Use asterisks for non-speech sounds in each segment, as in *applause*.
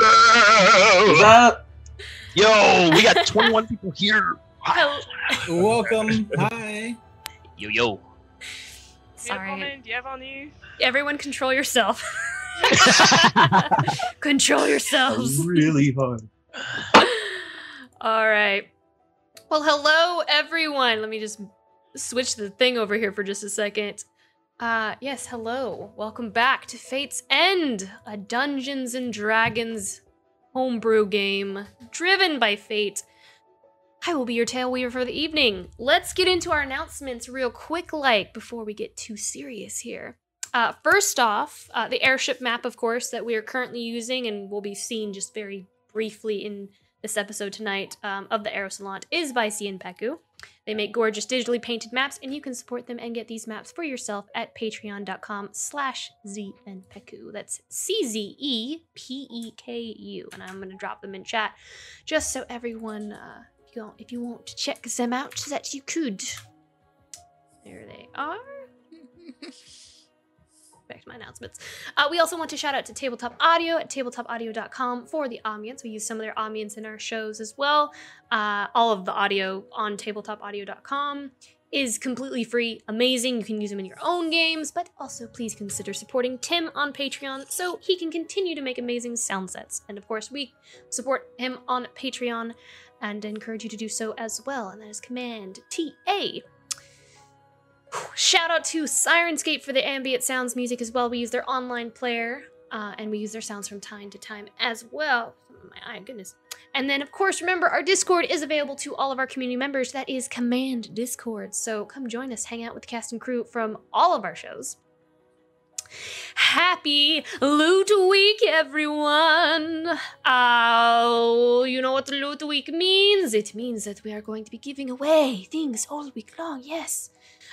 What's up? Yo, we got 21 people here. *laughs* Welcome. *laughs* Hi. Yo, yo. Sorry. Bienvenue. Everyone control yourself. *laughs* control yourselves. Really hard. All right. Well, hello everyone. Let me just switch the thing over here for just a second. Uh yes, hello. Welcome back to Fate's End, a Dungeons and Dragons homebrew game driven by Fate. I will be your tale weaver for the evening. Let's get into our announcements real quick like before we get too serious here. Uh, first off, uh, the airship map, of course, that we are currently using and will be seen just very briefly in this episode tonight um, of the Aerosalant is by Czepeku. They make gorgeous digitally painted maps, and you can support them and get these maps for yourself at patreon.com slash czepeku. That's C-Z-E-P-E-K-U. And I'm going to drop them in chat just so everyone, uh, you if you want to check them out, that you could. There they are *laughs* back to my announcements. Uh, we also want to shout out to Tabletop Audio at tabletopaudio.com for the ambience. We use some of their ambience in our shows as well. Uh, all of the audio on tabletopaudio.com is completely free, amazing. You can use them in your own games, but also please consider supporting Tim on Patreon so he can continue to make amazing sound sets. And of course, we support him on Patreon and encourage you to do so as well. And that is Command TA. Shout out to Syrinscape for the ambient sounds music as well. We use their online player, uh, and we use their sounds from time to time as well. My goodness. And then, of course, remember our Discord is available to all of our community members. That is Command Discord. So come join us, hang out with the cast and crew from all of our shows. Happy Loot Week, everyone! Oh, you know what Loot Week means? It means that we are going to be giving away things all week long, yes.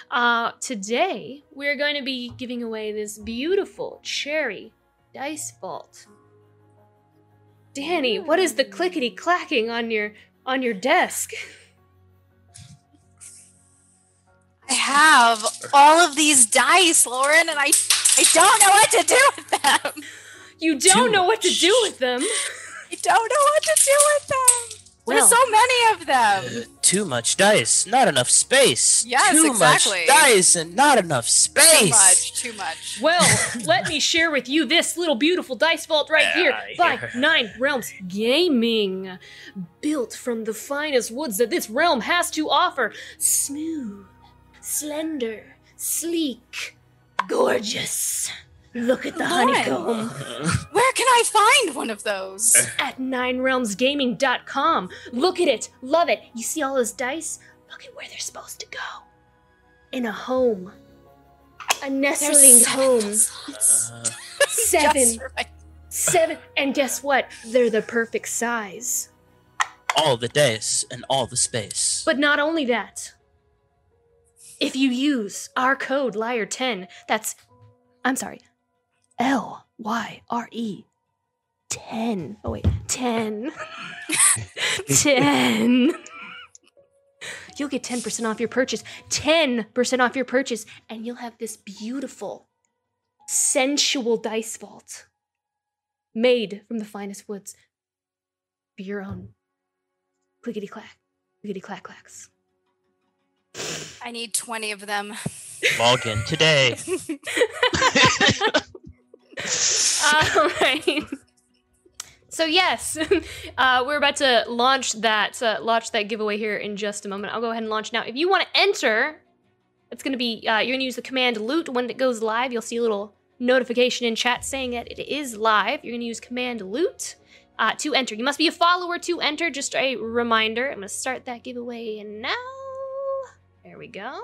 Uh, today, we're going to be giving away this beautiful cherry dice vault. Danny, what is the clickety clacking on your on your desk? *laughs* I have all of these dice, Lauren, and I I don't know what to do with them. You don't know what to do with them. I don't know what to do with them. Well. There's so many of them. *laughs* Too much dice, not enough space. Yes, Too exactly. much dice and not enough space. Too much, too much. Well, *laughs* let me share with you this little beautiful dice vault right here by here. Nine Realms Gaming. Built from the finest woods that this realm has to offer. Smooth, slender, sleek, gorgeous. Look at the Lauren. honeycomb Where can I find one of those? *laughs* at ninerealmsgaming.com. Look at it, love it. You see all those dice? Look at where they're supposed to go. In a home. A nestling There's home. *laughs* seven. Uh, Seven. Right. Seven. And guess what? They're the perfect size. all the dice and all the space. But not only that. If you use our code LYRE10, that's, I'm sorry, L Y R E 10. Oh, wait, 10. *laughs* 10. You'll get 10% off your purchase. 10% off your purchase. And you'll have this beautiful, sensual dice vault made from the finest woods for your own clickety clack, clickety clack clacks. I need 20 of them. Log in today. *laughs* *laughs* *laughs* All right. So yes, *laughs* uh, we're about to launch that uh, launch that giveaway here in just a moment. I'll go ahead and launch now. If you want to enter, it's going to be uh, you're going to use the command loot when it goes live. You'll see a little notification in chat saying that it is live. You're going to use command loot uh, to enter. You must be a follower to enter. Just a reminder. I'm going to start that giveaway now. There we go.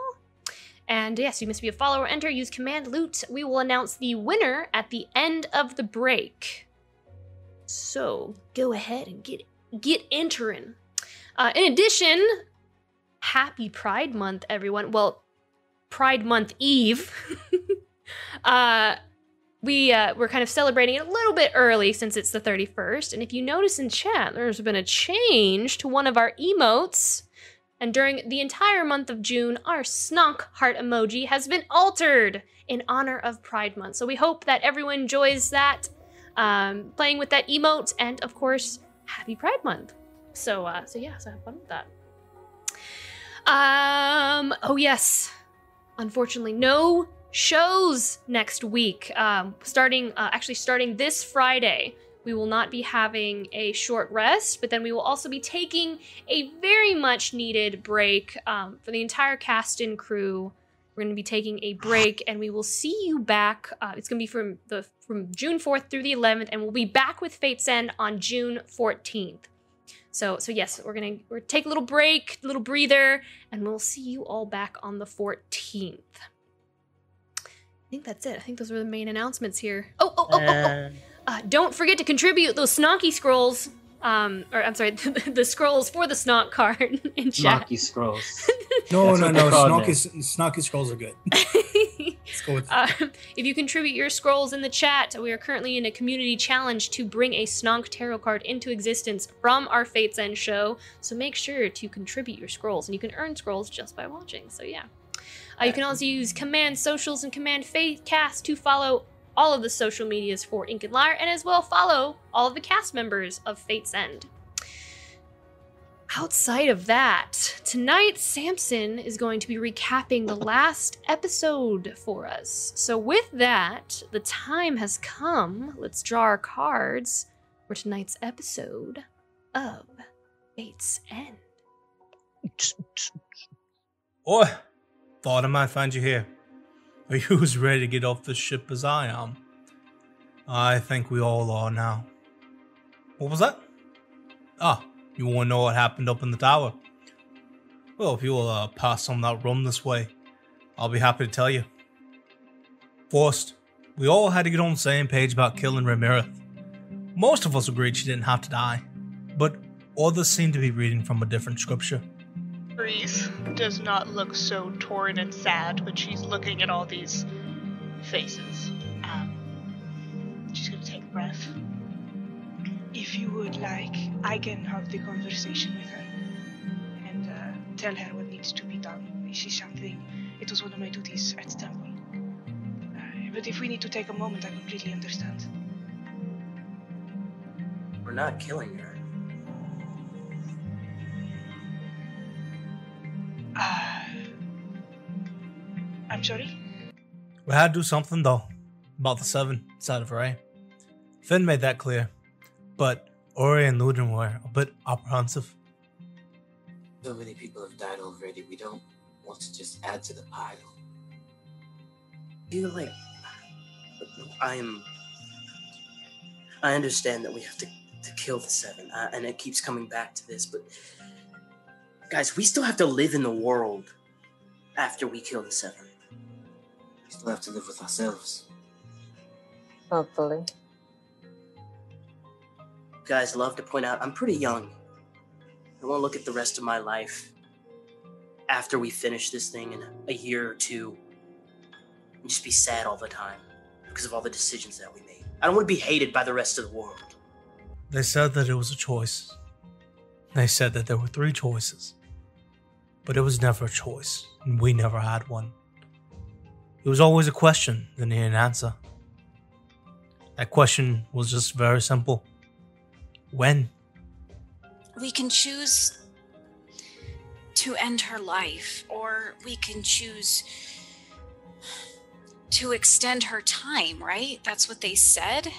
And yes, you must be a follower. Enter, use command loot. We will announce the winner at the end of the break. So go ahead and get get entering. Uh, in addition, happy Pride Month, everyone. Well, Pride Month Eve. *laughs* uh, we uh, we're kind of celebrating it a little bit early since it's the 31st. And if you notice in chat, there's been a change to one of our emotes. And during the entire month of June, our snonk heart emoji has been altered in honor of Pride Month. So we hope that everyone enjoys that. um, playing with that emote, and of course, Happy Pride Month. So, uh, so yeah, so have fun with that. Um. Oh yes. Unfortunately, no shows next week. Um, starting uh, actually starting this Friday, we will not be having a short rest, but then we will also be taking a very much needed break um, for the entire cast and crew. We're going to be taking a break, and we will see you back. Uh, it's going to be from the from June 4th through the 11th, and we'll be back with Fate's End on June 14th. So, so yes, we're gonna we're take a little break, a little breather, and we'll see you all back on the 14th. I think that's it. I think those were the main announcements here. Oh, oh, oh, oh, oh. Uh, don't forget to contribute those snonky scrolls. Um, or I'm sorry, the, *laughs* the scrolls for the snonk card *laughs* in chat. Snocky scrolls. *laughs* No, That's no, no. they're Snocky, snocky scrolls are good. Let's go with Uh, if you contribute your scrolls in the chat, we are currently in a community challenge to bring a Snonk tarot card into existence from our Fates End show. So make sure to contribute your scrolls, and you can earn scrolls just by watching. So yeah, uh, you can also use Command Socials and Command Faith Cast to follow all of the social medias for Ink and Lyre, and as well follow all of the cast members of Fates End. Outside of that, tonight Samson is going to be recapping the last episode for us. So, with that, the time has come. Let's draw our cards for tonight's episode of Fate's End. Oi, thought I might find you here. Are you as ready to get off the ship as I am? I think we all are now. What was that? Ah, you want to know what happened up in the tower? Well, if you'll uh, pass on that rum this way, I'll be happy to tell you. First, we all had to get on the same page about killing Ramirith. Most of us agreed she didn't have to die, but others seemed to be reading from a different scripture. Breeze does not look so torn and sad when she's looking at all these faces. Um, she's gonna take a breath. If you would like, I can have the conversation with her and uh, tell her what needs to be done. This is something, it was one of my duties at Temple. Uh, but if we need to take a moment, I completely understand. We're not killing her. I'm sorry? We had to do something though about the seven side of Ray. Finn made that clear, but Uri and Luden were a bit apprehensive. So many people have died already. We don't want to just add to the pile. I feel like I'm. I understand that we have to, to kill the seven, uh, and it keeps coming back to this, but guys, we still have to live in the world after we kill the seven. We still have to live with ourselves. Hopefully. guys love to point out I'm pretty young. I want to look at the rest of my life after we finish this thing in a year or two and just be sad all the time because of all the decisions that we made. I don't want to be hated by the rest of the world. They said that it was a choice. They said that there were three choices. But it was never a choice, and we never had one. It was always a question that needed an answer. That question was just very simple. When? We can choose to end her life, or we can choose to extend her time, right? That's what they said. I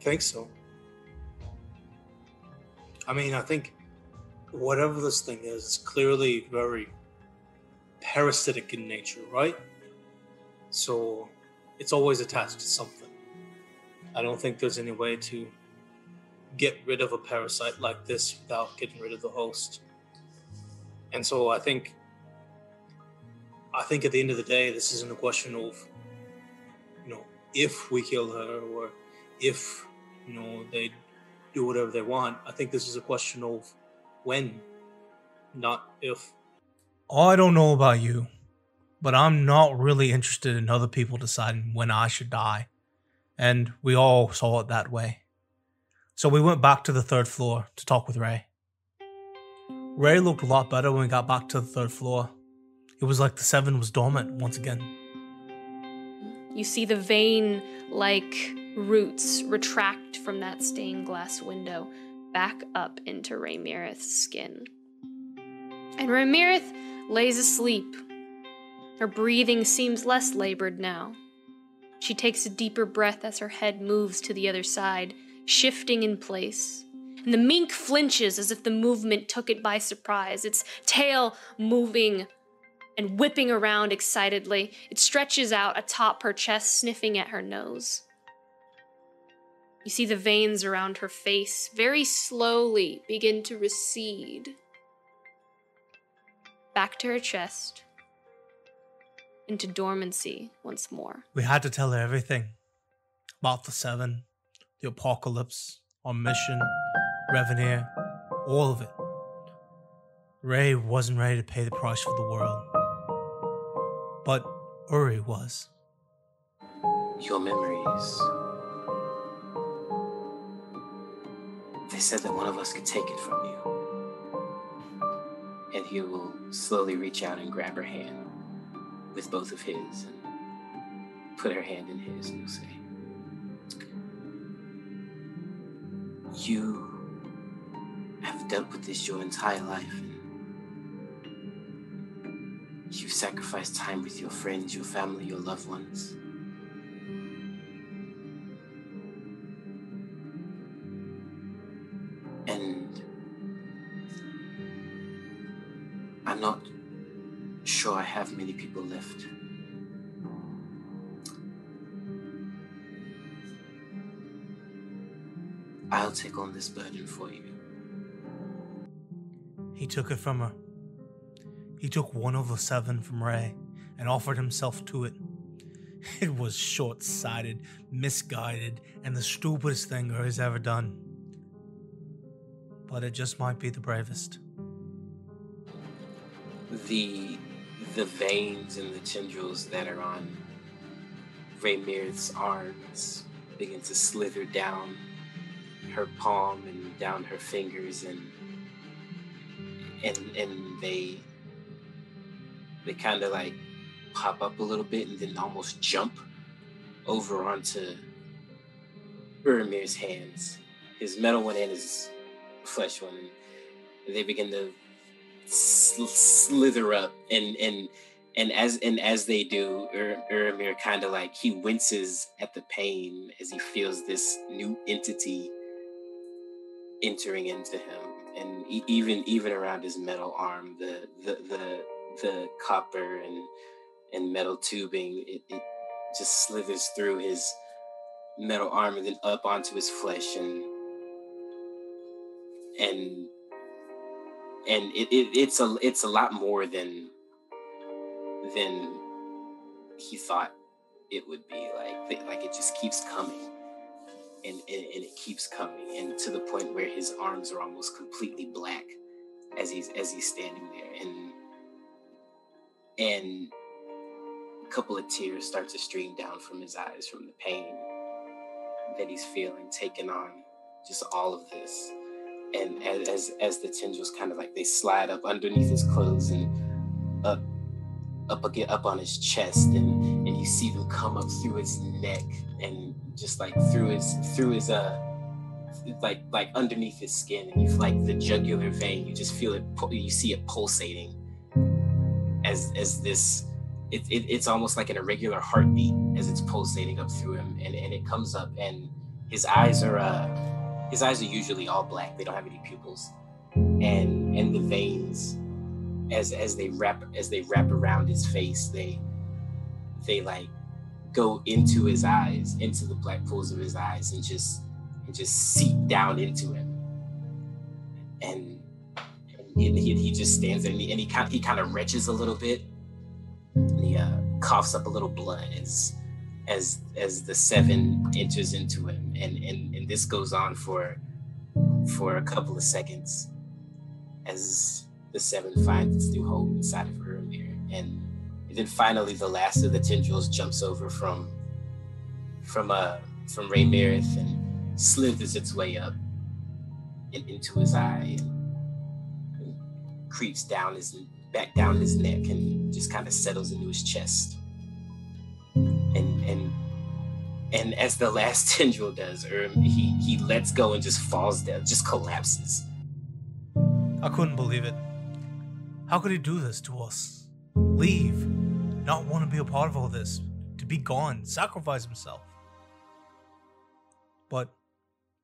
think so. I mean, I think whatever this thing is, it's clearly very parasitic in nature, right? So it's always attached to something. I don't think there's any way to get rid of a parasite like this without getting rid of the host. And so I think I think at the end of the day this isn't a question of you know if we kill her or if you know they do whatever they want. I think this is a question of when, not if. Oh, I don't know about you, but I'm not really interested in other people deciding when I should die. And we all saw it that way. So we went back to the third floor to talk with Ray. Ray looked a lot better when we got back to the third floor. It was like the seven was dormant once again. You see the vein like roots retract from that stained glass window back up into Ramirith's skin. And Ramirith lays asleep. Her breathing seems less labored now. She takes a deeper breath as her head moves to the other side, shifting in place. And the mink flinches as if the movement took it by surprise, its tail moving and whipping around excitedly. It stretches out atop her chest, sniffing at her nose. You see the veins around her face very slowly begin to recede. Back to her chest, into dormancy once more. We had to tell her everything about the Seven, the apocalypse, our mission, Revenir, all of it. Ray wasn't ready to pay the price for the world, but Uri was. Your memories. They said that one of us could take it from you. He will slowly reach out and grab her hand with both of his and put her hand in his and he'll say, You have dealt with this your entire life. You've sacrificed time with your friends, your family, your loved ones. People left. I'll take on this burden for you. He took it from her. He took one of the seven from Ray and offered himself to it. It was short sighted, misguided, and the stupidest thing Uri's ever done. But it just might be the bravest. the the veins and the tendrils that are on Raymir's arms begin to slither down her palm and down her fingers and and and they they kind of like pop up a little bit and then almost jump over onto Uramir's hands, his metal one and his flesh one, and they begin to sl- slither up and and and as and as they do Ur- Uramir kind of like he winces at the pain as he feels this new entity entering into him. And even even around his metal arm the the the, the copper and and metal tubing it, it just slithers through his metal arm and then up onto his flesh and and and it, it it's a it's a lot more than than he thought it would be. Like like it just keeps coming and, and and it keeps coming and to the point where his arms are almost completely black as he's as he's standing there. And and a couple of tears start to stream down from his eyes from the pain that he's feeling taking on just all of this and as as, the tendrils kind of like they slide up underneath his clothes and up up again up on his chest and and you see them come up through his neck and just like through his through his uh like like underneath his skin and you feel like the jugular vein you just feel it you see it pulsating as as this it, it, it's almost like an irregular heartbeat as it's pulsating up through him and, and it comes up and his eyes are uh his eyes are usually all black. They don't have any pupils. And and the veins as as they wrap as they wrap around his face they they like go into his eyes into the black pools of his eyes and just and just seep down into him. And, and he, he, just stands there and he, and he kind he kind of retches a little bit. And he uh, coughs up a little blood as as as the seven enters into him and and and this goes on for for a couple of seconds as the seven finds its new home inside of Uramir. And, and then finally the last of the tendrils jumps over from from uh from Raymirith and slithers its way up and into his eye and creeps down his back down his neck and just kind of settles into his chest. And and and as the last *laughs* tendril does, Erm, he he lets go and just falls down, just collapses. I couldn't believe it. How could he do this to us? Leave, not want to be a part of all this, to be gone, sacrifice himself. But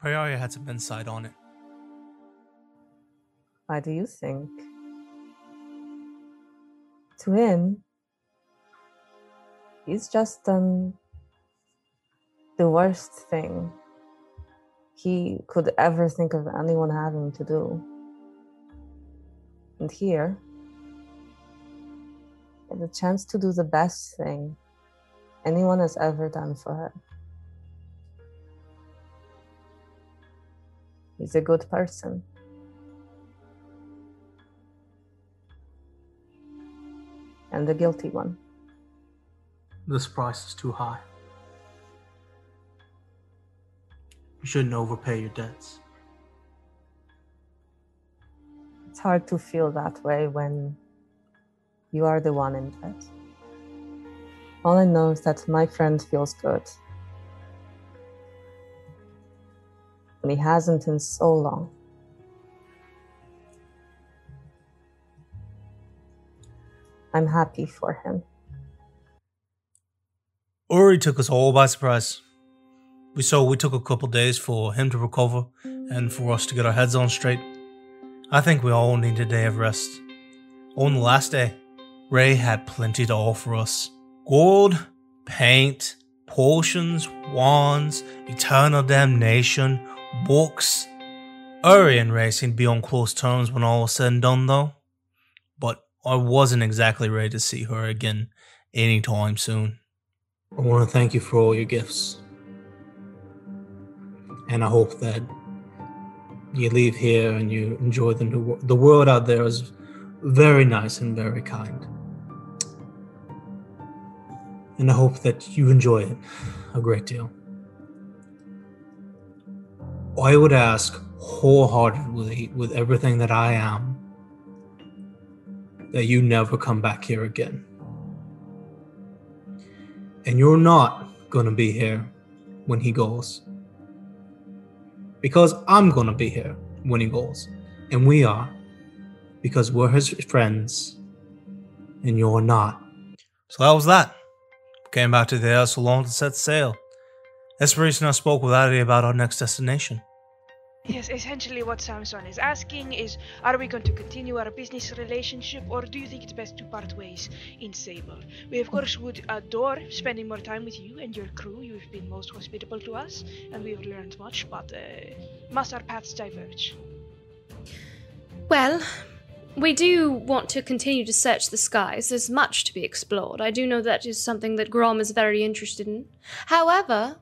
Prayaria had some insight on it. Why do you think? To him, he's just done the worst thing he could ever think of anyone having to do. And here, he had a chance to do the best thing anyone has ever done for her. He's a good person. And the guilty one. This price is too high. You shouldn't overpay your debts. It's hard to feel that way when you are the one in debt. All I know is that my friend feels good. And he hasn't in so long. I'm happy for him. Uri took us all by surprise. We saw we took a couple days for him to recover and for us to get our heads on straight. I think we all need a day of rest. On the last day, Ray had plenty to offer us gold, paint, potions, wands, eternal damnation, books. Uri and Ray seemed to be on close terms when all was said and done, though. But I wasn't exactly ready to see her again anytime soon. I want to thank you for all your gifts. And I hope that you leave here and you enjoy the new world. The world out there is very nice and very kind. And I hope that you enjoy it a great deal. I would ask wholeheartedly, with everything that I am, that you never come back here again. And you're not going to be here when he goes. Because I'm going to be here when he goes. And we are. Because we're his friends. And you're not. So that was that. Came back to the air salon to set sail. Reason I spoke with Addie about our next destination. Yes, essentially what Samson is asking is are we going to continue our business relationship or do you think it's best to part ways in Sable? We, of course, would adore spending more time with you and your crew. You've been most hospitable to us and we've learned much, but uh, must our paths diverge? Well, we do want to continue to search the skies. There's much to be explored. I do know that is something that Grom is very interested in. However,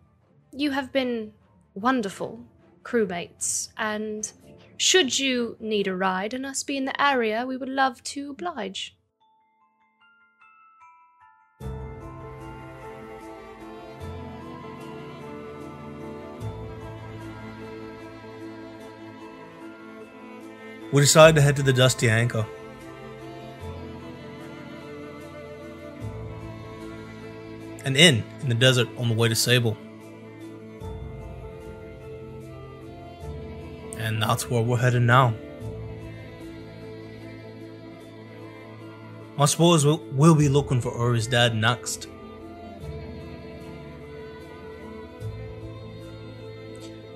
you have been wonderful crewmates, and should you need a ride and us be in the area, we would love to oblige. We decided to head to the Dusty Anchor. An inn in the desert on the way to Sable. And that's where we're headed now. I suppose we'll, we'll be looking for Uri's dad next.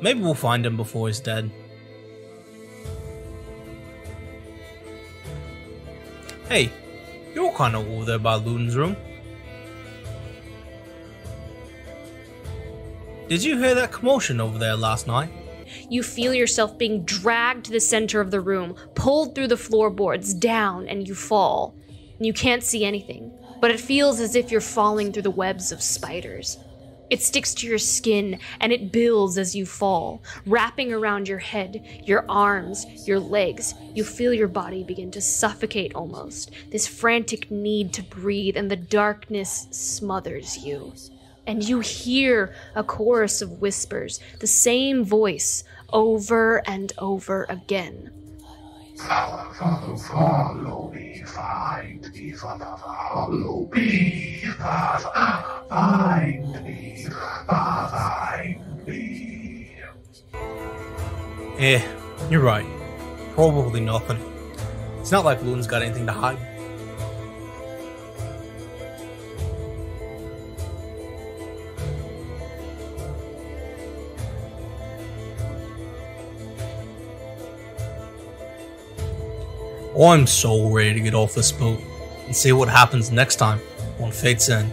Maybe we'll find him before he's dead. Hey, you're kind of over there by Luden's room. Did you hear that commotion over there last night? You feel yourself being dragged to the center of the room, pulled through the floorboards, down, and you fall. You can't see anything, but it feels as if you're falling through the webs of spiders. It sticks to your skin and it builds as you fall, wrapping around your head, your arms, your legs. You feel your body begin to suffocate almost. This frantic need to breathe, and the darkness smothers you. And you hear a chorus of whispers, the same voice over and over again. Follow, follow, me, find me, follow, follow me, find me, find me. Eh, you're right. Probably nothing. It's not like Loon's got anything to hide. I'm so ready to get off this boat and see what happens next time on Fate's End.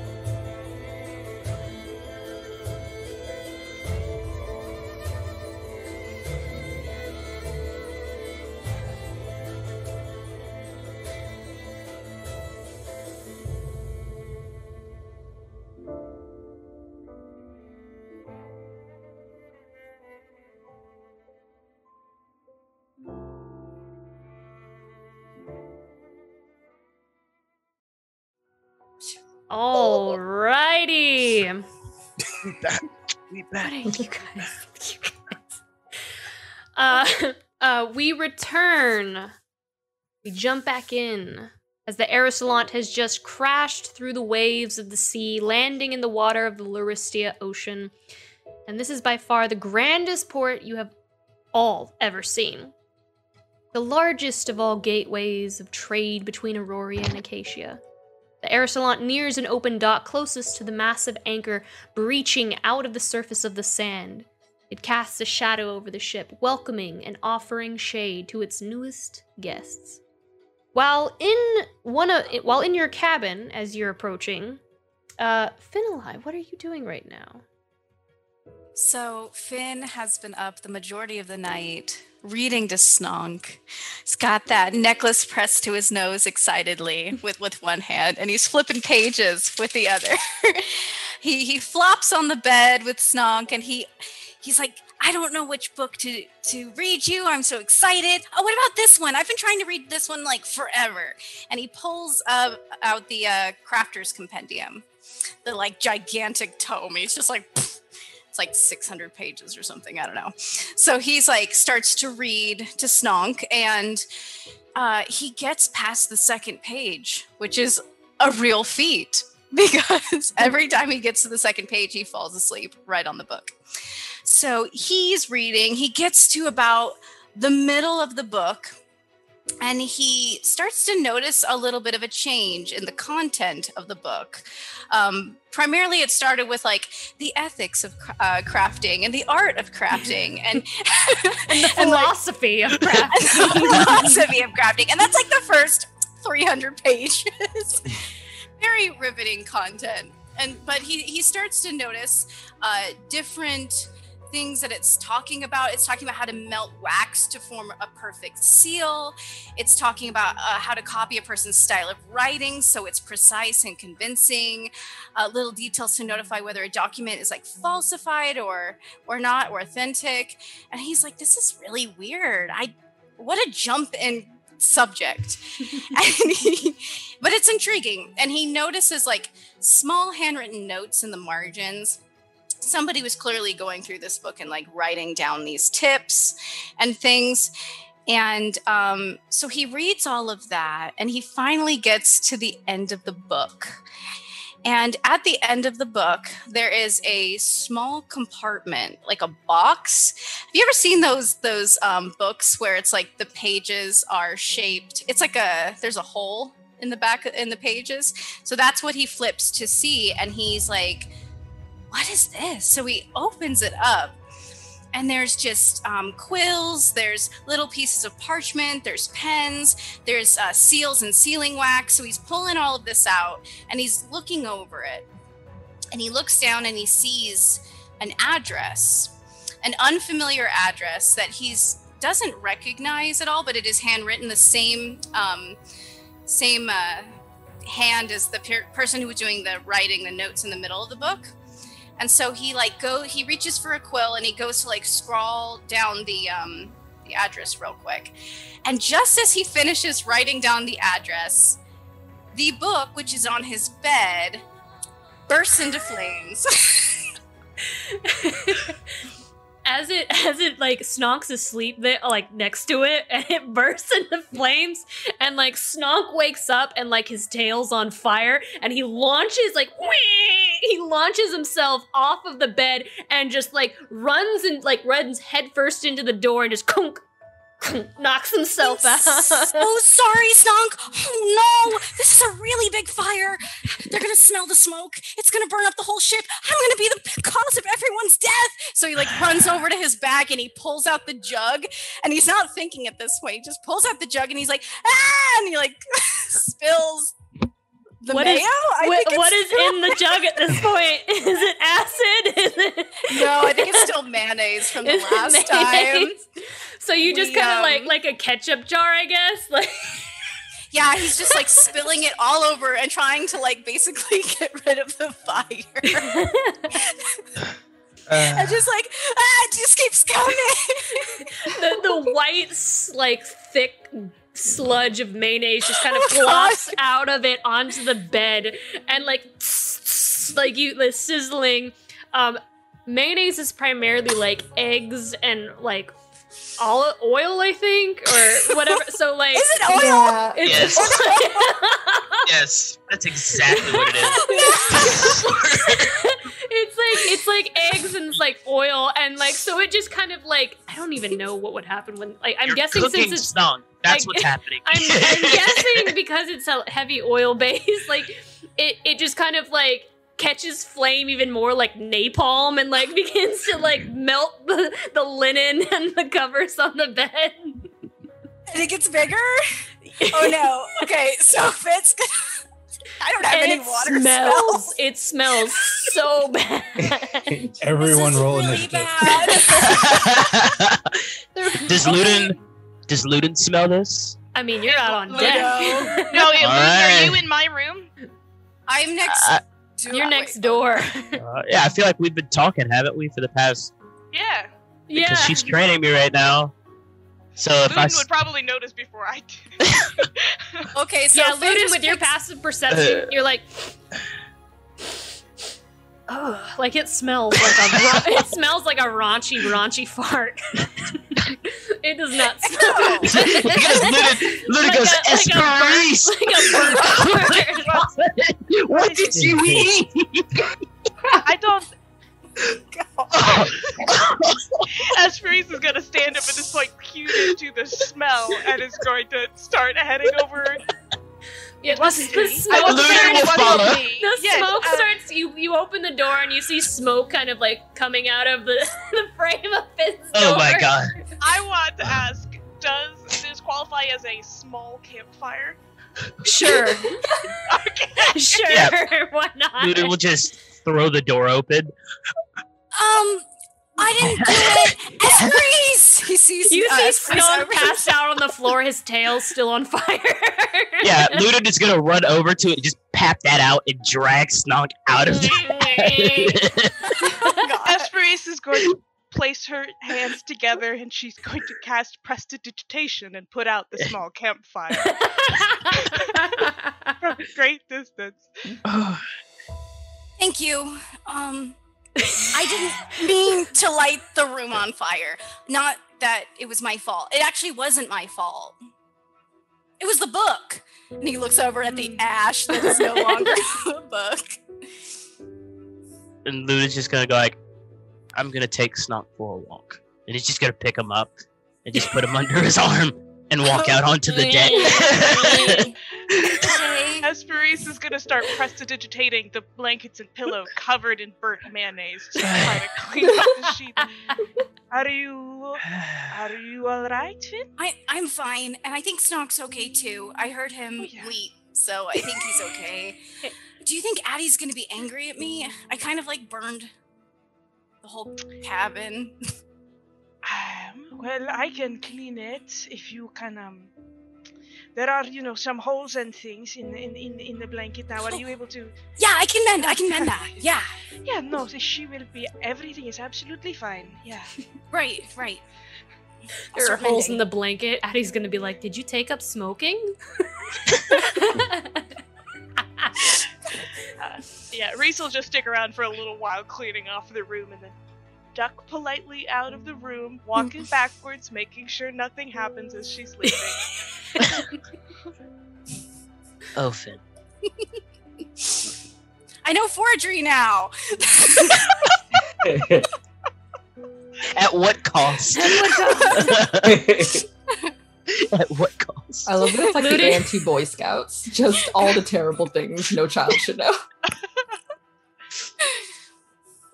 We back. You guys. *laughs* *laughs* Uh, *laughs* uh, we return. We jump back in as the Aerosolant has just crashed through the waves of the sea, landing in the water of the Laristia Ocean. And this is by far the grandest port you have all ever seen. The largest of all gateways of trade between Aurora and Acacia. The Aristolant nears an open dock closest to the massive anchor breaching out of the surface of the sand. It casts a shadow over the ship, welcoming and offering shade to its newest guests. While in one of, while in your cabin as you're approaching, uh, Finali, what are you doing right now? So Finn has been up the majority of the night reading to Snonk. He's got that necklace pressed to his nose excitedly with, with one hand, and he's flipping pages with the other. *laughs* he he flops on the bed with Snonk, and he he's like, I don't know which book to to read you. I'm so excited. Oh, what about this one? I've been trying to read this one like forever. And he pulls uh, out the uh, Crafter's Compendium, the like gigantic tome. He's just like. It's like 600 pages or something. I don't know. So he's like starts to read to Snonk, and uh, he gets past the second page, which is a real feat *laughs* because every time he gets to the second page, he falls asleep right on the book. So he's reading, he gets to about the middle of the book, and he starts to notice a little bit of a change in the content of the book. Um, primarily, it started with like the ethics of uh, crafting and the art of crafting *laughs* and, *laughs* And the and, like, philosophy of *laughs* crafting. philosophy of crafting. And that's like the first 300 pages. Very riveting content. And but he he starts to notice uh, different things that it's talking about. It's talking about how to melt wax to form a perfect seal. It's talking about uh, how to copy a person's style of writing so it's precise and convincing. Uh, little details to notify whether a document is like falsified or or not or authentic. And he's like, this is really weird. I what a jump in subject. *laughs* *laughs* and he, but it's intriguing. And he notices like small handwritten notes in the margins somebody was clearly going through this book and like writing down these tips and things. And um, so he reads all of that and he finally gets to the end of the book. And at the end of the book, there is a small compartment, like a box. Have you ever seen those those um, books where it's like the pages are shaped? It's like a there's a hole in the back in the pages. So that's what he flips to see, and he's like, what is this? So he opens it up, and there's just um, quills, there's little pieces of parchment, there's pens, there's uh, seals and sealing wax. So he's pulling all of this out, and he's looking over it, and he looks down and he sees an address, an unfamiliar address that he's doesn't recognize at all, but it is handwritten the same um, same uh, hand as the per- person who was doing the writing the notes in the middle of the book and so he like go he reaches for a quill and he goes to like scrawl down the um the address real quick. And just as he finishes writing down the address the book which is on his bed bursts into flames *laughs* As it *laughs* as it like Snonk's asleep there, like next to it, *laughs* and it bursts into flames, and like Snonk wakes up and like his tail's on fire, and he launches like whee! he launches himself off of the bed and just like runs and like runs headfirst into the door and just kunk, *laughs* knocks himself out. oh, *laughs* sorry, Snonk. Oh no, this is a really big fire. They're gonna smell the smoke. It's gonna burn up the whole ship. I'm gonna be the cause of everyone's death. So he like runs over to his bag and he pulls out the jug. And he's not thinking at this point. He just pulls out the jug and he's like, ah, and he like *laughs* spills the What mayo. is- I what- think what is in the jug at this point? *laughs* Is it acid? *laughs* Is it No, I think it's still mayonnaise from the Is it last time. *laughs* So you just kind of um, like like a ketchup jar, I guess. Like Yeah, he's just like spilling it all over and trying to like basically get rid of the fire. and just like, ah, it just keeps coming. the the white like thick sludge of mayonnaise just kind of flops out of it onto the bed and like like you the sizzling um mayonnaise is primarily like eggs and like olive oil i think or whatever so *laughs* like Is it oil? Yeah. it's Yes. *laughs* yes, that's exactly what it is. *laughs* it's like it's like eggs and it's like oil and like so it just kind of like I don't even know what would happen when like I'm You're guessing since it's stunk. That's I- what's happening. I'm, I'm *laughs* guessing because it's a heavy oil base, *laughs* like it it just kind of like catches flame even more like napalm and like *laughs* begins to like melt the, the linen and the covers on the bed. And it gets bigger. Oh no. Okay, so Fitz. I don't have And any water smells. smells. It smells so bad. Everyone This is roll really initiative. bad. does Luden does Luden smell this? I mean, you're out on Ludo. deck. *laughs* No, yeah, Luden, Alright. are you in my room? I'm next. Uh, door- You're wait, next door. Uh, yeah, I feel like we've been talking, haven't we, for the past? Yeah. yeah. Because she's training me right now. So if I Luden s- would probably notice before I do. *laughs* Okay, so yeah, Finn Luden, just with your passive perception, Uh. you're like, oh, like it smells like a ra- *laughs* it smells like a raunchy, raunchy fart. It does not *laughs* smell. because Luden, Luden Like goes, a- like a Esperise! like a burnt *laughs* what did you eat? I don't. Esperise is gonna stand up at this point, cued into the smell, and is going to start heading over. Yeah, the, wasn't the smoke starts. The Yes, smoke uh, starts. You you open the door and you see smoke kind of like coming out of the *laughs* the frame of Finn's Oh door. my god. I want to ask: Does this qualify as a small campfire? Sure, *laughs* Okay. sure. Yeah. *laughs* Why not? Luden will just throw the door open. Um, I didn't do it. *laughs* Esperise. He sees. You uh, see Esperise Snonk passed out on the floor, his tail's still on fire. Yeah, Luden is gonna run over to it and just pap that out and drag Snonk out of it. Esperise *laughs* is going to place her hands together, and she's going to cast prestidigitation and put out the small campfire *laughs* from a great distance. Thank you. Um, I didn't mean to light the room on fire. Not that it was my fault. It actually wasn't my fault. It was the book. And he looks over at the ash that is no longer the book. and Luden's just gonna go like, I'm gonna take Snonk for a walk. And he's just gonna pick him up and just put him *laughs* under his arm and walk out onto the *laughs* deck. *laughs* Okay. Esperise is going to start prestidigitating the blankets and pillow covered in burnt mayonnaise to try to clean up the sheet. Are you are you all right, Finn? I, I'm fine, and I think Snonk's okay too. I heard him Oh, yeah. bleat, so I think he's okay. Do you think Addie's gonna be angry at me? I kind of like burned the whole cabin. Um, well, I can clean it if you can. Um, there are, you know, some holes and things in in in, in the blanket. Now, are you able to? Yeah, I can mend. I can mend that. *laughs* Yeah, Yeah, no, she will be. Everything is absolutely fine. Yeah. *laughs* right, right. I'll there are start holes in the blanket. Addie's gonna be like, "Did you take up smoking?" Uh, *laughs* yeah, Reese will just stick around for a little while cleaning off the room and then duck politely out of the room, walking backwards, making sure nothing happens as she's leaving. *laughs* Oh, Finn. I know forgery now. *laughs* At what cost? At what cost? *laughs* I love that it's like Looting. the anti Boy Scouts. Just all the terrible things no child should know.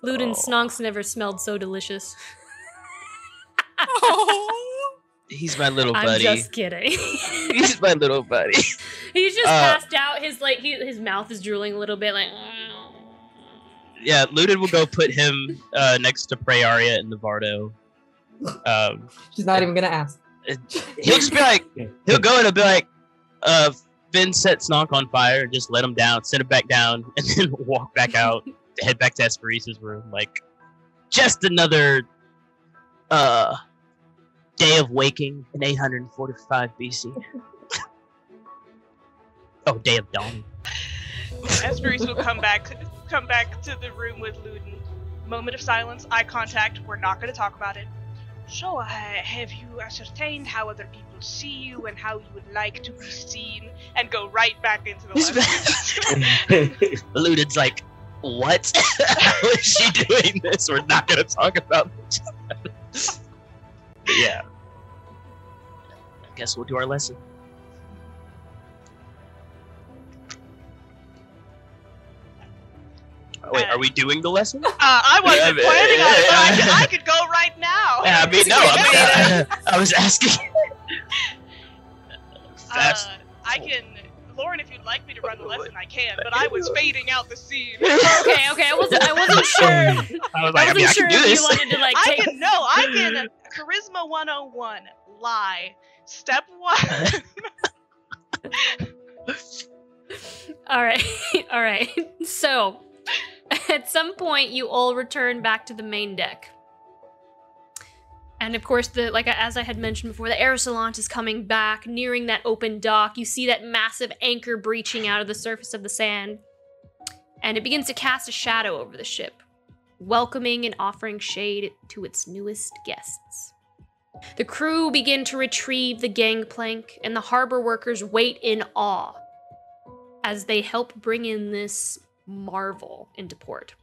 Luden Oh. Snonks never smelled so delicious. oh. *laughs* He's my little buddy. *laughs* I'm just kidding. He's my little buddy. He's just Uh, passed out. His like he, his mouth is drooling a little bit, like. *laughs* Yeah, Luden will go put him uh, next to Prearia and Navardo. Um, She's not even gonna ask. he'll just be like, he'll go and he'll be like, uh, Finn set Snonk on fire, just let him down, send him back down, and then walk back out, head back to Esperise's room. Like, just another uh, day of waking in 845 BC. *laughs* oh, day of dawning. Esperise will come back come back to the room with Luden. Moment of silence, eye contact, we're not gonna talk about it. So, uh, have you ascertained how other people see you and how you would like to be seen? And go right back into the lesson. *laughs* Luden's like, what? *laughs* How is she doing this? We're not gonna talk about this. But yeah. I guess we'll do our lesson. Oh, wait, are we doing the lesson? Uh, I wasn't Yeah, planning on it, but I could, I could go right now. Yeah, I mean, no, I, mean, I was asking. Fast. Uh, I can, Lauren, if you'd like me to run the lesson, I can. But I was fading out the scene. *laughs* okay, okay. I wasn't. I wasn't *laughs* sure. I was like, I wasn't mean, I sure can do if you this. wanted to like I take. can no, I can. Charisma 101. Lie. Step one. *laughs* All right, *laughs* all right. So, at some point, you all return back to the main deck, and of course, the like as I had mentioned before, the Aerosalant is coming back, nearing that open dock. You see that massive anchor breaching out of the surface of the sand, and it begins to cast a shadow over the ship, welcoming and offering shade to its newest guests. The crew begin to retrieve the gangplank, and the harbor workers wait in awe as they help bring in this marvel into port.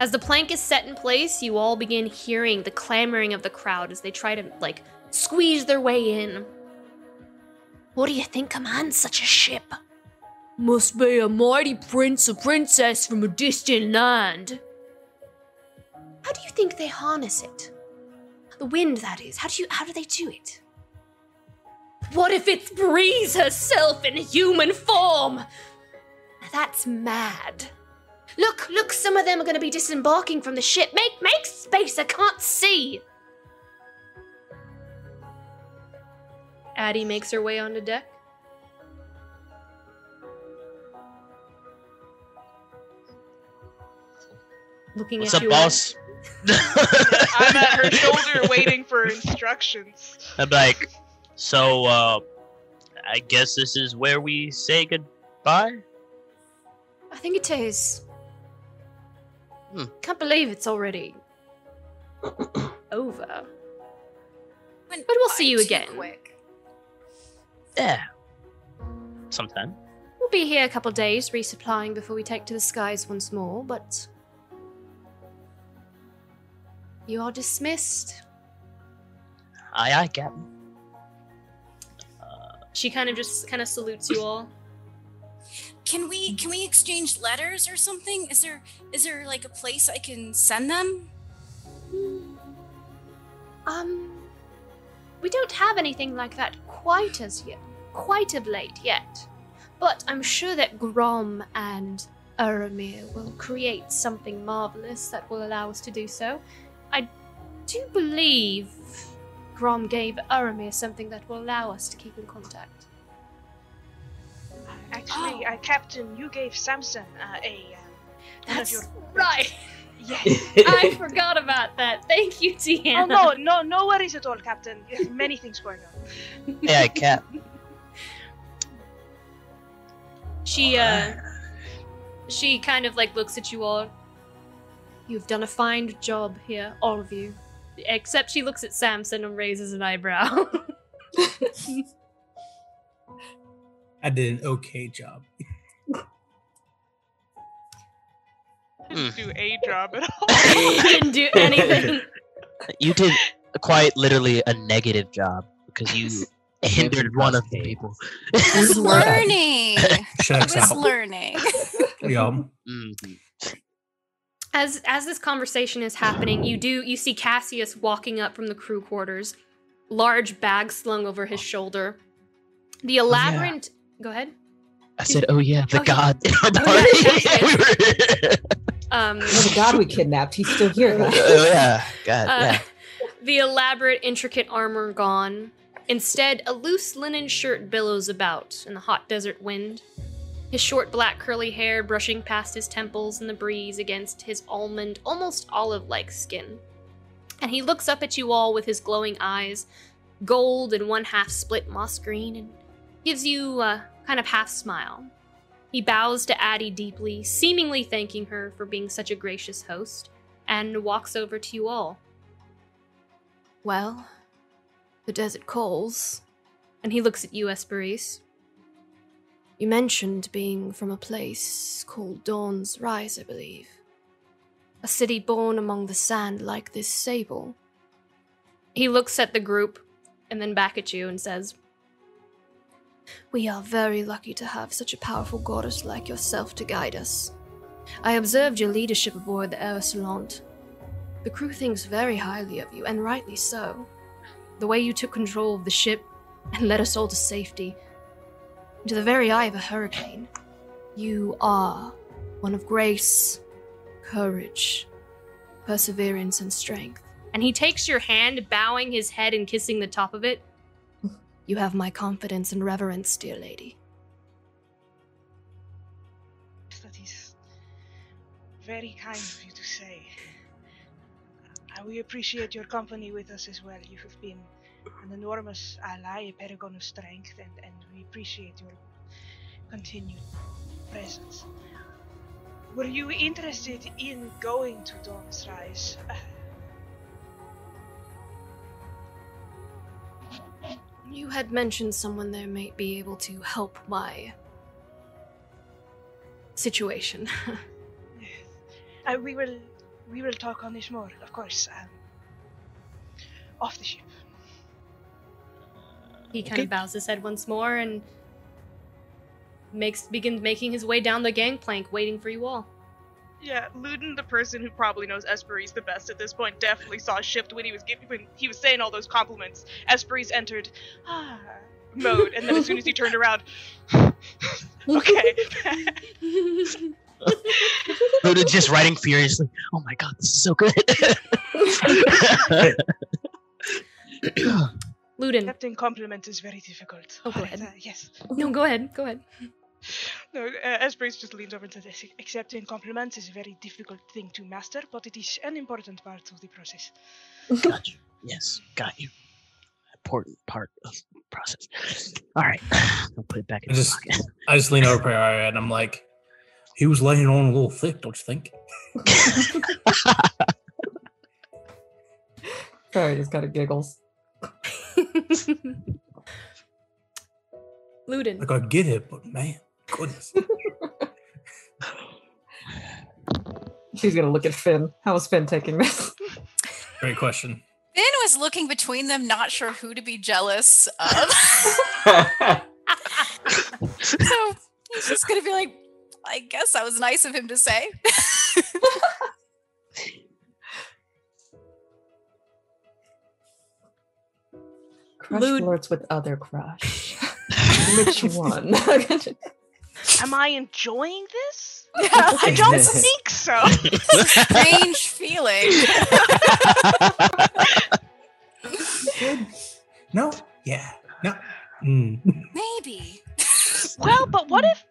As the plank is set in place, you all begin hearing the clamoring of the crowd as they try to, like, squeeze their way in. What do you think commands such a ship? Must be a mighty prince or princess from a distant land. How do you think they harness it? The wind, that is. How do you how do they do it? What if it's Breeze herself in human form? That's mad. Look, look, some of them are gonna be disembarking from the ship. Make make space, I can't see. Addie makes her way onto deck. Looking What's at up, you. boss? I'm at her *laughs* shoulder waiting for instructions. I'm like, so, uh, I guess this is where we say goodbye? I think it is. Hmm. Can't believe it's already *coughs* over. Went But we'll see you too again. Quick. Yeah. Sometime. We'll be here a couple days resupplying before we take to the skies once more, but. You are dismissed. Aye, aye, Captain. She kind of just kind of salutes you all. Can we can we exchange letters or something? Is there is there like a place I can send them? Um, we don't have anything like that quite as yet, quite of late yet. But I'm sure that Grom and Aramir will create something marvelous that will allow us to do so. I do believe Grom gave Aramir something that will allow us to keep in contact. Actually, uh, Captain, you gave Samson uh, a um, That's your right. yes. *laughs* I forgot about that. Thank you, oh Deanna. no, no, no worries at all, Captain. You have many things going on. *laughs* Yeah, Cap. She uh she kind of like looks at you all. You've done a fine job here, all of you. Except she looks at Samson and raises an eyebrow. *laughs* I did an okay job. *laughs* Didn't do a job at all. you *laughs* didn't do anything. You did quite literally a negative job because you hindered one of the people. It's learning. Checks It's out. learning. Yum. Mhm. As as this conversation is happening, you do you see Cassius walking up from the crew quarters, large bag slung over his shoulder. The elaborate. Go ahead. I said, "Oh yeah, the Oh, *laughs* yeah. god." Oh, *laughs* Um, Oh, the god we kidnapped. He's still here. guys. oh yeah, god, uh, yeah. *laughs* the elaborate, intricate armor gone. Instead, a loose linen shirt billows about in the hot desert wind. His short black curly hair brushing past his temples in the breeze against his almond, almost olive like skin. And he looks up at you all with his glowing eyes, gold and one half split moss green, and gives you a kind of half smile. He bows to Addie deeply, seemingly thanking her for being such a gracious host, and walks over to you all. Well, the desert calls. And he looks at you, Esperise. You mentioned being from a place called Dawn's Rise, I believe. A city born among the sand like this sable. He looks at the group and then back at you and says, We are very lucky to have such a powerful goddess like yourself to guide us. I observed your leadership aboard the Arisalant. The crew thinks very highly of you, and rightly so. The way you took control of the ship and led us all to safety, into the very eye of a hurricane. You are one of grace, courage, perseverance, and strength. And he takes your hand, bowing his head and kissing the top of it. You have my confidence and reverence, dear lady. That is very kind of you to say. Uh, we appreciate your company with us as well. You have been an enormous ally, a paragon of strength, and, and we appreciate your continued presence. Were you interested in going to Dawn's Rise? *sighs* You had mentioned someone there might be able to help my situation. *laughs* uh, we will we will talk on this more, of course. Um, off the ship. He kind Okay. of bows his head once more and makes begins making his way down the gangplank, waiting for you all. Yeah, Luden, the person who probably knows Esperise the best at this point, definitely saw a shift when he was giving when he was saying all those compliments. Esperise entered ah mode, and then as soon as he turned around, *laughs* okay. *laughs* Luda just writing furiously. Oh my god, this is so good. *laughs* Luden. Accepting compliment is very difficult. Oh, go ahead. uh, yes. *laughs* No, go ahead. Go ahead. *laughs* No, uh, Esperise just leans over and says, Accepting compliments is a very difficult thing to master, but it is an important part of the process. *laughs* got you. Yes, got you. Important part of the process. All right, *sighs* I'll put it back in I the just, pocket. I just lean over Pereira and I'm like, he was laying on a little thick, don't you think? Sorry, just got a giggles. *laughs* Luden. Like I get it, but man, goodness. She's gonna look at Finn. How is Finn taking this? Great question. Finn was looking between them, not sure who to be jealous of. *laughs* *laughs* so he's just gonna be like, I guess that was nice of him to say. Crush Lud- flirts with other crush. *laughs* Which one? *laughs* Am I enjoying this? *laughs* I don't think so. Strange feeling. No? Yeah. No. Mm. Maybe. well, but what if?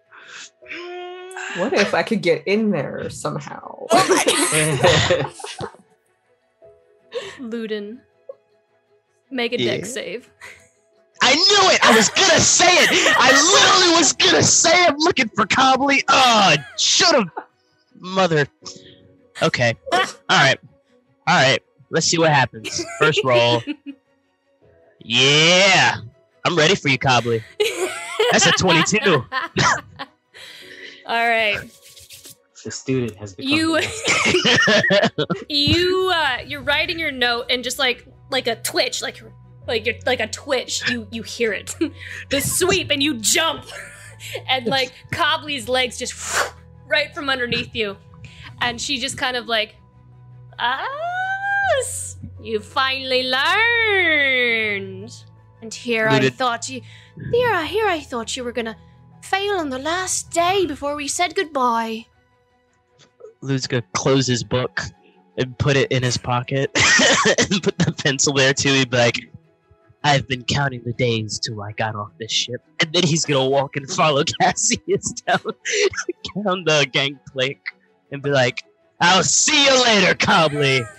what if I could get in there somehow? Luden. Make a Yeah. deck save. I knew it. I was gonna say it. I literally was gonna say I'm looking for Cobley. Oh, should have, mother. Okay. All right. All right. Let's see what happens. First roll. Yeah. I'm ready for you, Cobley. That's a 22. All right. The student has become. You *laughs* you uh you're writing your note and just like like a twitch like like you're like a twitch you you hear it. *laughs* The sweep and you jump. *laughs* And like Cobley's legs just *laughs* right from underneath you. And she just kind of like us you finally learned. And here i Looted. thought you here i here i thought you were gonna fail on the last day before we said goodbye. Lou's gonna close his book and put it in his pocket *laughs* and put the pencil there too. He'd be like, I've been counting the days till I got off this ship. And then he's gonna walk and follow *laughs* Cassius down, down the gangplank and be like, I'll see you later, Cobley. *laughs*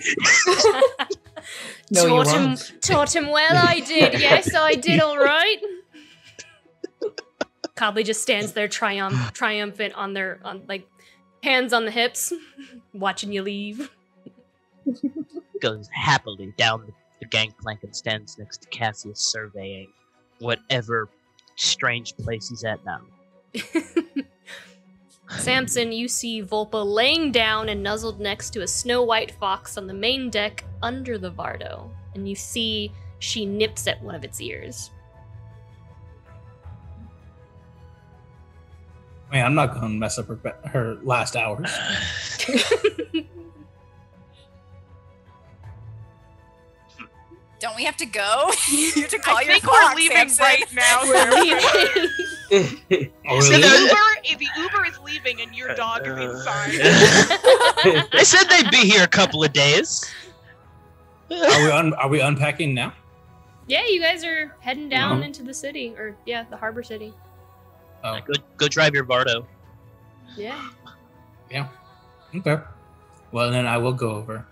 No, taught him, won't. taught him well. I did. Yes, I did. All right. Cobley just stands there, triumph, triumphant on their on like hands on the hips, watching you leave. *laughs* Goes happily down the, the gangplank and stands next to Cassius surveying whatever strange place he's at now. *laughs* Samson, you see Volpa laying down and nuzzled next to a snow white fox on the main deck under the Vardo, and you see she nips at one of its ears. Man, I'm not gonna mess up her her last hours. *laughs* Don't we have to go? *laughs* you have to call I your think clock, we're leaving Samson. right now. We're *laughs* leaving. *laughs* So the Uber, the Uber is leaving and your dog is inside. I said they'd be here a couple of days. Are we un- are we unpacking now? yeah, you guys are heading down Mhm. into the city, or yeah, the harbor city. Oh, Go, go drive your Vardo. Yeah. yeah. Okay. Well, then I will go over.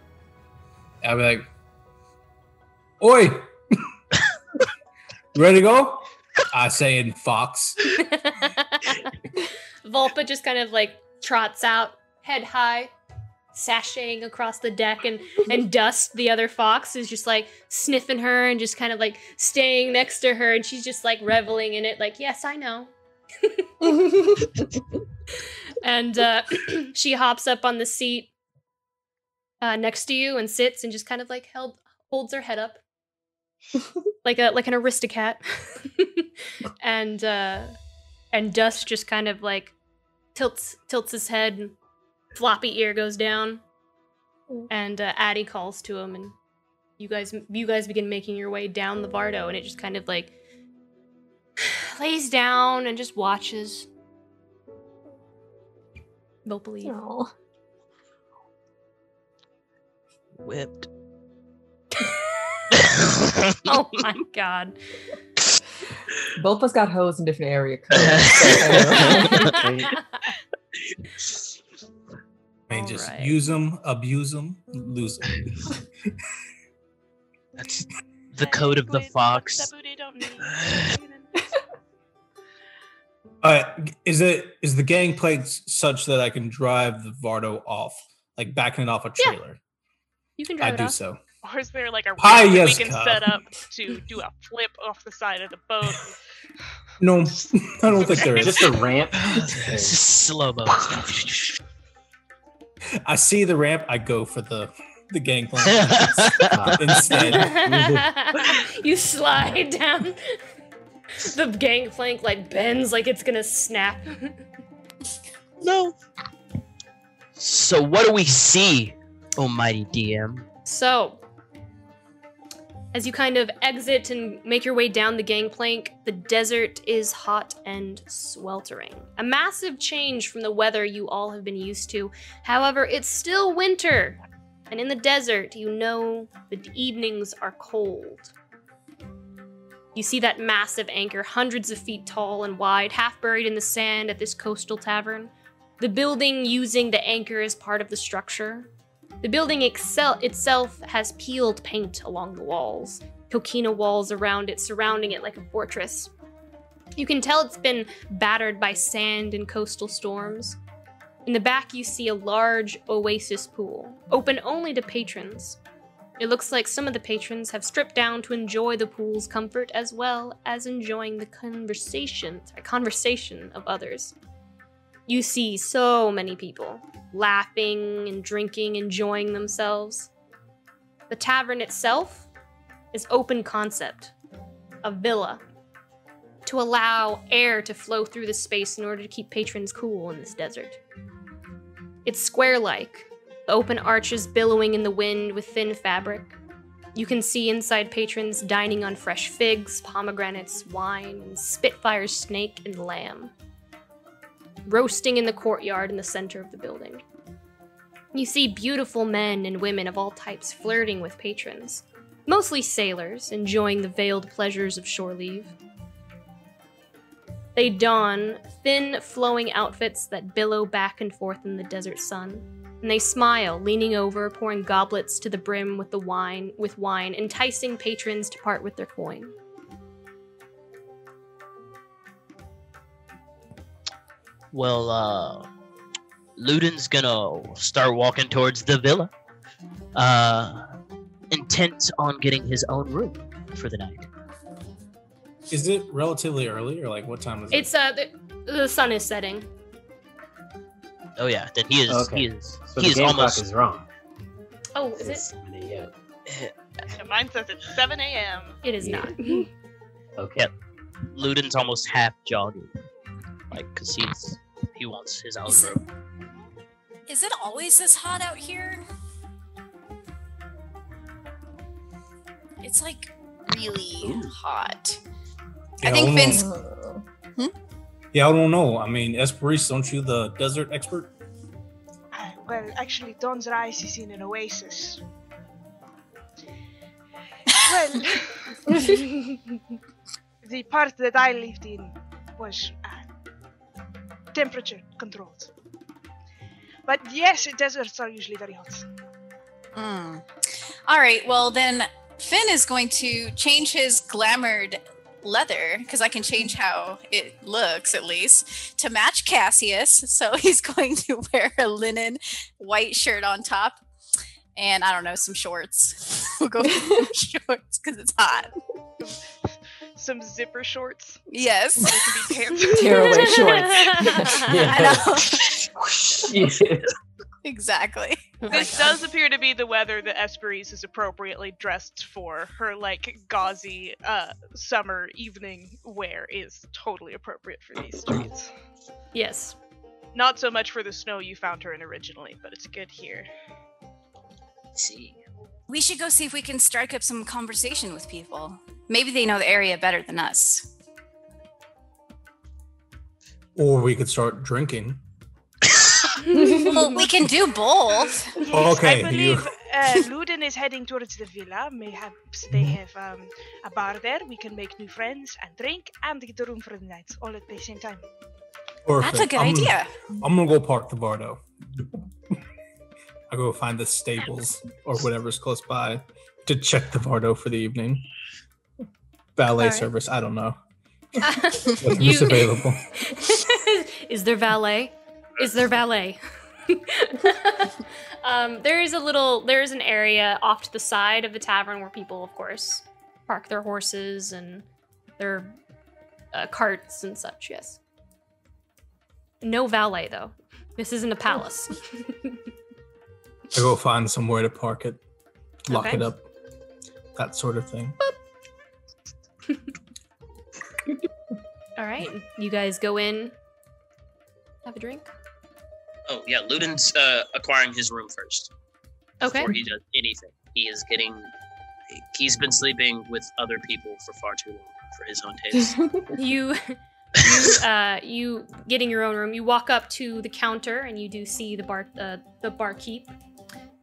I'll be like, "Oi, *laughs* ready to go?" I say in Fox. *laughs* Volpa just kind of like trots out, head high, sashaying across the deck, and and *laughs* Dust, the other fox, is just like sniffing her and just kind of like staying next to her, and she's just like reveling in it, like, yes, I know. and uh, *clears throat* she hops up on the seat uh, next to you and sits and just kind of like held holds her head up *laughs* like a like an aristocrat. *laughs* and uh and dust just kind of like tilts tilts his head and floppy ear goes down and uh, addie calls to him and you guys you guys begin making your way down the vardo and it just kind of like *sighs* lays down and just watches don't believe No. Whipped. *laughs* *laughs* oh my god Both of us got hoes in different area codes. *laughs* I mean, just Alright. use them, abuse them, lose them. *laughs* That's the code of the fox. That booty don't need. All right, is it is the gangplank such that I can drive the Vardo off, like backing it off a Yeah. trailer? you can I drive it do off. so. Or is there like a Hi, ramp yes, we can set up to do a flip off the side of the boat? No, *laughs* *laughs* I don't think there is. Just a ramp. *laughs* It's slow mo. I see the ramp. I go for the the gangplank instead. you slide down. The gangplank like bends like it's gonna snap. no. So what do we see, Almighty DM? So, as you kind of exit and make your way down the gangplank, the desert is hot and sweltering. A massive change from the weather you all have been used to. However, it's still winter. And in the desert, you know the evenings are cold. You see that massive anchor, hundreds of feet tall and wide, half buried in the sand at this coastal tavern. The building using the anchor as part of the structure. The building excel- itself has peeled paint along the walls, coquina walls around it, surrounding it like a fortress. You can tell it's been battered by sand and coastal storms. In the back, you see a large oasis pool, open only to patrons. It looks like some of the patrons have stripped down to enjoy the pool's comfort as well as enjoying the conversation, sorry, conversation of others. You see so many people laughing and drinking, enjoying themselves. The tavern itself is open concept, a villa, to allow air to flow through the space in order to keep patrons cool in this desert. It's square like, the open arches billowing in the wind with thin fabric. You can see inside patrons dining on fresh figs, pomegranates, wine, and Spitfire's snake and lamb. Roasting in the courtyard in the center of the building. You see beautiful men and women of all types flirting with patrons, mostly sailors enjoying the veiled pleasures of shore leave. They don thin, flowing outfits that billow back and forth in the desert sun, and they smile, leaning over, pouring goblets to the brim with the wine, with wine, enticing patrons to part with their coin. Well, uh, Luden's gonna start walking towards the villa, uh, intent on getting his own room for the night. Is it relatively early or like what time is it? It's uh, the, the sun is setting. Oh yeah, then he is. Okay. He is. So he the is game almost. clock is wrong. Oh, is it? Yeah. *laughs* Yeah, mine says it's 7 a.m. It is not. *laughs* Okay. Yep. Luden's almost half jogging, like, cause he's he wants his own Is it- room. Is it always this hot out here? It's like really hot. Yeah, I think don't Finn's. Hmm? Yeah, I don't know. I mean, Esperise, don't you the desert expert? Uh, well, actually, Dawn's Rise is in an oasis. Well, *laughs* *laughs* the part that I lived in was uh, temperature controlled. But yes, deserts are usually very hot. Mm. All right. Well, then Finn is going to change his glamored leather because I can change how it looks at least to match Cassius. So *laughs* he's going to wear a linen white shirt on top. And I don't know, some shorts. *laughs* we'll go *laughs* shorts because it's hot. Some zipper shorts. Yes. So it can be *laughs* pants. Tearaway shorts. *laughs* I know. exactly. This does appear to be the weather that Esperise is appropriately dressed for. Her like gauzy uh, summer evening wear is totally appropriate for these streets. Yes. Not so much for the snow you found her in originally, but it's good here. see. We should go see if we can strike up some conversation with people. Maybe they know the area better than us. Or we could start drinking. well, we can do both. *laughs* Okay, I you- believe uh, Luden is heading towards the villa. Mayhaps they have um, a bar there. We can make new friends and drink and get a room for the night all at the same time. Perfect. That's a good I'm, idea. I'm gonna go park the Vardo. I go find the stables or whatever's close by to check the Vardo for the evening. Ballet Alright. service, I don't know. *laughs* What's available? *laughs* is there valet? Is there valet? *laughs* um, there is a little. There is an area off to the side of the tavern where people, of course, park their horses and their uh, carts and such. Yes. No valet though. This isn't a palace. I go find somewhere to park it, lock Okay. it up, that sort of thing. *laughs* All right, you guys go in. Have a drink. Oh yeah, Luden's uh, acquiring his room first. Okay. Before he does anything, he is getting. He's been sleeping with other people for far too long for his own taste. *laughs* you you uh you getting your own room you walk up to the counter and you do see the bar uh, the barkeep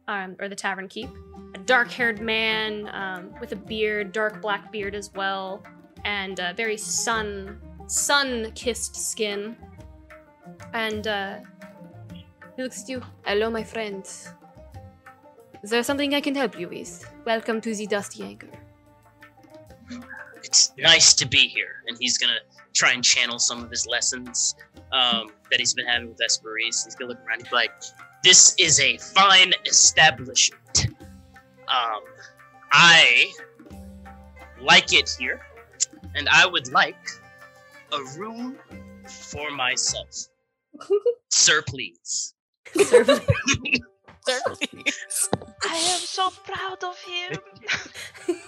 um or the tavern keep a dark-haired man um, with a beard dark black beard as well and uh, very sun sun-kissed skin and uh he looks at you hello my friend is there something i can help you with welcome to the dusty anchor it's nice to be here. And he's gonna try and channel some of his lessons um, that he's been having with Esperise. He's gonna look around. He's like, "This is a fine establishment. Um, I like it here, and I would like a room for myself, *laughs* sir, please." *laughs* Sir, please. I am so proud of him. *laughs*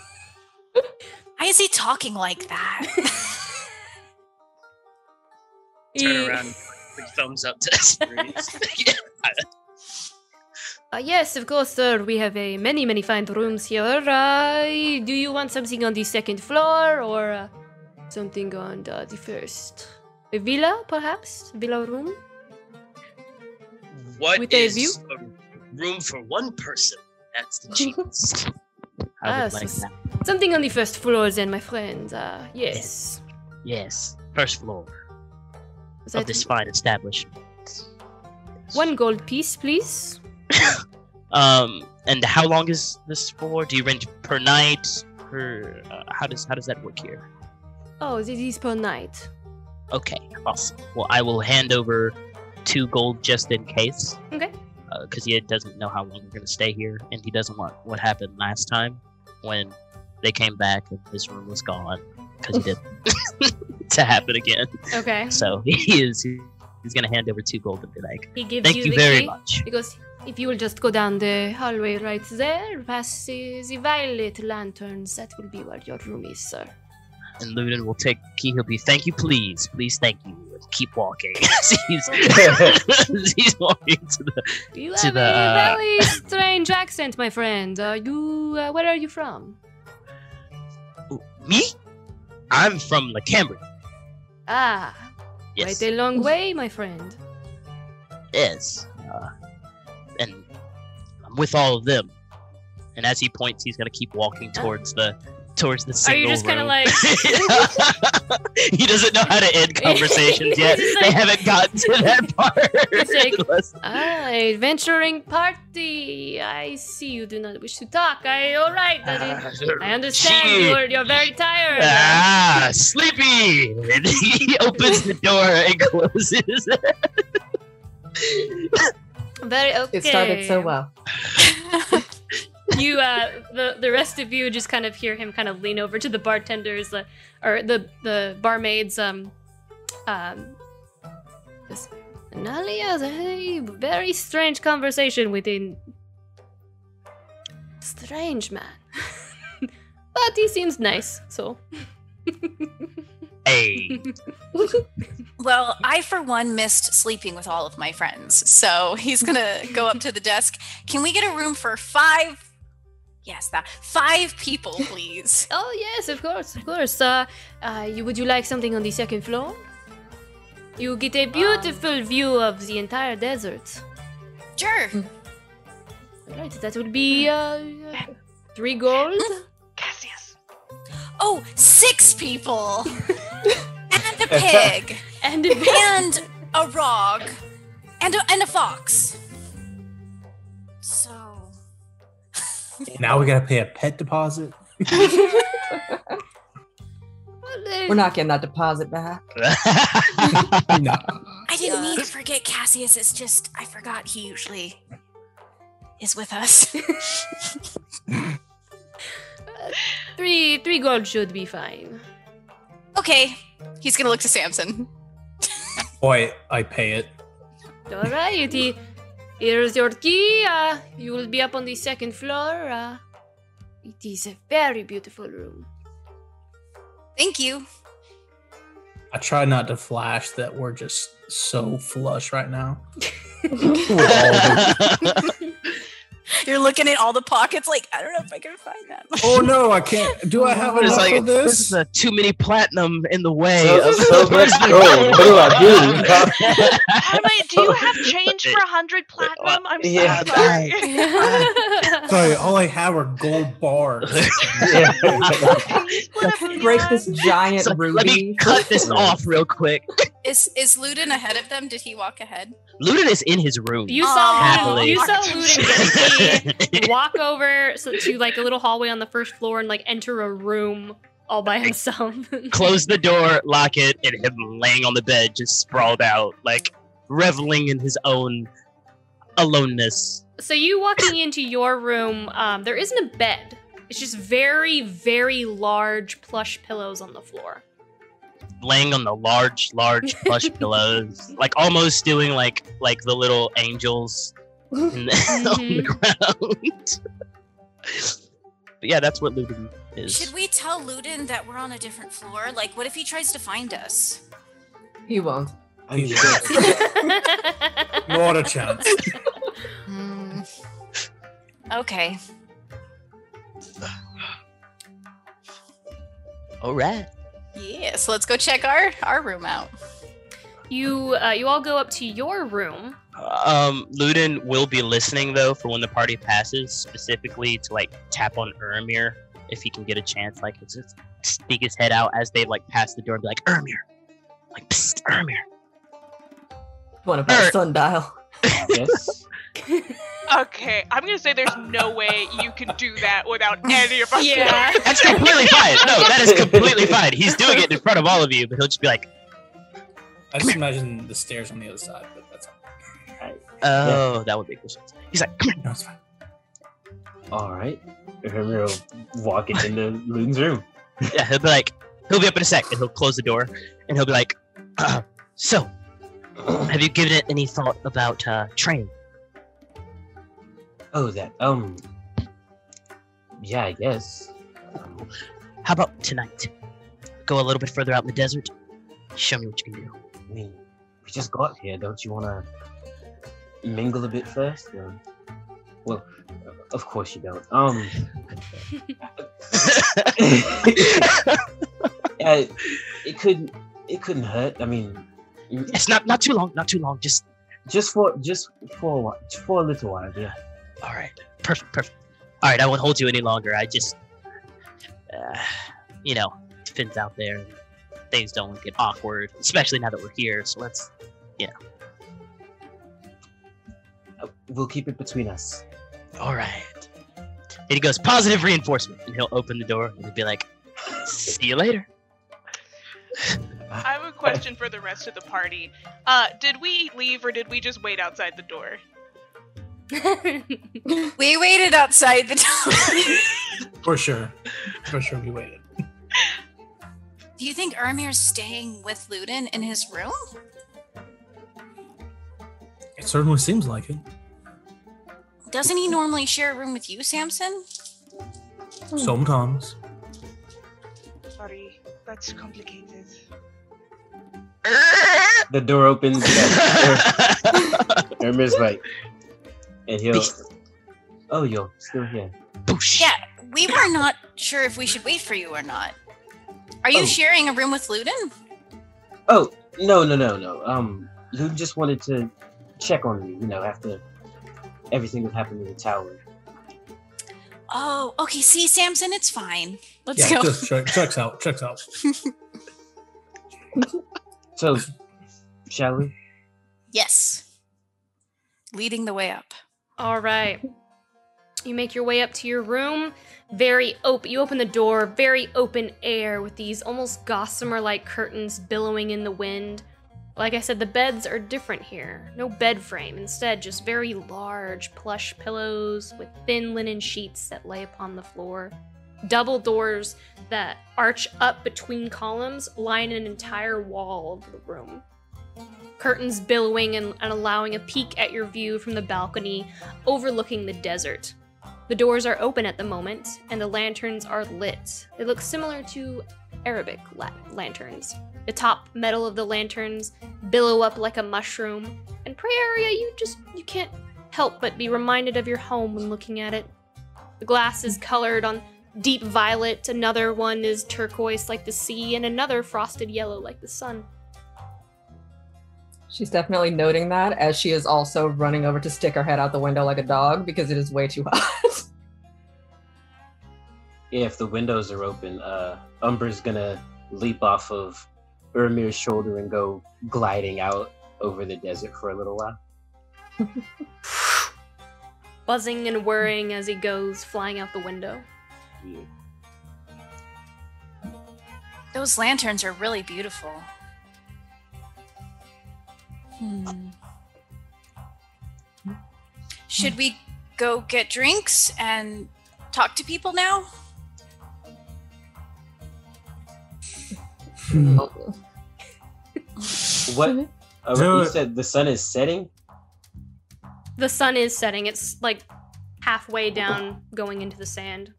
Why is he talking like that? Turn around, big thumbs up to Esperise. Yeah. Uh, yes, of course, sir. We have a many, many fine rooms here. Uh, do you want something on the second floor or uh, something on the, the first? A villa, perhaps? Villa room? What With a is view? a room for one person? That's the cheapest. *laughs* I Ah, would so like that. Something on the first floor, then, my friend. Uh, yes. Yes, first floor of this fine establishment. one gold piece, please? Um, and how long is this for? Do you rent per night? Per uh, how does how does that work here? Oh, this is per night. Okay, awesome. Well, I will hand over two gold just in case. Okay. Because he doesn't know how long we're gonna stay here, and he doesn't want what happened last time when they came back and his room was gone because he didn't *laughs* to happen again. Okay. So *laughs* he is he's gonna hand over two gold and be like, He gives "Thank you, you the very key much." because if you will just go down the hallway right there, past the, the violet lanterns, that will be where your room is, sir. And Luden will take the key. He'll be, "Thank you, please, please, thank you." And keep walking. *laughs* he's, walking to the You to have the. a Uh, very strange accent, my friend. Are you? Uh, where are you from? me? I'm from the Cambria. Ah, Yes. quite a long way, my friend. Yes. Uh, with all of them. And as he points, he's gonna keep walking towards the towards the single Are you just kind of like? *laughs* he doesn't know how to end *laughs* conversations yet. He's they haven't gotten to *laughs* that part. Like, ah, adventuring party. I see you do not wish to talk. I all right. is- I understand you're you're very tired. Ah, sleepy! And he opens the door and closes. Very okay. It started so well. *laughs* you uh the the rest of you just kind of hear him kind of lean over to the bartenders uh, or the the barmaids um um this Analia a very strange conversation within strange man *laughs* but he seems nice so *laughs* hey *laughs* Well, I for one missed sleeping with all of my friends, so he's gonna go up to the desk. Can we get a room for five? Yes, that five people, please. *laughs* oh yes of course of course uh, uh you would you like something on the second floor you get a beautiful view of the entire desert Sure. Right, that would be uh, three gold. *laughs* Cassius. Oh, six people. And a pig. and a and a rog. And a, and a fox. So *laughs* Now we gotta pay a pet deposit. We're not getting that deposit back. *laughs* no. I didn't mean to forget Cassius. It's just I forgot he usually is with us. *laughs* Uh, three three gold should be fine. okay. He's gonna look to Samson. Boy, I pay it. Alrighty. Here's your key. Uh, you will be up on the second floor. Uh, it is a very beautiful room. Thank you. I try not to flash that we're just so flush right now. *laughs* *laughs* You're looking at all the pockets like I don't know if I can find that. oh no, I can't. Do I have It's enough like of this this? is uh, too many platinum in the way. So- of so *laughs* much gold. What do I do? How do I? Do you *laughs* have change for a hundred platinum? I'm so Yeah, sorry. Sorry, *laughs* all I have are gold bars. Break this giant So, ruby. let me cut this off real quick. Is is Luden ahead of them? Did he walk ahead? Luden is in his room. You saw Happily. you saw *laughs* Luden get *laughs* walk over so, to like a little hallway on the first floor and like enter a room all by himself. *laughs* Close the door, lock it, and him laying on the bed, just sprawled out, like reveling in his own aloneness. So you walking *coughs* into your room, um, there isn't a bed. It's just very, very large plush pillows on the floor. Laying on the large, large plush *laughs* pillows, like almost doing like like the little angels in the, *laughs* on the ground. but yeah, that's what Luden is. Should we tell Luden that we're on a different floor? Like, what if he tries to find us? He won't. I mean, Not a chance. Hmm. Okay. All right. Yeah, so let's go check our our room out. You uh, you all go up to your room. Um, Luden will be listening though for when the party passes, specifically to like tap on Ermir if he can get a chance. Like just stick his head out as they like pass the door and be like, Ermir, like Psst, Ermir. One of our sundial. *laughs* yes. *laughs* Okay, I'm gonna say there's no way you can do that without any of us. Yeah. *laughs* That's completely fine. No, that is completely fine. He's doing it in front of all of you, but he'll just be like, I just imagine the stairs on the other side, but that's "Oh, that would make more sense." He's like, "Come here." no, it's fine. All right. Hermir will walk into Loon's room. Yeah, he'll be like, he'll be up in a sec, and he'll close the door, and he'll be like, uh, *clears throat* "So, have you given it any thought about uh, training?" Oh, that. Um. Yeah, I guess. Um, How about tonight? Go a little bit further out in the desert. Show me what you can do. I mean, we just got here. Don't you want to mingle a bit first? Or... Well, of course you don't. Um. *laughs* yeah, it couldn't. It couldn't hurt. I mean, It's not not too long. Not too long. Just just for just for a while, for a little while. Yeah. All right. Perfect. Perfect. All right. I won't hold you any longer. I just, uh, you know, Finn's out there. and Things don't get awkward, especially now that we're here. So let's. Uh, We'll keep it between us. All right. And he goes positive reinforcement, and he'll open the door and he'll be like, "See you later." I have a question for the rest of the party. Uh, did we leave or did we just wait outside the door? *laughs* We waited outside the door. *laughs* For sure. For sure, we waited. Do you think Ermir's staying with Luden in his room? It certainly seems like it. Doesn't he normally share a room with you, Samson? Hmm. Sometimes. Sorry, that's complicated. The door opens. Hermir's *laughs* like, and he'll. Oh, you're still here. Yeah, we were not sure if we should wait for you or not. Are you Oh. sharing a room with Luden? Oh no no no no. Um, Luke just wanted to check on you. You know, after everything that happened in the tower. Oh, okay. See, Samson, it's fine. Let's yeah, go. just check, *laughs* checks out. Checks out. So, shall we? yes. Leading the way up. All right. You make your way up to your room. Very open. You open the door. Very open air with these almost gossamer-like curtains billowing in the wind. Like I said, the beds are different here. No bed frame. Instead, just very large plush pillows with thin linen sheets that lay upon the floor. Double doors that arch up between columns line an entire wall of the room. Curtains billowing and, and allowing a peek at your view from the balcony overlooking the desert. The doors are open at the moment, and the lanterns are lit. They look similar to Arabic la- lanterns. The top metal of the lanterns billow up like a mushroom, and Praeria, you just you can't help but be reminded of your home when looking at it. The glass is colored on deep violet, another one is turquoise like the sea, and another frosted yellow like the sun. She's definitely noting that as she is also running over to stick her head out the window like a dog because it is way too *laughs* hot. Yeah, if the windows are open, uh, Umber's gonna leap off of Ermir's shoulder and go gliding out over the desert for a little while. *laughs* buzzing and whirring as he goes flying out the window. Those lanterns are really beautiful. Hmm. Should we go get drinks and talk to people now? What? Uh, you said the sun is setting. The sun is setting. It's like halfway down, going into the sand.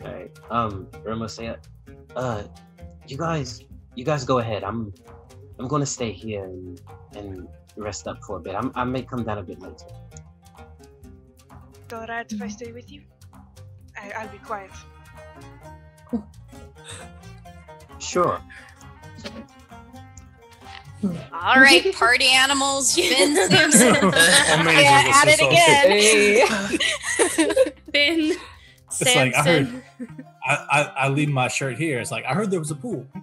Alright. Um, Ramo say, uh, you guys, you guys go ahead. I'm, I'm gonna stay here and, and rest up for a bit. I'm, I may come down a bit later. It's alright if I stay with you. I, I'll be quiet. Sure. All right, party animals, Finn Simpson. Amazing, yeah, this at it so again. *laughs* Finn It's like I heard. Samson. I, I I leave my shirt here. It's like I heard there was a pool. *laughs*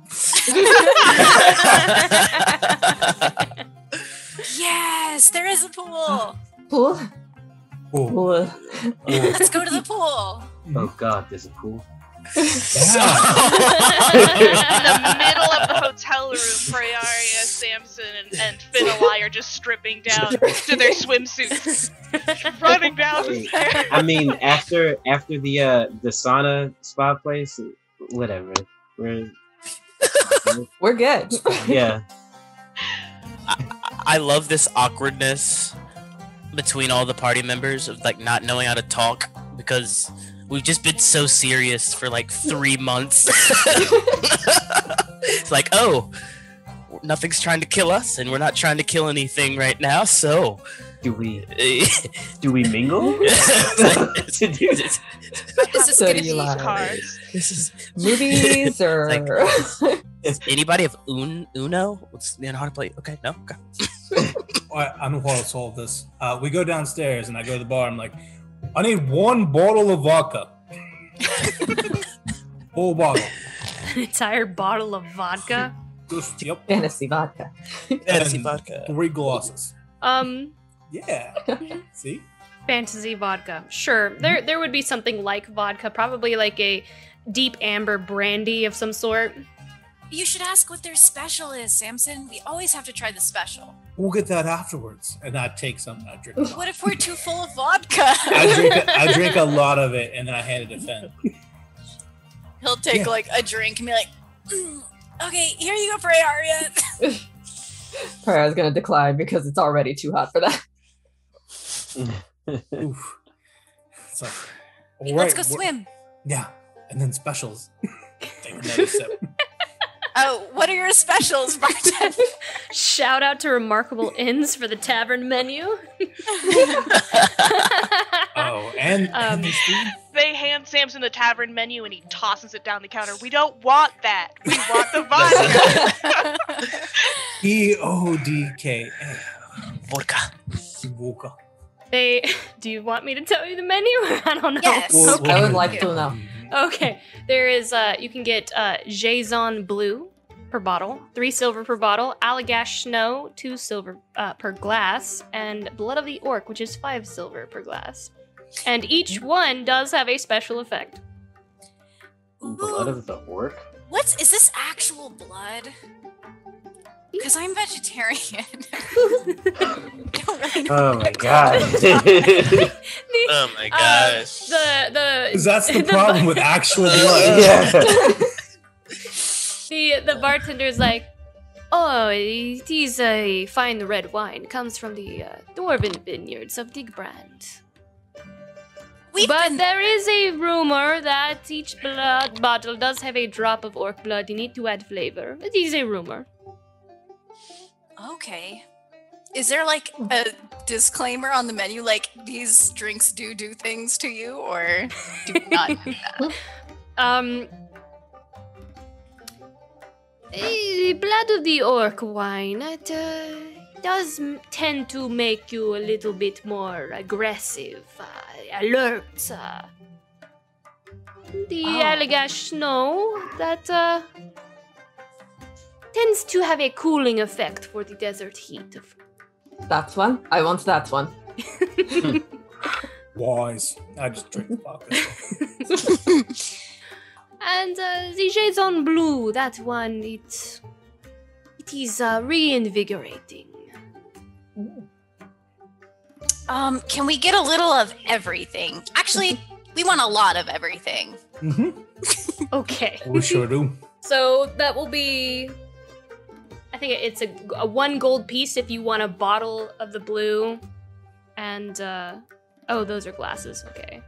yes, there is a pool. Pool? Pool. Pool. Let's go to the pool. Oh God, there's a pool. So *laughs* in the middle of the hotel room, Prearia, Samson, and, and Finalai are just stripping down to their swimsuits, *laughs* running down the stairs. I mean, after after the uh the sauna spa place, whatever. We're We're good. yeah. I love this awkwardness between all the party members of like not knowing how to talk because we've just been so serious for like three months. *laughs* it's like, oh, nothing's trying to kill us, and we're not trying to kill anything right now. So, do we *laughs* do we mingle? *laughs* This is this So gonna do you be lie? cards? This is Movies or Does anybody have un Uno? What's you know how to play? Okay, no. Okay. All right, I know how to solve this. Uh, we go downstairs and I go to the bar. I'm like, I need one bottle of vodka. *laughs* Whole bottle. An entire bottle of vodka. Just, yep. fantasy vodka. Fantasy vodka. Three glasses. Um, Yeah. *laughs* See? fantasy vodka. Sure, there there would be something like vodka, probably like a deep amber brandy of some sort. You should ask what their special is, Samson. We always have to try the special. We'll get that afterwards. And I take some. and I drink. What if we're too full of vodka? I drink. A, I *laughs* drink a lot of it, and then I hand it to Finn. He'll take Yeah. like a drink and be like, "Mm, "Okay, here you go, Prearia." Probably was gonna decline because it's already too hot for that. *laughs* Oof. It's like, all Let's go swim. Yeah, and then specials. *laughs* Take another sip. Oh, what are your specials, *laughs* bartender? Shout out to Remarkable Inns for the tavern menu. *laughs* Oh, and, Um, and? They hand Samson the tavern menu and he tosses it down the counter. We don't want that. We want the vodka. *laughs* E O D K Vodka. Vodka. They do you want me to tell you the menu? I don't know. Yes. Okay. I would like to know. Okay. There is uh you can get uh Jason Blue per bottle, three silver per bottle, Allagash Snow, two silver uh, per glass, and Blood of the Orc, which is five silver per glass. And each one does have a special effect. Blood of the orc. What's is this actual blood? Because I'm vegetarian. Really *laughs* Oh my god. it. *laughs* Oh my Uh, gosh. the the 'Cause that's the *laughs* the problem bar- with actual blood. yeah. the the bartender's like, oh, it is a fine red wine. Comes from the uh, dwarven vineyards of Digbrand. We've but been there is a rumor that each blood bottle does have a drop of orc blood in it to add flavor. It is a rumor. Okay. Is there like a disclaimer on the menu, like these drinks do do things to you, or do not? do that? *laughs* Um, eh, blood of the orc wine. It uh, does m- tend to make you a little bit more aggressive, uh, alert. Uh. The Oh. Allagash snow that uh, tends to have a cooling effect for the desert heat. Of That one. I want that one. *laughs* Wise. I just drink the vodka. *laughs* And uh, the Jason Blue, that one, it it is uh, reinvigorating. Um, can we get a little of everything? Actually, we want a lot of everything. Mm-hmm. *laughs* Okay. We sure do. So that will be. I think it's a, a one gold piece if you want a bottle of the blue, and uh, oh, those are glasses. Okay,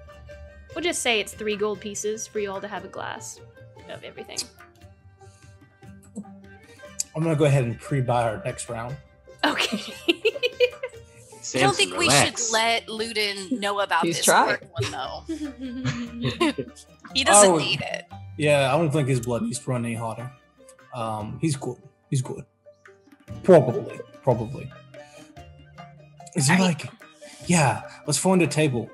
we'll just say it's three gold pieces for you all to have a glass of everything. I'm gonna go ahead and pre-buy our next round. Okay. *laughs* I don't think we should let Luden know about He's this tried. work one though. *laughs* he doesn't Oh. need it. Yeah, I don't think his blood needs to run any hotter. Um, he's good. He's good. Probably. Probably. Is he like? Yeah. Let's find a table.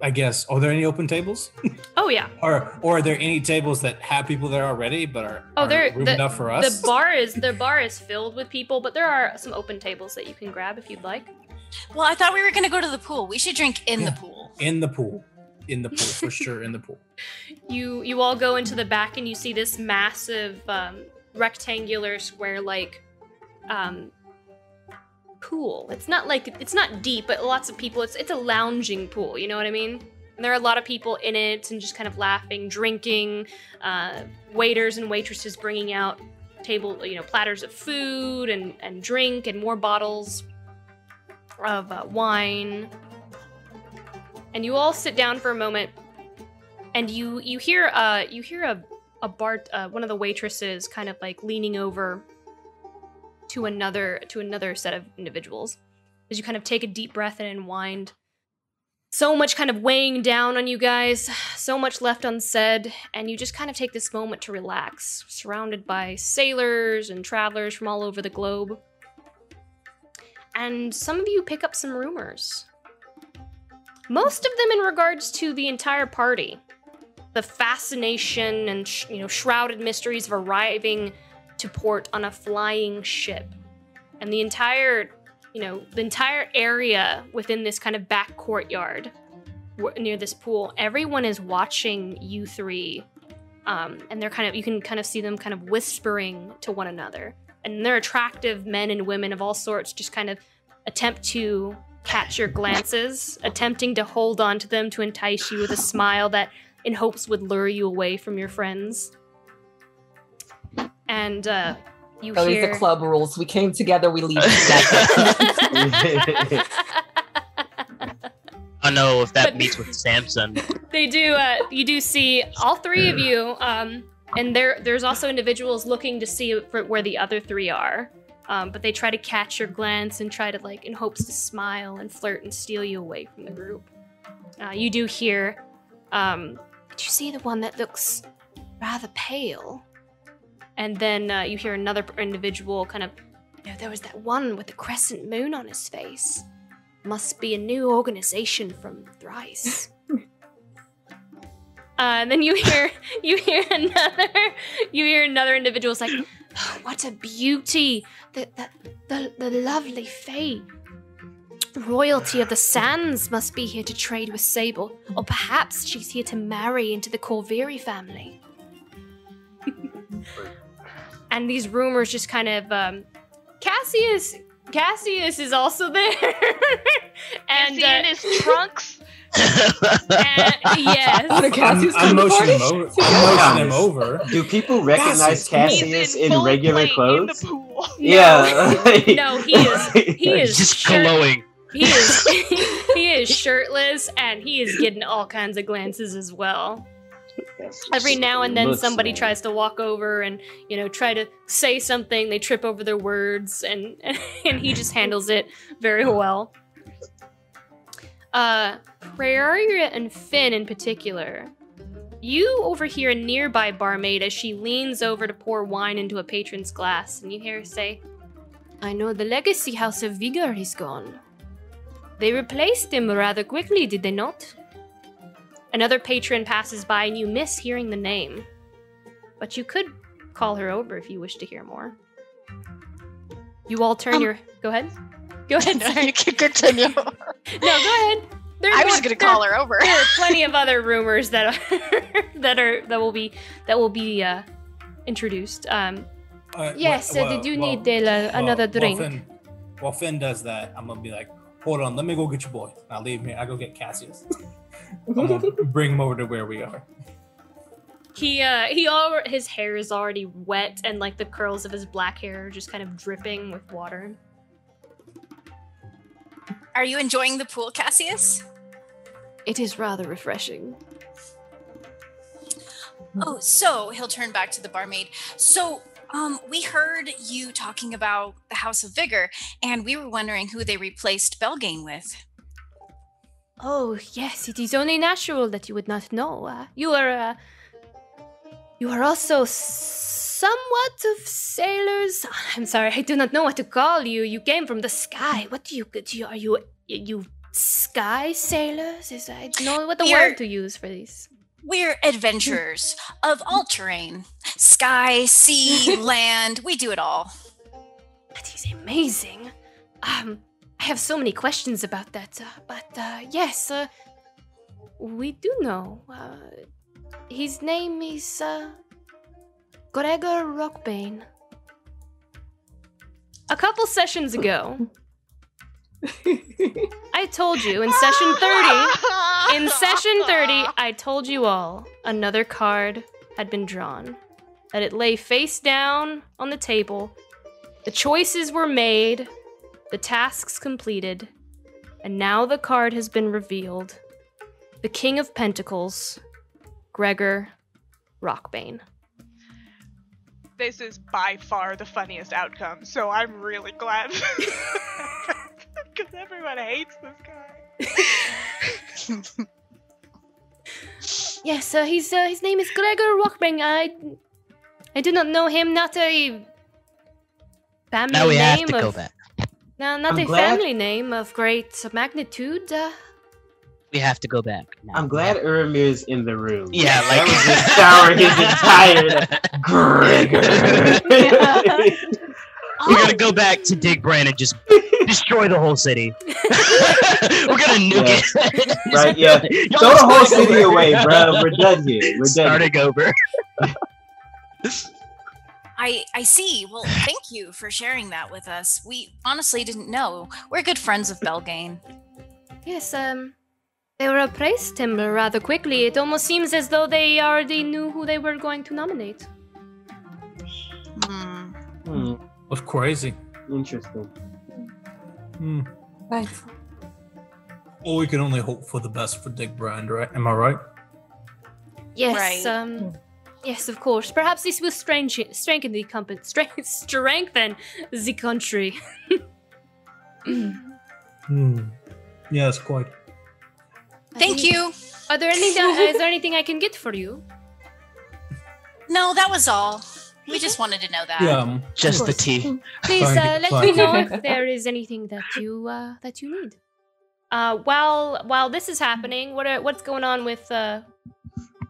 I guess. Are there any open tables? oh yeah. *laughs* Or or are there any tables that have people there already, but are, Oh, are there. room The, enough for us? the *laughs* bar is the bar is filled with people, but there are some open tables that you can grab if you'd like. Well, I thought we were gonna go to the pool. We should drink in the pool. in the pool. In the pool for *laughs* sure. In the pool. you you all go into the back and you see this massive um, rectangular square like um, pool. It's not like it's not deep but lots of people it's it's a lounging pool you know what i mean? And there are a lot of people in it and just kind of laughing drinking uh, waiters and waitresses bringing out table you know platters of food and and drink and more bottles of uh, wine. And you all sit down for a moment and you you hear uh you hear a a bart uh, one of the waitresses kind of like leaning over to another to another set of individuals. As you kind of take a deep breath and unwind so much kind of weighing down on you guys so much left unsaid and you just kind of take this moment to relax surrounded by sailors and travelers from all over the globe. And some of you pick up some rumors. Most of them in regards to the entire party the fascination and sh- you know shrouded mysteries of arriving to port on a flying ship. And the entire you know the entire area within this kind of back courtyard w- near this pool everyone is watching you three um, and they're kind of you can kind of see them kind of whispering to one another. And they're attractive men and women of all sorts just kind of attempt to catch your glances attempting to hold on to them to entice you with a smile that in hopes would lure you away from your friends and uh, you these hear are club rules. We came together, we leave together. *laughs* I don't know if that meets with Samson. *laughs* they do uh you do see all three of you um and there there's also individuals looking to see for where the other three are um, but they try to catch your glance and try to like in hopes to smile and flirt and steal you away from the group uh, you do hear um did you see the one that looks rather pale? And then uh, you hear another individual kind of you know, there was that one with the crescent moon on his face. Must be a new organization from thrice. *laughs* Uh, and then you hear *laughs* you hear another you hear another individual's like, oh, *gasps* "What a beauty! The the the, the lovely Fae. Royalty of the Sands must be here to trade with Sable, or perhaps she's here to marry into the Corviri family." *laughs* and these rumors just kind of um, Cassius Cassius is also there, *laughs* and Is he in uh, his trunks? *laughs* yes. Cassius I'm, I'm motioning him over. I'm motioning him over. Do people recognize Cassius in, full regular plate in the clothes? pool. Yeah. no, he is he is Just shirt- glowing. He is *laughs* he is shirtless and he is getting all kinds of glances as well. Every now and then somebody like- tries to walk over and you know try to say something, they trip over their words and *laughs* and he just handles it very well. Uh Prayeria and Finn in particular. You overhear a nearby barmaid as she leans over to pour wine into a patron's glass, and you hear her say, I know the legacy house of Vigor is gone. They replaced him rather quickly, did they not? Another patron passes by and you miss hearing the name. But you could call her over if you wish to hear more. You all turn Um, your. Go ahead. Go ahead. *laughs* No, you can continue. *laughs* *laughs* No, go ahead. There I was gonna call her over. There are plenty of other rumors that are that are that will be that will be uh, introduced. Um, Uh, yes, well- uh, did you well- need uh, well- another well, drink? Finn, while Finn does that, I'm gonna be like, hold on, let me go get your boy. I'll leave him here. I go get Cassius. *laughs* I'm bring him over to where we are. He uh he all his hair is already wet and like the curls of his black hair are just kind of dripping with water. Are you enjoying the pool, Cassius? It is rather refreshing. Oh, so he'll turn back to the barmaid. So, um, we heard you talking about the House of Vigor, and we were wondering who they replaced Belgain with. Oh yes, it is only natural that you would not know. Uh, you are uh, you are also somewhat of sailors. I'm sorry, I do not know what to call you. You came from the sky. What do you do? You, are you you sky sailors? Is I don't know what the You're- word to use for these. We're adventurers of all terrain sky, sea, *laughs* land. We do it all. That is amazing. Um, I have so many questions about that, uh, but uh, yes, uh, we do know. Uh, his name is uh, Gregor Rockbane. A couple sessions ago, *laughs* I told you in session 30, in *laughs* session 30, I told you all another card had been drawn. That it lay face down on the table. The choices were made, the tasks completed, and now the card has been revealed. The King of Pentacles, Gregor Rockbane. This is by far the funniest outcome, so I'm really glad. *laughs* Because everyone hates this guy. *laughs* Yes, uh, he's uh, his name is Gregor Rockbane. I I do not know him. Not a family Now we have name to go of back. no, not I'm a glad- family name of great magnitude. Uh, We have to go back. now. I'm glad Uramir's in the room. Yeah, that like- was *laughs* just sour his entire Gregor. *laughs* We're gonna go back to Dig Brand and just destroy the whole city. *laughs* We're gonna nuke it. right? Yeah. Y'all Throw the whole city over. away, bro. We're done here. We're done. Starting over. I I see. Well, thank you for sharing that with us. We honestly didn't know. We're good friends of Belgain. yes, um, they were appraised him rather quickly. It almost seems as though they already knew who they were going to nominate. Hmm. Hmm, That's crazy. interesting. Hmm. Right. Well, we can only hope for the best for Dig Brand, right? Am I right? Yes, Right. um, yes, of course. Perhaps this will strengthen, strengthen the company, *laughs* strengthen the country. Hmm. Yes, quite. Thank you. Are there any? is there anything I can get for you? No, that was all. We just wanted to know that. Yeah. um, Just the tea. *laughs* Please uh, let me know if there is anything that you uh, that you need. Uh, while while this is happening, what are, what's going on with uh,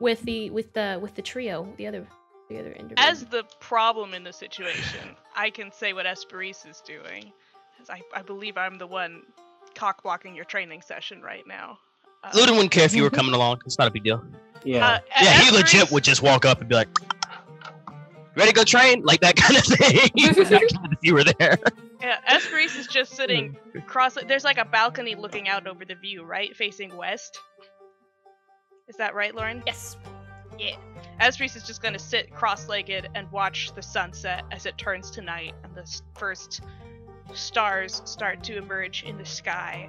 with the with the with the trio, the other the other individual? As the problem in the situation, I can say what Esperise is doing. 'cause I, I believe I'm the one cock blocking your training session right now. Uh, Luden wouldn't care if you were coming along. It's not a big deal. Yeah. uh, Yeah, he Esperise- legit would just walk up and be like, "Ready to go train?" Like that kind of thing. *laughs* if you *laughs* were there. Yeah, Esperise is just sitting hmm. cross. There's like a balcony looking out over the view, right, facing west. Is that right, Lauren? yes. Yeah. Esperise is just gonna sit cross-legged and watch the sunset as it turns to night, and the first stars start to emerge in the sky.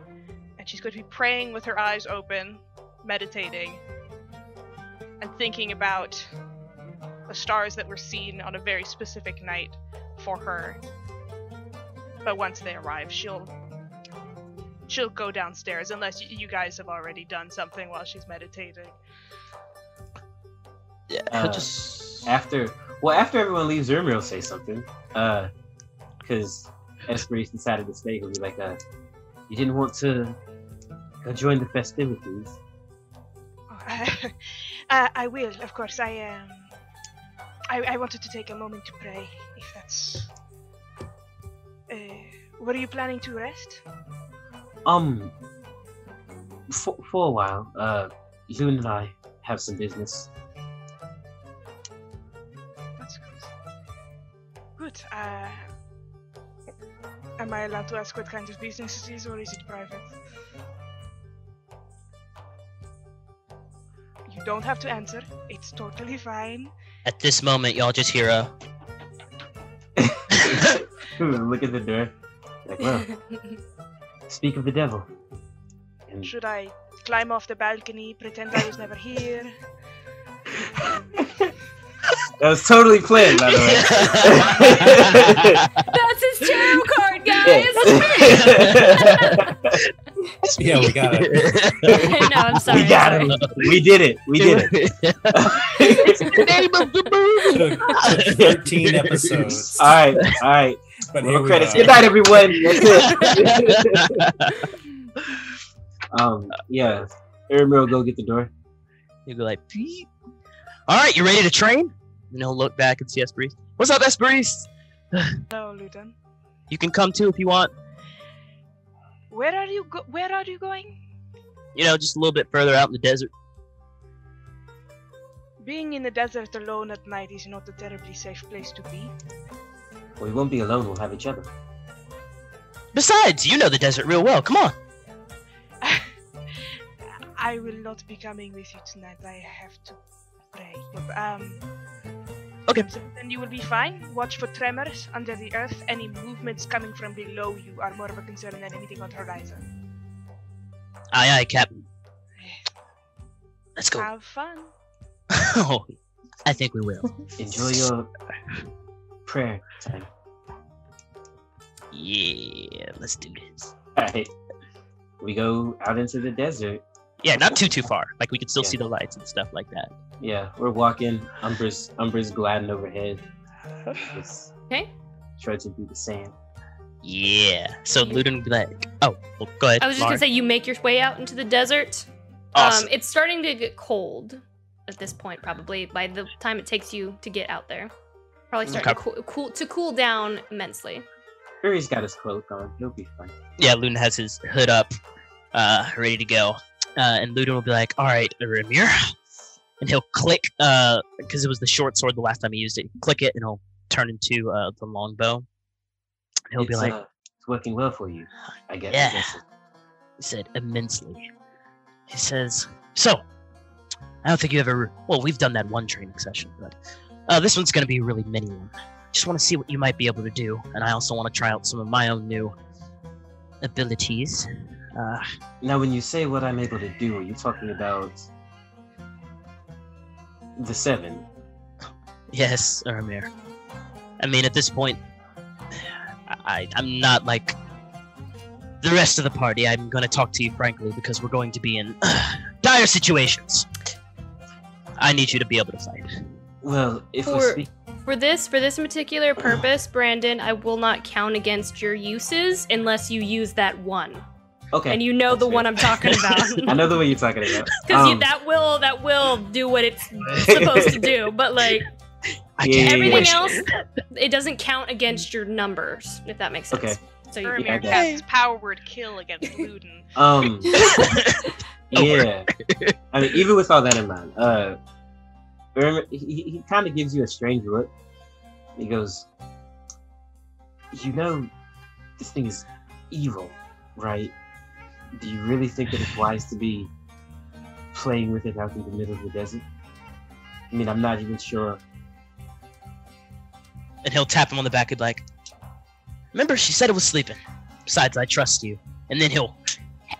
And she's going to be praying with her eyes open, meditating, and thinking about the stars that were seen on a very specific night for her. But once they arrive, she'll she'll go downstairs unless you guys have already done something while she's meditating. Yeah, Uh, just. After, well, after everyone leaves, Urmir will say something. Uh, because Esperise decided to stay. He'll be like, uh, you didn't want to go join the festivities. *laughs* uh, I will, of course. I um, I, I wanted to take a moment to pray, if that's. Uh, were you planning to rest? Um, for, for a while. Uh, Loon and I have some business. That's good. Good. Uh, am I allowed to ask what kind of business it is, or is it private? You don't have to answer. It's totally fine. At this moment, y'all just hear a. *laughs* Look at the door. Like, well, *laughs* speak of the devil. And Should I climb off the balcony, pretend I was never here? *laughs* that was totally planned, by the way. *laughs* That's his tarot card, guys. Yeah, *laughs* we got it. no, I'm sorry. we got I'm him. We did it. We did it. it's *laughs* the name of the movie. 13 episodes. All right. All right. But Roll here we credits. are. Good night, everyone. That's it. um. Yeah. Aramir will go get the door. You go like, "Beep." all right, you ready to train? And he'll look back and see Esperise. What's up, Esperise? No, Luden. You can come too if you want. Where are you? Go- where are you going? You know, just a little bit further out in the desert. Being in the desert alone at night is not a terribly safe place to be. We won't be alone. We'll have each other. Besides, you know the desert real well. Come on. *laughs* I will not be coming with you tonight. I have to pray. But um. Okay. So then you will be fine. Watch for tremors under the earth. Any movements coming from below you are more of a concern than anything on the horizon. Aye, aye, Captain. Let's go. Have fun. *laughs* oh, I think we will. Enjoy your prayer time. Yeah, let's do this. All right. We go out into the desert. Yeah, not too too far. Like we could still Yeah. see the lights and stuff like that. Yeah, we're walking. Umber's Umber's gliding overhead. *sighs* Just Okay. try to do the same. Yeah. So Luden would be like, oh, well, go ahead. I was just Mar. gonna say you make your way out into the desert. Awesome. Um, it's starting to get cold at this point, probably by the time it takes you to get out there. Probably starting to, cool, cool to cool down immensely. Fury's got his cloak on. He'll be fine. yeah, Luden has his hood up, uh, ready to go. Uh, and Luden will be like, all right, Ramir. And he'll click, uh, because it was the short sword the last time he used it. Click it, and it'll turn into uh, the longbow. He'll be like, uh, it's working well for you, I guess. Yeah. He said, immensely. He says, so, I don't think you ever, well, we've done that one training session, but uh, this one's going to be a really mini one. Just want to see what you might be able to do, and I also want to try out some of my own new abilities. Uh, Now, when you say what I'm able to do, are you talking about the seven? Yes, Ermir. I mean, at this point, I, I'm not like the rest of the party. I'm going to talk to you frankly because we're going to be in *clears throat* dire situations. I need you to be able to fight. Well, if we For speak, for this for this particular purpose, Brandon, I will not count against your uses unless you use that one. Okay. And you know that's the fair. one I'm talking *laughs* about. I know the one you're talking about. *laughs* Because Um, that will that will do what it's supposed to do. *laughs* But like Yeah, everything yeah. else, it doesn't count against your numbers, if that makes sense. Okay. So you, Ermir I guess. power word kill against Luden. Um. yeah. I mean, even with all that in mind, uh, he, he, he kind of gives you a strange look. He goes, "You know, this thing is evil, right? Do you really think that it's wise to be playing with it out in the middle of the desert? I mean, I'm not even sure. and he'll tap him on the back and be like, "Remember, she said it was sleeping. Besides, I trust you." And then he'll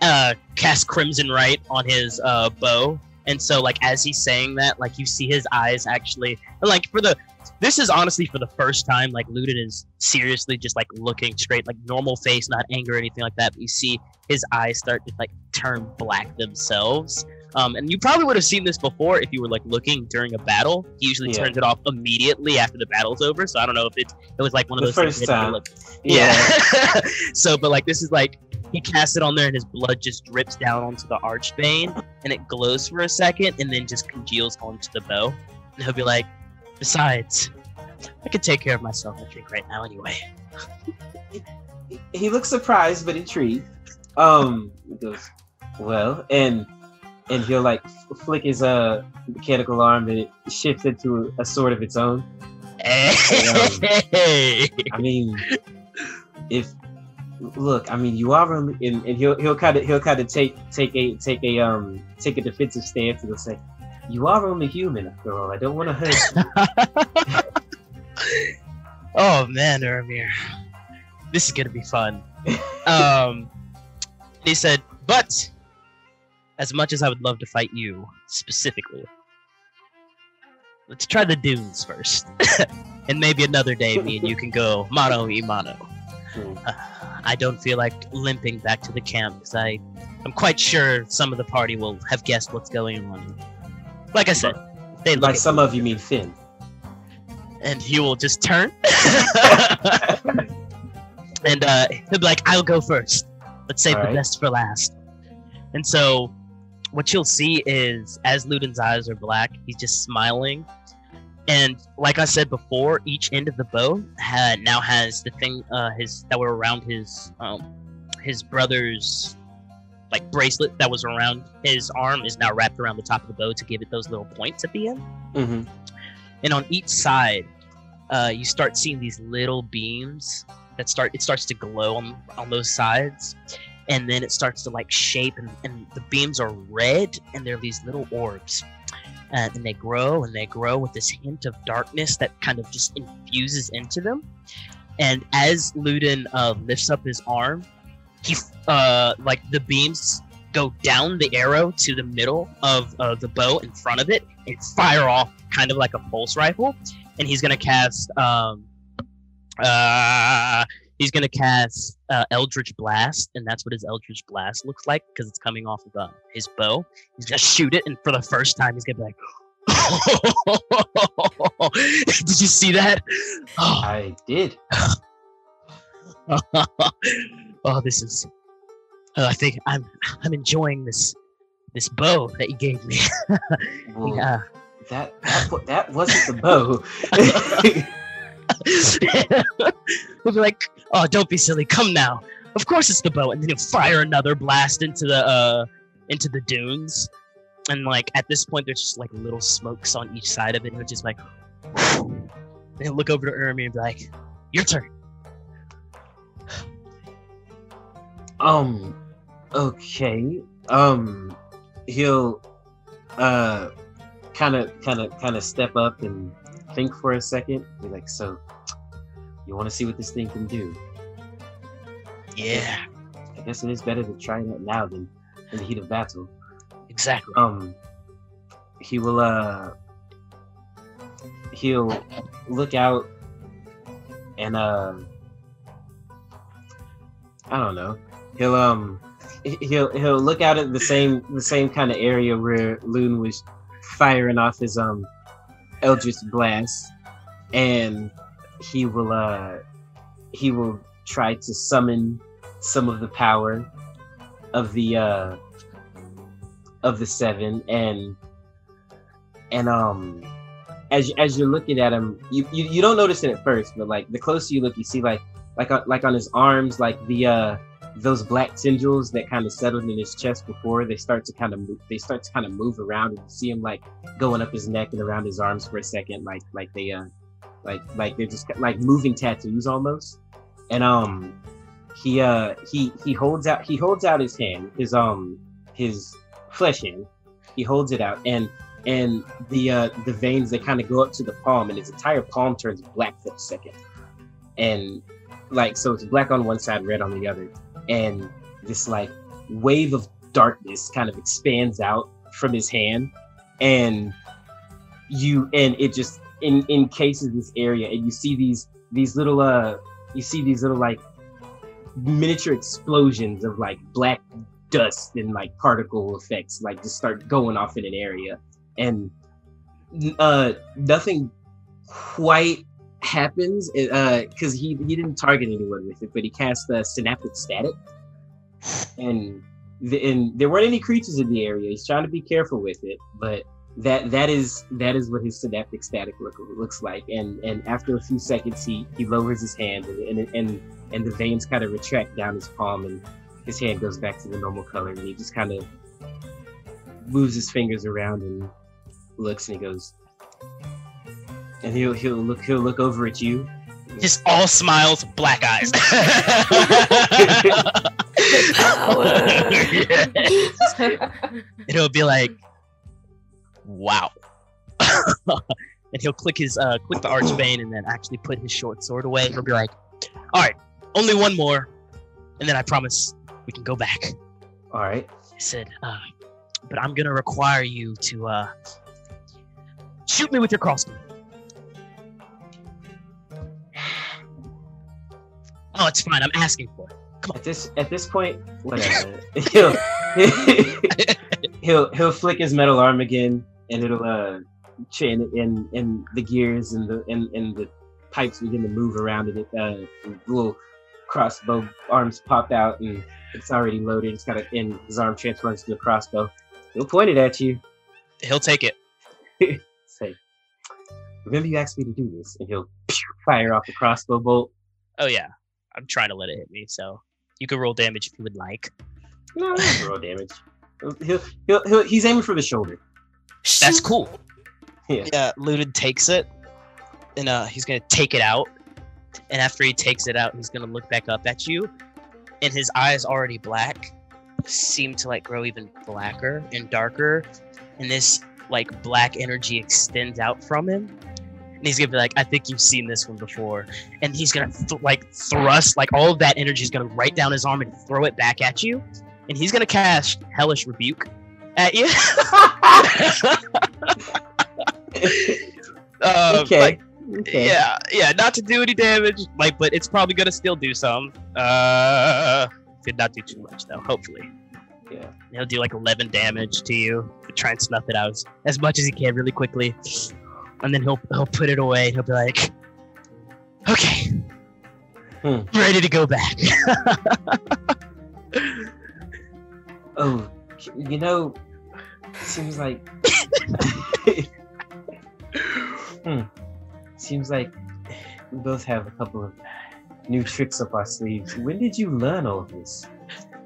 uh, cast Crimson Rite on his uh, bow, and so like as he's saying that, like you see his eyes actually, and, like for the. This is honestly for the first time, like Luden is seriously just like looking straight, like normal face, not anger or anything like that. But you see his eyes start to like turn black themselves. Um, and you probably would have seen this before if you were like looking during a battle. He usually Yeah. turns it off immediately after the battle's over. So I don't know if it's it was like one of The those things first time. looked- yeah. *laughs* so, but like this is like he casts it on there and his blood just drips down onto the archbane and it glows for a second and then just congeals onto the bow. And he'll be like, besides, I could take care of myself. I drink right now anyway. *laughs* He looks surprised but intrigued. Um, he goes, well, and and he'll like flick his uh mechanical arm and it shifts into a sword of its own. *laughs* Hey. I mean, if look, I mean, you are only, and, and he'll he'll kind of he'll kind of take take a take a um take a defensive stance and he'll say, "You are only human after all. I don't want to hurt you." *laughs* oh man, Ermir, this is gonna be fun. Um, he said, but as much as I would love to fight you specifically, let's try the dunes first, *laughs* and maybe another day me and you can go mano y mano. Uh, I don't feel like limping back to the camp because I, I'm quite sure some of the party will have guessed what's going on. Like I said, they By some of you mean Finn. and he will just turn *laughs* *laughs* and uh, he'll be like, "I'll go first. Let's save the best for last." And so, what you'll see is, as Luden's eyes are black, he's just smiling. And like I said before, each end of the bow had now has the thing uh, his that were around his um, his brother's like bracelet that was around his arm is now wrapped around the top of the bow to give it those little points at the end Mm-hmm. and on each side uh, you start seeing these little beams that start it starts to glow on on those sides and then it starts to like shape and, and the beams are red and they're these little orbs. Uh, and they grow and they grow with this hint of darkness that kind of just infuses into them. And as Luden uh, lifts up his arm he uh, like the beams go down the arrow to the middle of uh, the bow in front of it. And fire off kind of like a pulse rifle and he's gonna cast um uh he's gonna cast uh, eldritch blast and that's what his eldritch blast looks like because it's coming off of uh, his bow he's gonna shoot it and for the first time he's gonna be like *laughs* did you see that oh, *sighs* I did. *laughs* oh this is uh, i think i'm i'm enjoying this this bow that you gave me *laughs* Well, yeah That that that wasn't the bow. *laughs* He'll be like, "Oh, don't be silly. Come now. Of course it's the bow." And then he'll fire another blast into the uh into the dunes. And like at this point, there's just like little smokes on each side of it, and it's just like, *sighs* he'll look over to Ermi and be like, "Your turn." Um. Okay. Um. He'll, uh, kind of, kind of, kind of step up and think for a second. Be like, so, you want to see what this thing can do? Yeah, I guess it is better to try it out now than in the heat of battle. exactly. Um. He will. Uh. He'll look out and uh. I don't know. He'll um he- he'll he'll look out at the same the same kind of area where Loon was firing off his um Eldritch blast, and he will uh he will try to summon some of the power of the uh of the seven and and um as as you're looking at him you, you you don't notice it at first but like the closer you look you see like like on, like on his arms like the uh those black tendrils that kind of settled in his chest before they start to kind of move they start to kind of move around and see him like going up his neck and around his arms for a second like like they uh like like they're just like moving tattoos almost. And um he uh he he holds out he holds out his hand his um his flesh hand. He holds it out and and the uh the veins they kind of go up to the palm and his entire palm turns black for a second. And like so it's black on one side red on the other and this like wave of darkness kind of expands out from his hand and you and it just in encases this area and you see these these little uh you see these little like miniature explosions of like black dust and like particle effects like just start going off in an area. And uh nothing quite happens because he he didn't target anyone with it but he cast uh, synaptic static. And the, and there weren't any creatures in the area he's trying to be careful with it but that that is that is what his synaptic static look, looks like. And and after a few seconds he he lowers his hand and and and, and the veins kind of retract down his palm and his hand goes back to the normal color, and he just kind of moves his fingers around and looks, and he goes, and he'll he'll look he'll look over at you. Just all smiles, black eyes. *laughs* *laughs* It'll be like, wow. *laughs* and he'll click his uh click the archbane and then actually put his short sword away. He'll be like, all right, only one more, and then I promise we can go back. All right. I said, uh, but I'm gonna require you to uh shoot me with your crossbow. Oh, it's fine. I'm asking for it. Come on. At this at this point, whatever. *laughs* he'll, *laughs* he'll he'll flick his metal arm again, and it'll uh chain and and the gears and the and, and the pipes begin to move around, and it uh little crossbow arms pop out, and it's already loaded. It's got a and his arm transforms to a crossbow. He'll point it at you. He'll take it. *laughs* Say, remember you asked me to do this, and he'll fire off the crossbow bolt. Oh yeah, I'm trying to let it hit me, so you can roll damage if you would like. No, not roll damage. He'll, he'll, he'll, he's aiming for the shoulder. That's cool. Yeah. Yeah, Luden takes it, and uh, he's gonna take it out. And after he takes it out, he's gonna look back up at you, and his eyes already black seem to like grow even blacker and darker, and this like black energy extends out from him. And he's gonna be like, "I think you've seen this one before," and he's gonna th- like thrust like all of that energy is gonna right down his arm and throw it back at you, and he's gonna cast Hellish Rebuke at you. Uh, *laughs* Okay. like, Okay. Yeah, yeah, not to do any damage, like, but it's probably gonna still do some. Uh, could not do too much though. Hopefully, Yeah. he'll do like 11 damage to you. Try and snuff it out as, as much as he can, really quickly, and then he'll he'll put it away. and He'll be like, "Okay, Hmm. ready to go back." *laughs* Oh, you know, seems like. *laughs* hmm. Seems like we both have a couple of new tricks up our sleeves. When did you learn all of this?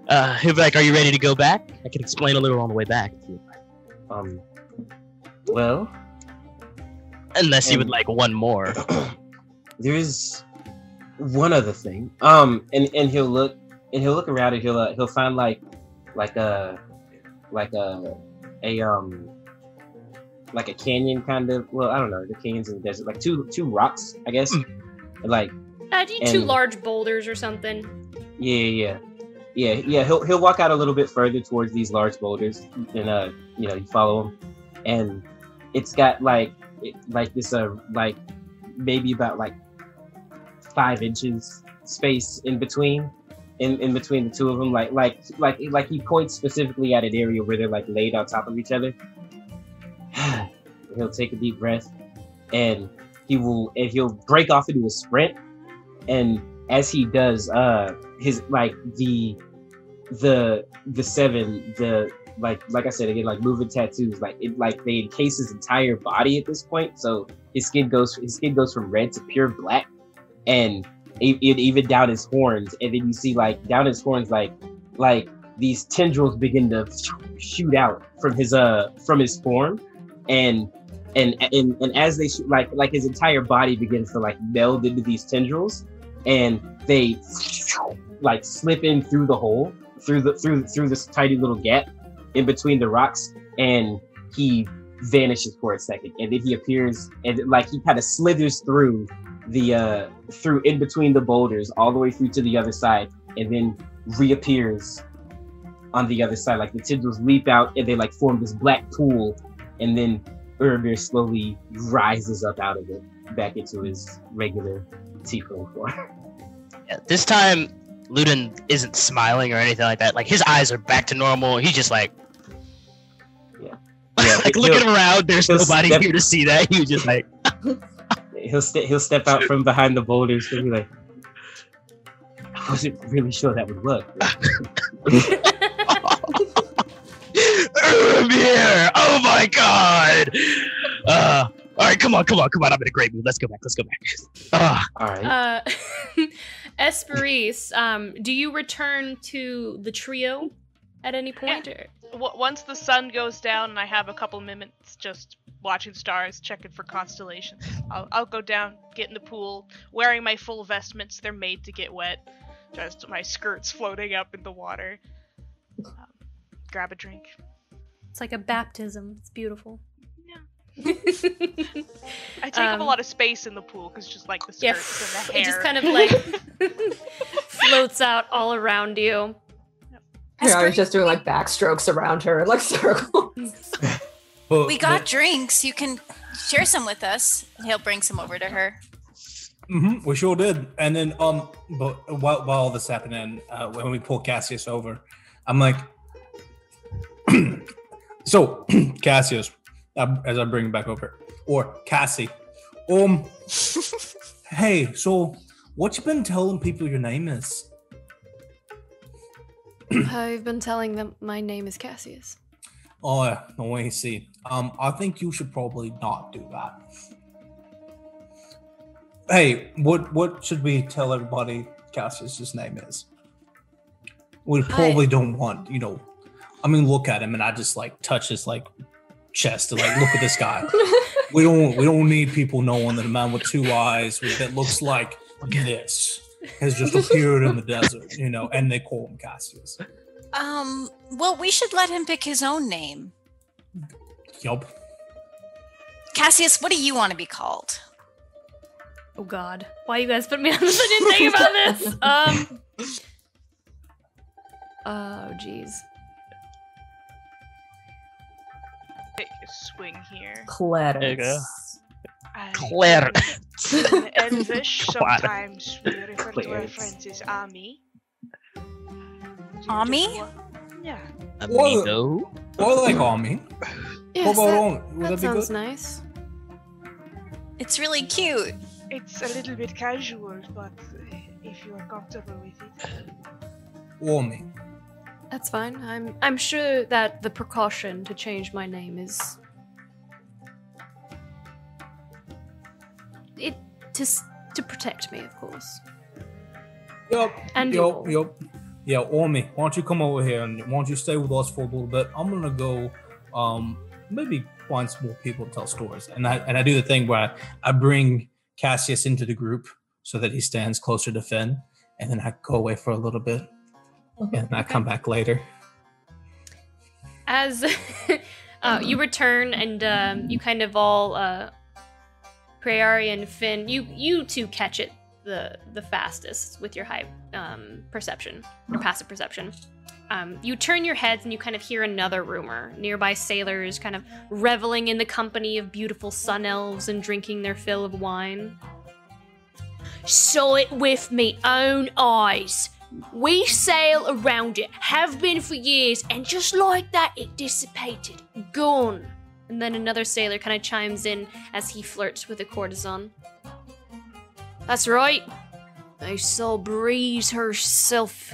uh, he'll be like, "Are you ready to go back?" I can explain a little on the way back, Um. Well, unless you would like one more. *clears throat* there is one other thing. Um, and and he'll look and he'll look around and he'll uh, he'll find like like a like a a um like a canyon kind of. Well, I don't know. The canyons in the desert, like two two rocks, I guess. And like Uh, do you two large boulders or something? yeah, yeah, yeah, yeah, yeah. He'll he'll walk out a little bit further towards these large boulders, and uh, you know, you follow him, and it's got like it, like this a like maybe about like five inches space in between, in in between the two of them. Like like like like he points specifically at an area where they're like laid on top of each other. *sighs* he'll take a deep breath, and he will and he'll break off into a sprint, and as he does, uh, his like the the the seven the like like I said again like moving tattoos like it like they encase his entire body at this point. So his skin goes his skin goes from red to pure black and it, even down his horns. And then you see like down his horns like like these tendrils begin to shoot out from his uh from his form. And and and, and as they shoot like like his entire body begins to like meld into these tendrils and they like slip in through the hole through the through through this tiny little gap in between the rocks and he vanishes for a second. And then he appears and like he kind of slithers through the uh through in between the boulders all the way through to the other side and then reappears on the other side. Like the tendrils leap out and they like form this black pool and then Urbir slowly rises up out of it back into his regular tiefling form. Yeah, this time, Luden isn't smiling or anything like that. Like his eyes are back to normal. He's just like, Yeah, *laughs* like he'll- looking around. There's nobody step- here to see that. He was just like, *laughs* *laughs* he'll step he'll step out from behind the boulders and be like, I wasn't really sure that would work. I'm here. Oh my god. Uh, all right, come on, come on, come on. I'm in a great mood. Let's go back. Let's go back. Uh, All right. Uh, Esperise, um, do you return to the trio at any point? Or? W- once the sun goes down and I have a couple minutes just watching stars, checking for constellations, I'll, I'll go down, get in the pool, wearing my full vestments. They're made to get wet. Just my skirts floating up in the water. Um, grab a drink. It's like a baptism. It's beautiful. *laughs* I take up Um, a lot of space in the pool because just like the Yeah, skirts and the hair. it just kind of like *laughs* floats out all around you. Here, I was just doing like backstrokes around her, like circles. *laughs* We got drinks. You can share some with us. He'll bring some over to her. hmm we sure did. And then, um, but while, while all this happening, uh, when we pull Cassius over, I'm like, *clears throat* so *clears throat* Cassius, as I bring back over, or Cassie, um, *laughs* hey, so what you been telling people your name is? *clears throat* I've been telling them my name is Cassius. Oh, yeah, no way. See, um, I think you should probably not do that. Hey, what what should we tell everybody Cassius's name is? We probably don't want, you know. I mean, look at him, and I just like touch his like chest and like look at this guy. *laughs* we don't we don't need people knowing that a man with two eyes with, that looks like this has just appeared in the desert, you know, and they call him Cassius. Um, well, we should let him pick his own name. Yup. Cassius, what do you want to be called? Oh God, why you guys put me *laughs* on this? I didn't think about this. Um. *laughs* Oh jeez. Take a swing here. Clarence. There you go. I- Claire. In Elvish, Claire. sometimes we refer to our Clarence. friends as Ami. Ami? Yeah. Amigo. Or like Army. Yes, what about that, on? Would that that be sounds good? nice. It's really cute. It's a little bit casual, but uh, if you are comfortable with it. Army. That's fine. I'm I'm sure that the precaution to change my name is it to to protect me, of course. Yup. And yup. all. Yup. Yeah, Ormy, why don't you come over here and why don't you stay with us for a little bit? I'm gonna go, um, maybe find some more people to tell stories. And I and I do the thing where I, I bring Cassius into the group so that he stands closer to Finn, and then I go away for a little bit, and I come back later. As *laughs* uh, you return and um, you kind of all uh, Prairie and Finn, you you two catch it the the fastest with your high um, perception or passive perception. Um, you turn your heads and you kind of hear another rumor. Nearby sailors kind of reveling in the company of beautiful sun elves and drinking their fill of wine. Saw it with me own eyes. We sail around it, have been for years, and just like that, it dissipated. Gone. And then another sailor kind of chimes in as he flirts with a courtesan. That's right. I saw Breeze herself.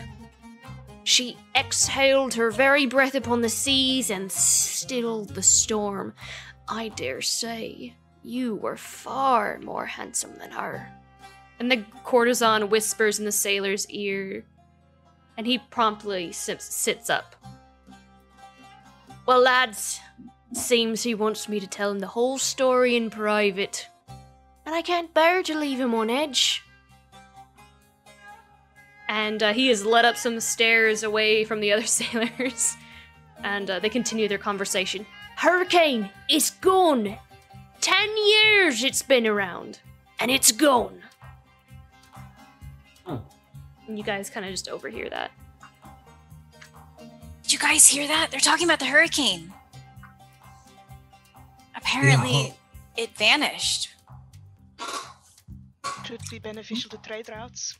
She exhaled her very breath upon the seas and stilled the storm. I dare say you were far more handsome than her. And the courtesan whispers in the sailor's ear, and he promptly sits, up. Well, lads, seems he wants me to tell him the whole story in private, and I can't bear to leave him on edge. And uh, he is led up some stairs away from the other *laughs* sailors, and uh, they continue their conversation. Hurricane is gone. Ten years it's been around, and it's gone. And you guys kind of just overhear that. Did you guys hear that? They're talking about the hurricane. Apparently, it vanished. Could be beneficial to trade routes.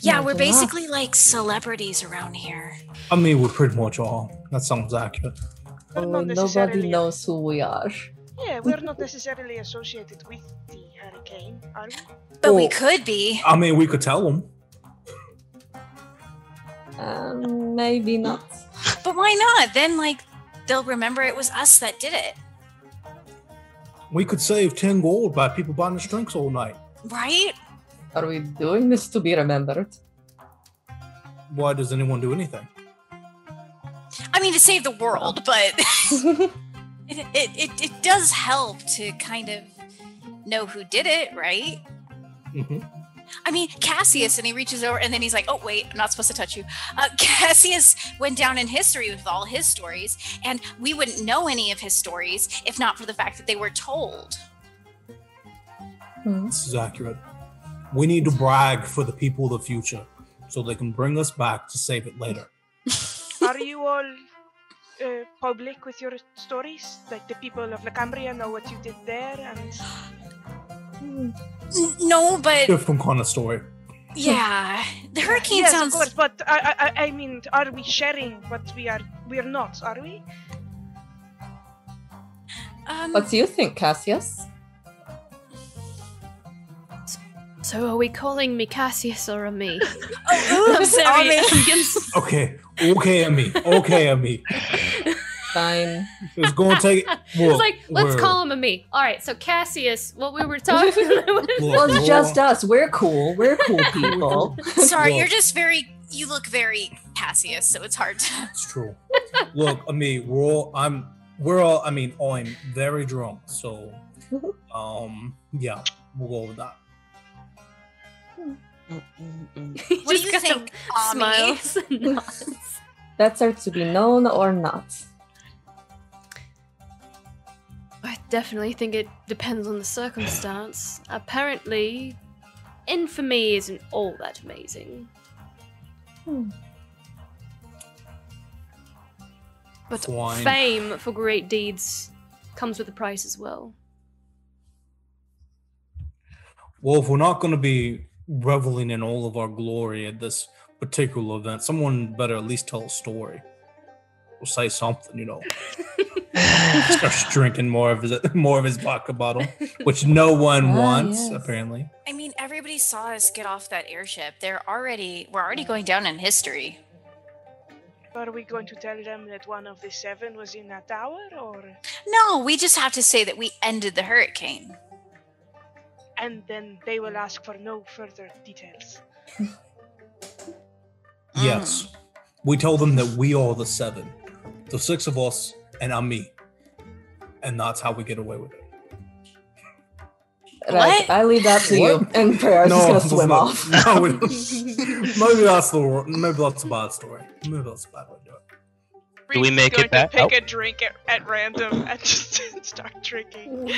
Yeah, we're Imagine that. basically like celebrities around here. I mean, we're pretty much are. That sounds accurate. Oh, nobody knows who we are. Yeah, we're not necessarily associated with the hurricane, are we? But we could be. I mean, we could tell them. Um, maybe not. But why not? Then, like, they'll remember it was us that did it, We could save ten gold by people buying us drinks all night. right? Are we doing this to be remembered? Why does anyone do anything? I mean, to save the world, but *laughs* it, it, it, it does help to kind of know who did it, right? hmm I mean, Cassius, and he reaches over and then he's like, oh, wait, I'm not supposed to touch you. Uh, *laughs* Cassius went down in history with all his stories, and we wouldn't know any of his stories if not for the fact that they were told. This is accurate. We need to brag for the people of the future so they can bring us back to save it later. *laughs* Are you all uh, public with your stories? Like the people of La Cambria know what you did there, and *gasps* N- No, but Different kind of story. yeah, the hurricane yes, sounds. of course. But I, I, I mean, are we sharing what we are? We are not, are we? Um, What do you think, Cassius? So are we calling me Cassius or a me? oh, *laughs* I'm oops, sorry. Ami. I'm getting- Okay, okay, Amy. Okay, Amy. Fine. It's gonna take. Well, *laughs* it's like let's we're- call him a me. All right, so Cassius, what we were talking *laughs* about. Well, it's just us. We're cool. We're cool *laughs* people. Sorry, Well- you're just very. You look very Cassius, so it's hard to. It's true. Look, I mean, we're all. I'm. We're all. I mean, I'm very drunk, so. Um. Yeah, we'll go with that. What do you think, Ami? Smiles and nods. Better to be known or not. I definitely think it depends on the circumstance. Apparently, infamy isn't all that amazing. Hmm. But Fine. fame for great deeds comes with a price as well. Well, if we're not going to be reveling in all of our glory at this particular event, someone better at least tell a story or say something. You know, starts drinking more of his *laughs* more of his vodka bottle, which no one *laughs* Ah, wants yes. apparently. I mean, everybody saw us get off that airship. They're already. We're already going down in history. Are we going to tell them that one of the seven was in that tower, or No, we just have to say that we ended the hurricane. and then they will ask for no further details? Yes, we told them that we are the seven, the six of us, and I'm me, and that's how we get away with it. Right, What? I leave that to What? you. And Farrah's just gonna that's swim not- off. *laughs* No, we maybe that's the maybe that's a bad story. Maybe that's a bad way to do it. Do we Reed's make it back? To pick Oh. a drink at, at random and just *laughs* start drinking.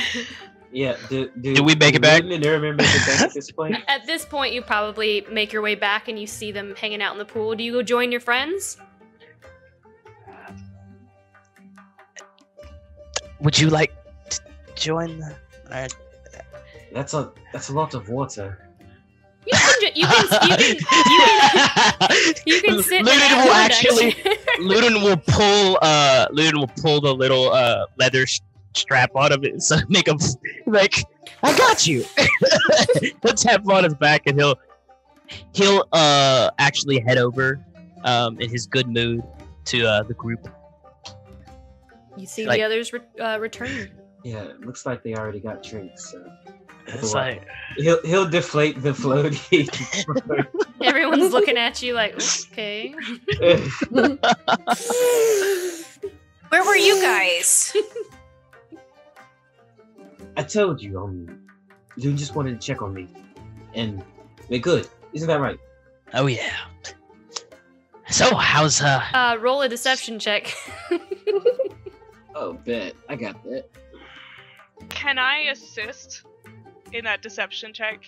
Yeah. Do, do, Do we make it back? Wouldn't it ever make it back at this point? *laughs* At this point, you probably make your way back and you see them hanging out in the pool. Do you go join your friends? Would you like to join the? Uh, That's a that's a lot of water. You can, ju- you can, you can, you can, *laughs* you can sit. and Luden will actually. action. *laughs* Luden will pull. Uh, Luden will pull the little uh leather s- strap out of it, so *laughs* make him like, I got you. Let's have him on his back, and he'll he'll uh actually head over um in his good mood to uh the group. You see Like- the others re- uh, return. Yeah, it looks like they already got drinks. So. It's like He'll he'll deflate the floaty. *laughs* *laughs* Everyone's looking at you like, okay. *laughs* Where were you guys? I told you, um, you just wanted to check on me, and we're good. Isn't that right? Oh yeah. So how's uh? Uh, roll a deception check. Oh, bet I got that. Can I assist in that deception check?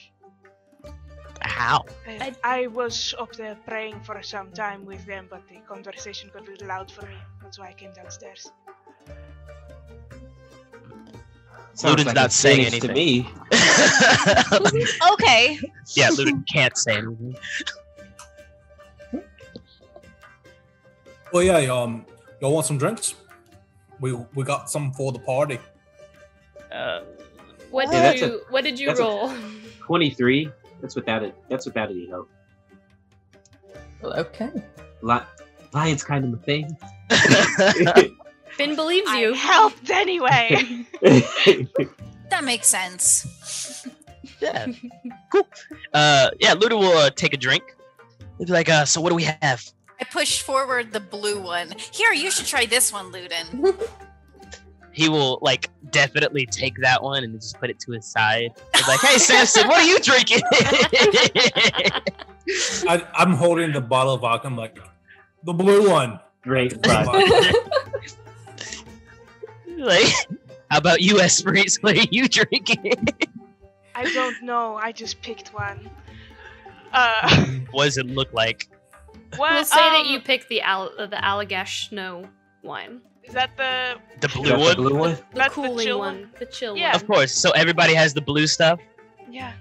How? I, I was up there praying for some time with them, but the conversation got a little loud for me. That's why I came downstairs. Sounds Luden's like not it's saying finished to anything. me. Okay. yeah, Luden can't say anything. Well, yeah, um, y'all want some drinks? We we got some for the party. Uh, What Yeah, did that's a- you What did you roll? *laughs* Twenty-three. That's without it. That's without any help. Well, okay. Li- Lion's kind of a thing. *laughs* *laughs* Finn believes I you. helped anyway. That makes sense. yeah. Cool. uh, yeah, Luda will uh, take a drink. He'll be like, uh, so what do we have? I push forward the blue one. Here, you should try this one, Luden. *laughs* He will like definitely take that one and just put it to his side. He's like, hey Samson, what are you drinking? *laughs* I, I'm holding the bottle of vodka. I'm like, the blue one. Great *laughs* like, how about you, Esprit? What are you drinking? I don't know. I just picked one. Uh, what does it look like? What? we'll say that um, you picked the Al- uh, the Allagash snow wine. Is that the? The blue one? the blue one? The the cooling chill one. one? The chill Yeah. Of course. So everybody has the blue stuff. Yeah.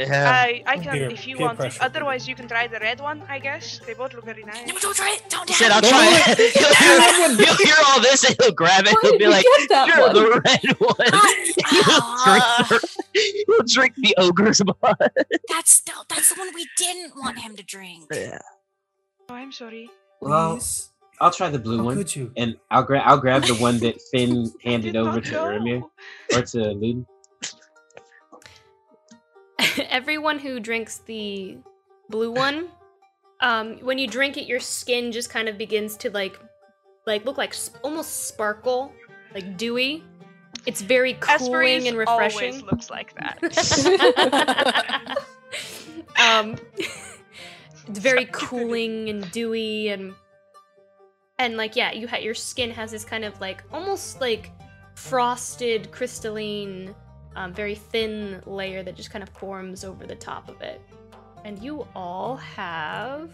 Yeah. I I can Peer- if you want it. pressure. Otherwise, you can try the red one. I guess they both look very nice. No, don't try it. Don't He said, I'll try it. *laughs* He'll hear, he'll hear all this and he'll grab it. He'll be like, you get that You're one?" the red one. Ah. *laughs* he'll, drink the, he'll drink the ogre's blood. That's no, that's the one we didn't want him to drink. Yeah. Oh, I'm sorry. Well, I'll try the blue How one, could you? and I'll grab I'll grab the one that *laughs* Finn handed over to know. Or to Luden. *laughs* Everyone who drinks the blue one, um, when you drink it, your skin just kind of begins to like, like look like sp- almost sparkle, like dewy. It's very cooling and refreshing. always looks like that. *laughs* *laughs* um, it's very cooling and dewy and and like yeah, you ha- your skin has this kind of like almost like frosted crystalline, um, very thin layer that just kind of forms over the top of it. And you all have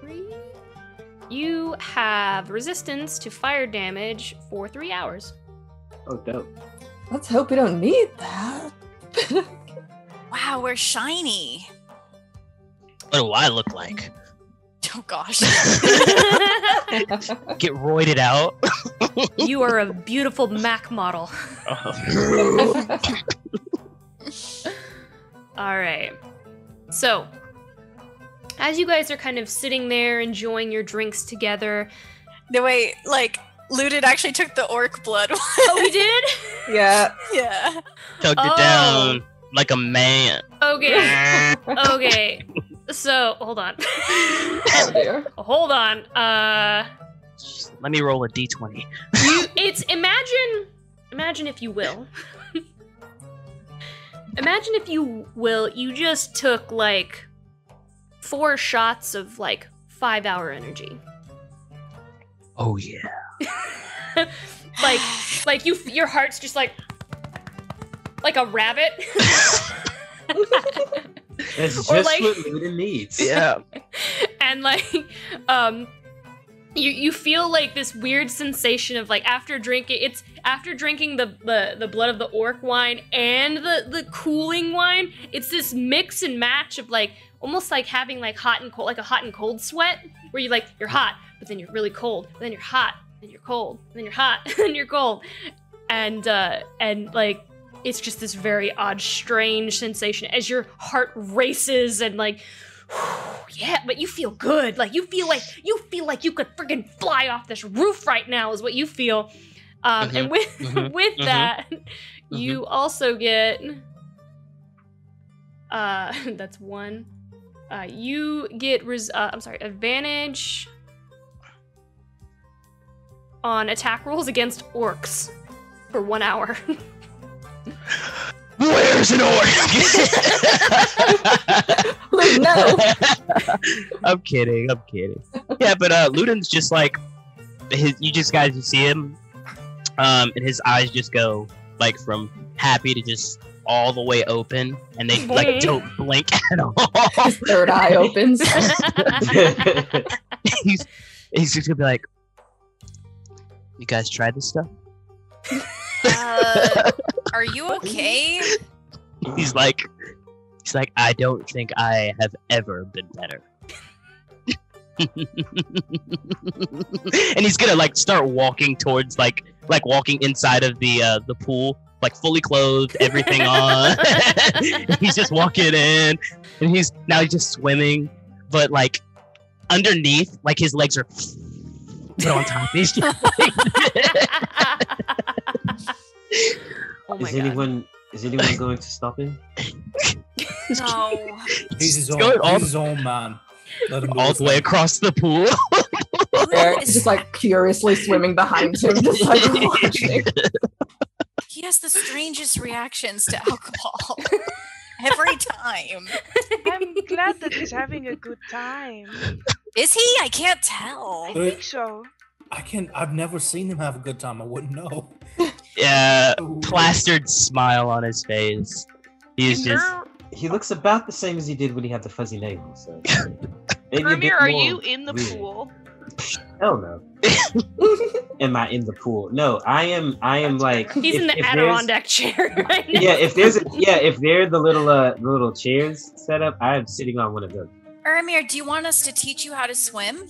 three. You have resistance to fire damage for three hours. Oh, dope. Let's hope we don't need that. *laughs* Wow, we're shiny. What do I look like? *laughs* Oh gosh. *laughs* Get roided out. *laughs* you are a beautiful Mac model. Uh-huh. All right. So, as you guys are kind of sitting there enjoying your drinks together, no wait, like Luden actually took the orc blood oh, we did. yeah. yeah. Tugged Oh. it down like a man. Okay. okay. So hold on. Oh dear. *laughs* hold on. Uh, Let me roll a d20. you, *laughs* it's imagine, imagine if you will. imagine if you will, you just took like four shots of like five hour energy. Oh yeah. *laughs* like like you your heart's just like like a rabbit That's Or just like- what Luden needs. Yeah. *laughs* and like um you you feel like this weird sensation of like after drinking it's after drinking the the, the blood of the orc wine and the the cooling wine it's this mix and match of like almost like having like hot and cold like a hot and cold sweat where you like you're hot but then you're really cold but then you're hot then you're cold then you're hot *laughs* then you're cold and uh and like it's just this very odd strange sensation as your heart races and like *sighs* yeah, but you feel good. Like you feel like you feel like you could freaking fly off this roof right now is what you feel. Um, and Mhm, with *laughs* mhm, with mhm, that, you also get uh *laughs* that's one. Uh you get res- uh, I'm sorry, advantage on attack rolls against orcs for 1 hour. *laughs* Where's an orc? no. *laughs* I'm kidding. I'm kidding. Yeah, but uh, Luden's just like his. You just guys, you see him, um, and his eyes just go like from happy to just all the way open, and they like don't blink at *laughs* all. His third eye opens. *laughs* he's he's just gonna be like, "You guys tried this stuff?" Uh, are you *laughs* okay? He's like, he's like, I don't think I have ever been better. and he's gonna like start walking towards like like walking inside of the uh the pool like fully clothed everything on *laughs* he's just walking in and he's now he's just swimming but like underneath like his legs are put on top he's oh my is anyone is Is anyone going to stop him? No. He's his own, going all- he's his own man. Let him all the way across the pool. Eric is just like curiously swimming behind him, just like *laughs* watching. He has the strangest reactions to alcohol *laughs* every time. I'm glad that he's having a good time. Is he? I can't tell. I think so. I can. I've never seen him have a good time. I wouldn't know. yeah, plastered smile on his face. He's just. He looks about the same as he did when he had the fuzzy nails. So *laughs* maybe a bit Hermir, are you in the weird. pool? Hell no. *laughs* am I in the pool? No, I am. I am like. He's if- in the Adirondack chair *laughs* right now. Yeah, if there's a, yeah, if they're the little uh the little chairs set up, I am sitting on one of them. Eramir, do you want us to teach you how to swim?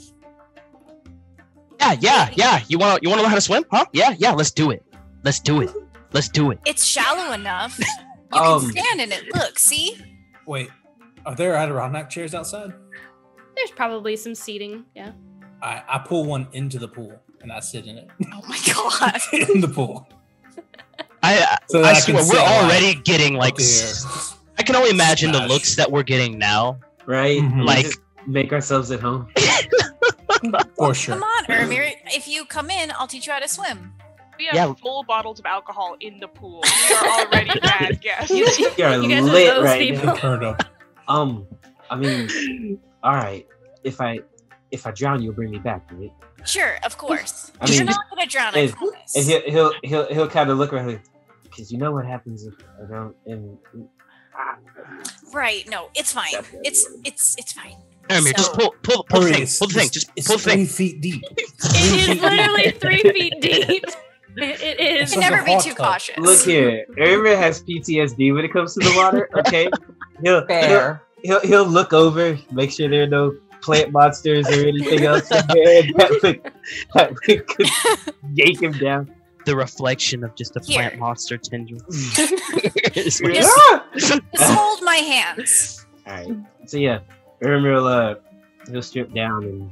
Yeah, yeah, yeah. You want to you want to learn how to swim? Huh? Yeah, yeah. Let's do it. Let's do it. Let's do it. It's shallow enough. You *laughs* Um, can stand in it. Look, see? Wait, are there Adirondack chairs outside? There's probably some seating. Yeah. I I pull one into the pool and I sit in it. Oh my god. *laughs* in the pool. I So I I swear we're like, already getting like. up here. s- I can only imagine the looks that we're getting now. Right? Mhm. Like- make ourselves at home. *laughs* For sure. Come on, Eramir. If you come in, I'll teach you how to swim. We have Yeah. full bottles of alcohol in the pool. We are already *laughs* bad guests. You, You're you guys are lit those right people. now. Um, I mean, all right. If I if I drown, you'll bring me back, right? Sure, of course. *laughs* I You're not gonna drown, I And, promise. and he'll he'll he'll, he'll kind of look around, because you know what happens if I don't. And ah. Right, no, it's fine. It's it's it's fine. Eramir, just So- pull pull pull the thing. Pull the thing. Just pull the thing. three thing. feet deep. *laughs* It is literally three feet *laughs* deep. It, it is. You can never be too tub. cautious. look here, Irma has PTSD when it comes to the water. Okay, he'll he'll, he'll he'll look over, make sure there are no plant monsters or anything else in there *laughs* that would, that would could yank him down. The reflection of just a Here. plant monster tendril. *laughs* *laughs* It's like- Ah! Just hold my hands. All right. So yeah, Irma will uh, he'll strip down and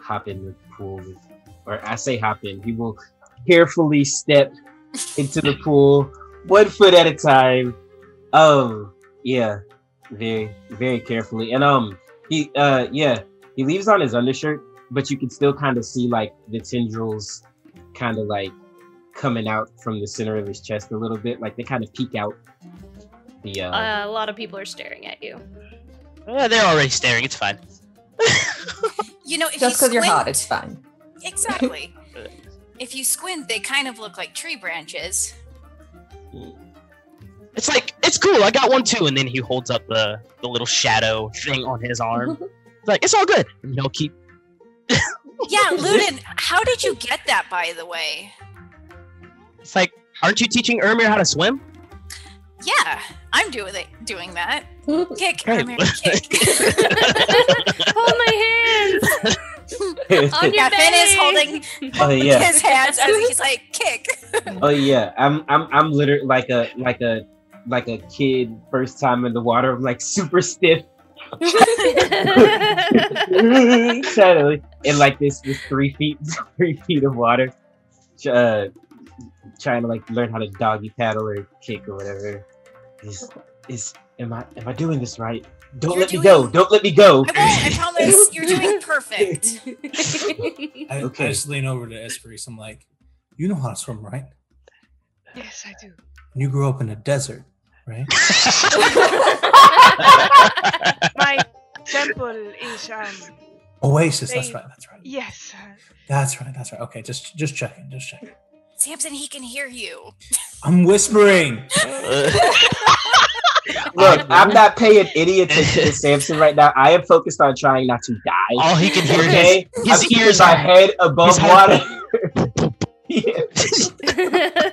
hop in the pool. With, or I say hop in. He will carefully step into the pool, one foot at a time. Oh yeah, very very carefully. And um, he uh yeah he leaves on his undershirt, but you can still kind of see like the tendrils, kind of like coming out from the center of his chest a little bit. Like they kind of peek out. The uh, Uh, a lot of people are staring at you. Yeah, they're already staring. It's fine. *laughs* You know, if Just because you're hot, it's fine. Exactly. *laughs* if you squint, they kind of look like tree branches. It's like it's cool. I got one too. And then he holds up the the little shadow thing on his arm. *laughs* It's like it's all good. And he'll keep. Yeah, *laughs* Luden, how did you get that, by the way? It's like, aren't you teaching Ermir how to swim? Yeah, I'm doing it, doing that. *laughs* Kick, Great. Eramir, kick. Hold my hands on your yeah, Finn is holding oh yeah. his hands as he's like, kick. Oh yeah, I'm I'm I'm literally like a like a like a kid first time in the water. I'm like super stiff, *laughs* *laughs* totally, in like this this three feet *laughs* three feet of water, uh, trying to like learn how to doggy paddle or kick or whatever. Is is am I am I doing this right? Don't You're let me go! Don't let me go! I won't, I promise. You're doing perfect. I, Okay. I just lean over to Esprit. I'm like, you know how to swim, right? Yes, I do. You grew up in a desert, right? *laughs* My temple is um. Oasis. That's right. That's right. Yes. That's right. That's right. Okay, just just checking. Just checking. Samson, he can hear you. I'm whispering. *laughs* Look, I'm not paying any attention to Samson right now. I am focused on trying not to die. All he can hear Okay, is his I'm ears my are- head above his head- water. *laughs*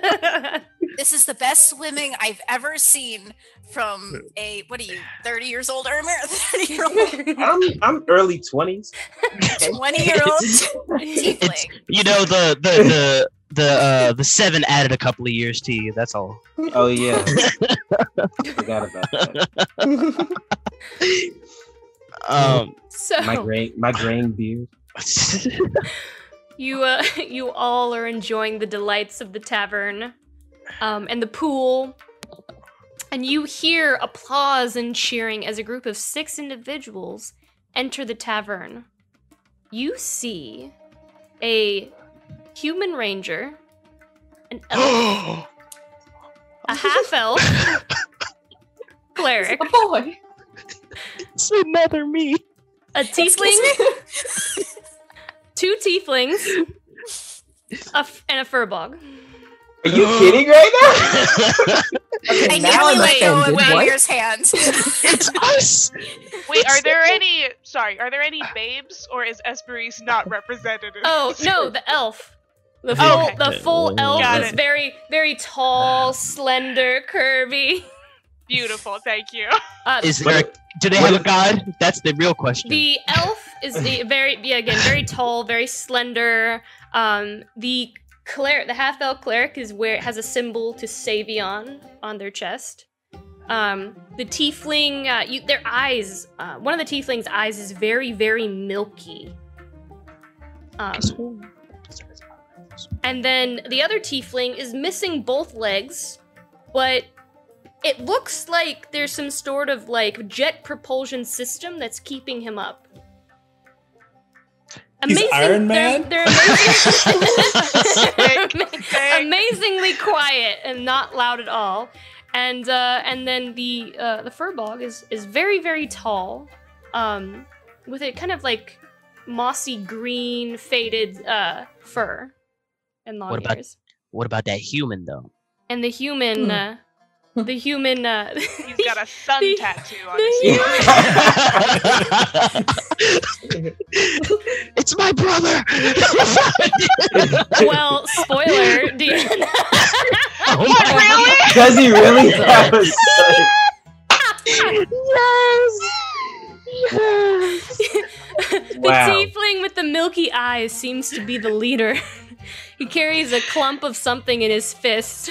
Yeah. This is the best swimming I've ever seen from a what are you, 30 years old, Ermir? *laughs* 30 year old, I'm I'm early twenties. 20 year old *laughs* tiefling. You know the the the the uh, the seven added a couple of years to you. That's all. Oh yeah, *laughs* forgot about that. Um, so My gray my graying beard. you uh, you all are enjoying the delights of the tavern um, and the pool. and you hear applause and cheering as a group of six individuals enter the tavern. You see a human ranger, an *gasps* elf, a *laughs* half elf, *laughs* cleric, A boy. It's another me. a tiefling, *laughs* two tieflings, a f- and a firbolg. Are you kidding right now? *laughs* Okay, I now I'm nearly let go of offended. What? Hands. *laughs* it's us. Wait, are there any? Sorry, are there any babes, or is Esperise not represented? in Oh *laughs* no, the elf. The full, Okay. the full elf Got is it. very, very tall, slender, curvy. Beautiful, thank you. Uh, Is there? A, do they have a god? That's the real question. The elf is the very yeah again very tall, very slender. Um, the cleric, the half elf cleric, is where it has a symbol to Savion on their chest. Um, the tiefling, uh, you, their eyes. Uh, one of the tiefling's eyes is very very milky. Um, and then the other tiefling is missing both legs, but it looks like there's some sort of like jet propulsion system that's keeping him up. He's Iron they're- Man? They're, amazing- *laughs* amazingly quiet and not loud at all. And uh, and then the uh, the firbolg is is very very tall, um, with a kind of like mossy green faded uh, fur and long What about ears. what about that human though? And the human, Hmm. uh, the human, uh, He's *laughs* got a sun The- tattoo on his his *laughs* it's my brother. *laughs* well, spoiler, Deanna. oh What, really? Does he really have a son? the Wow. tiefling with the milky eyes seems to be the leader. he carries a clump of something in his fist.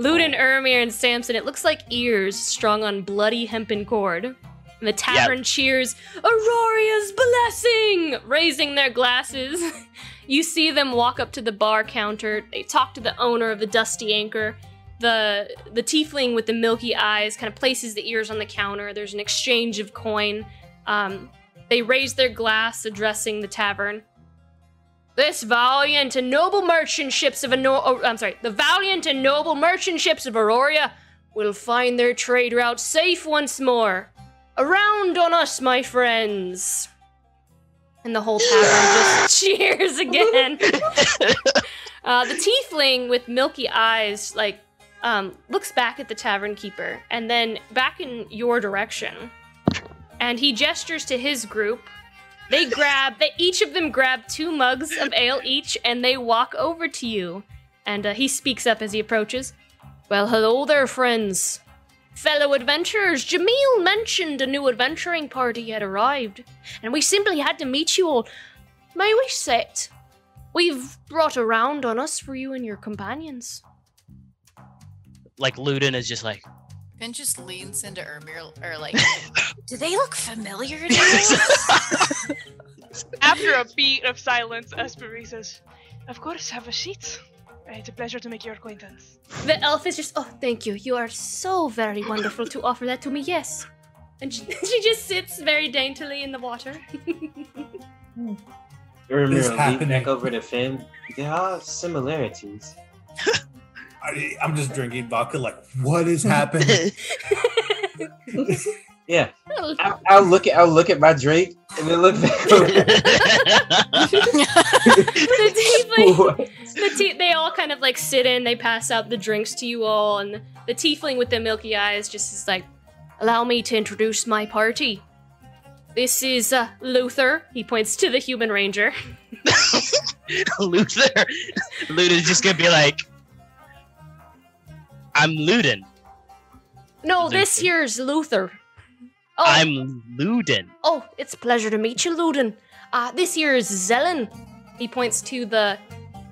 Luden, Ermir, and Samson, it looks like ears strung on bloody hempen cord. And the tavern cheers, Auroria's blessing! Raising their glasses. *laughs* you see them walk up to the bar counter. They talk to the owner of the Dusty Anchor. The the tiefling with the milky eyes kind of places the ears on the counter. There's an exchange of coin. Um, they raise their glass, addressing the tavern. This valiant and noble merchant ships of Anor- oh, I'm sorry, the valiant and noble merchant ships of Aurora will find their trade route safe once more. Around on us, my friends. And the whole tavern *laughs* just cheers again. *laughs* uh, the tiefling with milky eyes, like, um, looks back at the tavern keeper and then back in your direction. And he gestures to his group. They grab, they each of them grab two mugs of ale each, and they walk over to you. And uh, he speaks up as he approaches. Well, hello there, friends. Fellow adventurers, Jamil mentioned a new adventuring party had arrived, and we simply had to meet you all. May we sit? We've brought a round on us for you and your companions. like Luden is just like Ben just leans into Ermir, or like, *laughs* do they look familiar to you? *laughs* After a beat of silence, Esperise says, Of course, have a seat. It's a pleasure to make your acquaintance. The elf is just, oh, thank you. You are so very wonderful to offer that to me, yes. And she, *laughs* she just sits very daintily in the water. Remember, It's lean happening. back over to Finn. There are similarities. I, I'm just drinking vodka. Like, what is happening? *laughs* *laughs* Yeah, *laughs* I'll, I'll look at I'll look at my drink and then look back over. the tiefling, the te- they all kind of like sit in, they pass out the drinks to you all, and the tiefling with the milky eyes just is like, allow me to introduce my party. This is uh, Luther. He points to the human ranger. Luther. Luden's just gonna be like, I'm Luden. No, this Luther. here's Luther. Oh, I'm Luden. Oh, it's a pleasure to meet you, Luden. Uh, this here is Zelen. He points to the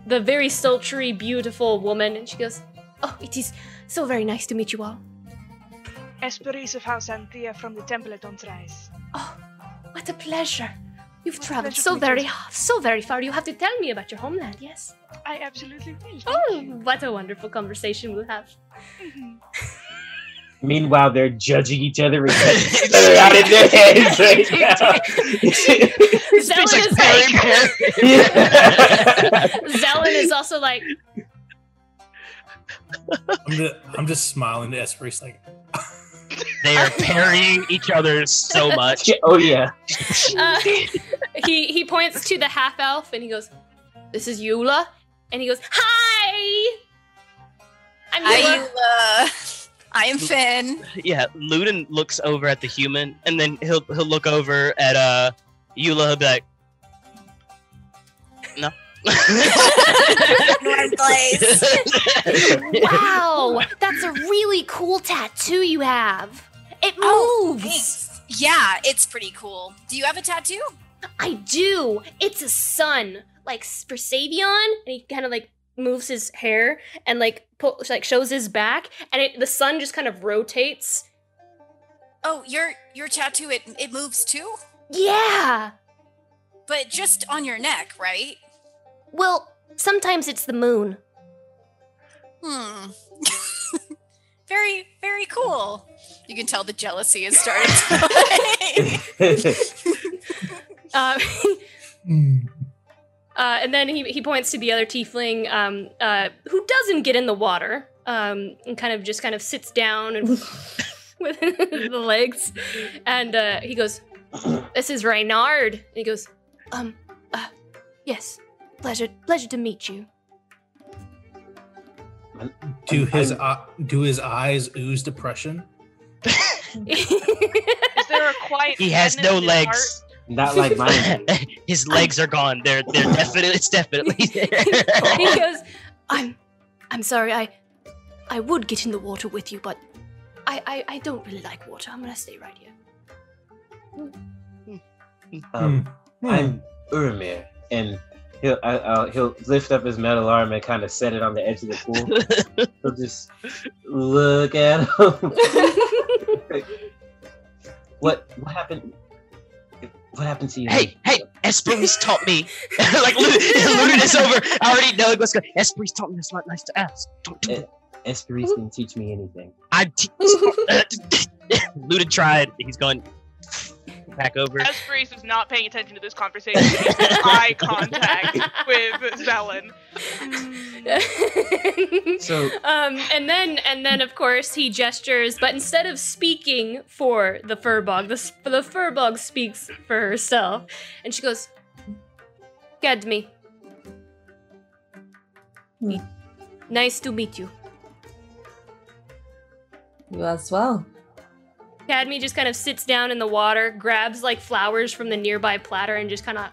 the very sultry, beautiful woman, and she goes, Oh, it is so very nice to meet you all. Esperise of House Anthea from the Temple at Rise. Oh, what a pleasure. You've traveled so very so very far. You have to tell me about your homeland, yes? I absolutely will. Oh, what a wonderful conversation we'll have. Mhm. Meanwhile, they're judging each other and cutting each other out in their heads right *laughs* now. *laughs* Zelen is Parry, like, parry. *laughs* Zelen is also like, I'm just, I'm just smiling to Esperise like, They are parrying each other so much. *laughs* oh yeah. uh, he he points to the half elf and he goes, "This is Eula," and he goes, "Hi, I'm Hi, Eula." Eula. I am Finn. Yeah, Luden looks over at the human, and then he'll he'll look over at uh Eula. He'll be like, "No." North Glaze. Wow, that's a really cool tattoo you have. It oh, moves. Oh. Yeah, it's pretty cool. Do you have a tattoo? I do. It's a sun, like for and he kind of like moves his hair and like pull, like shows his back, and it, the sun just kind of rotates. Oh, your your tattoo it it moves too, Yeah. but just on your neck, right? Well, sometimes it's the moon. Hmm. *laughs* very very cool. You can tell the jealousy is starting to Uh, uh, and then he, he points to the other tiefling um, uh, who doesn't get in the water um, and kind of just kind of sits down and *laughs* with *laughs* the legs. And uh, he goes, This is Reynard. And he goes, Um, uh, yes, pleasure, pleasure to meet you. do his uh, do his eyes ooze depression? Is there a quiet he has sadness no in his legs. Not like mine. *laughs* His legs are gone. They're they're definitely it's definitely *laughs* there. he goes, I'm, I'm sorry, I, I would get in the water with you, but I, I, I don't really like water. I'm gonna stay right here. Um, I'm Uramir, and he'll I, he'll lift up his metal arm and kind of set it on the edge of the pool. *laughs* he'll just look at him. *laughs* what what happened? What happened to you? Hey, hey, Esperise taught me. *laughs* like Luden is over. I already know what's going. Esperise taught me. That's not nice to ask. Don't do it. Didn't teach me anything. I. Te- uh, Luden tried. He's going back over. Esperise is not paying attention to this conversation. He's *laughs* making eye contact with Zelen. *laughs* So um, and then and then of course he gestures, but instead of speaking for the firbolg, the s- the firbolg speaks for herself, and she goes, "Cadme, nice to meet you." You as well. Cadme just kind of sits down in the water, grabs like flowers from the nearby platter, and just kind of.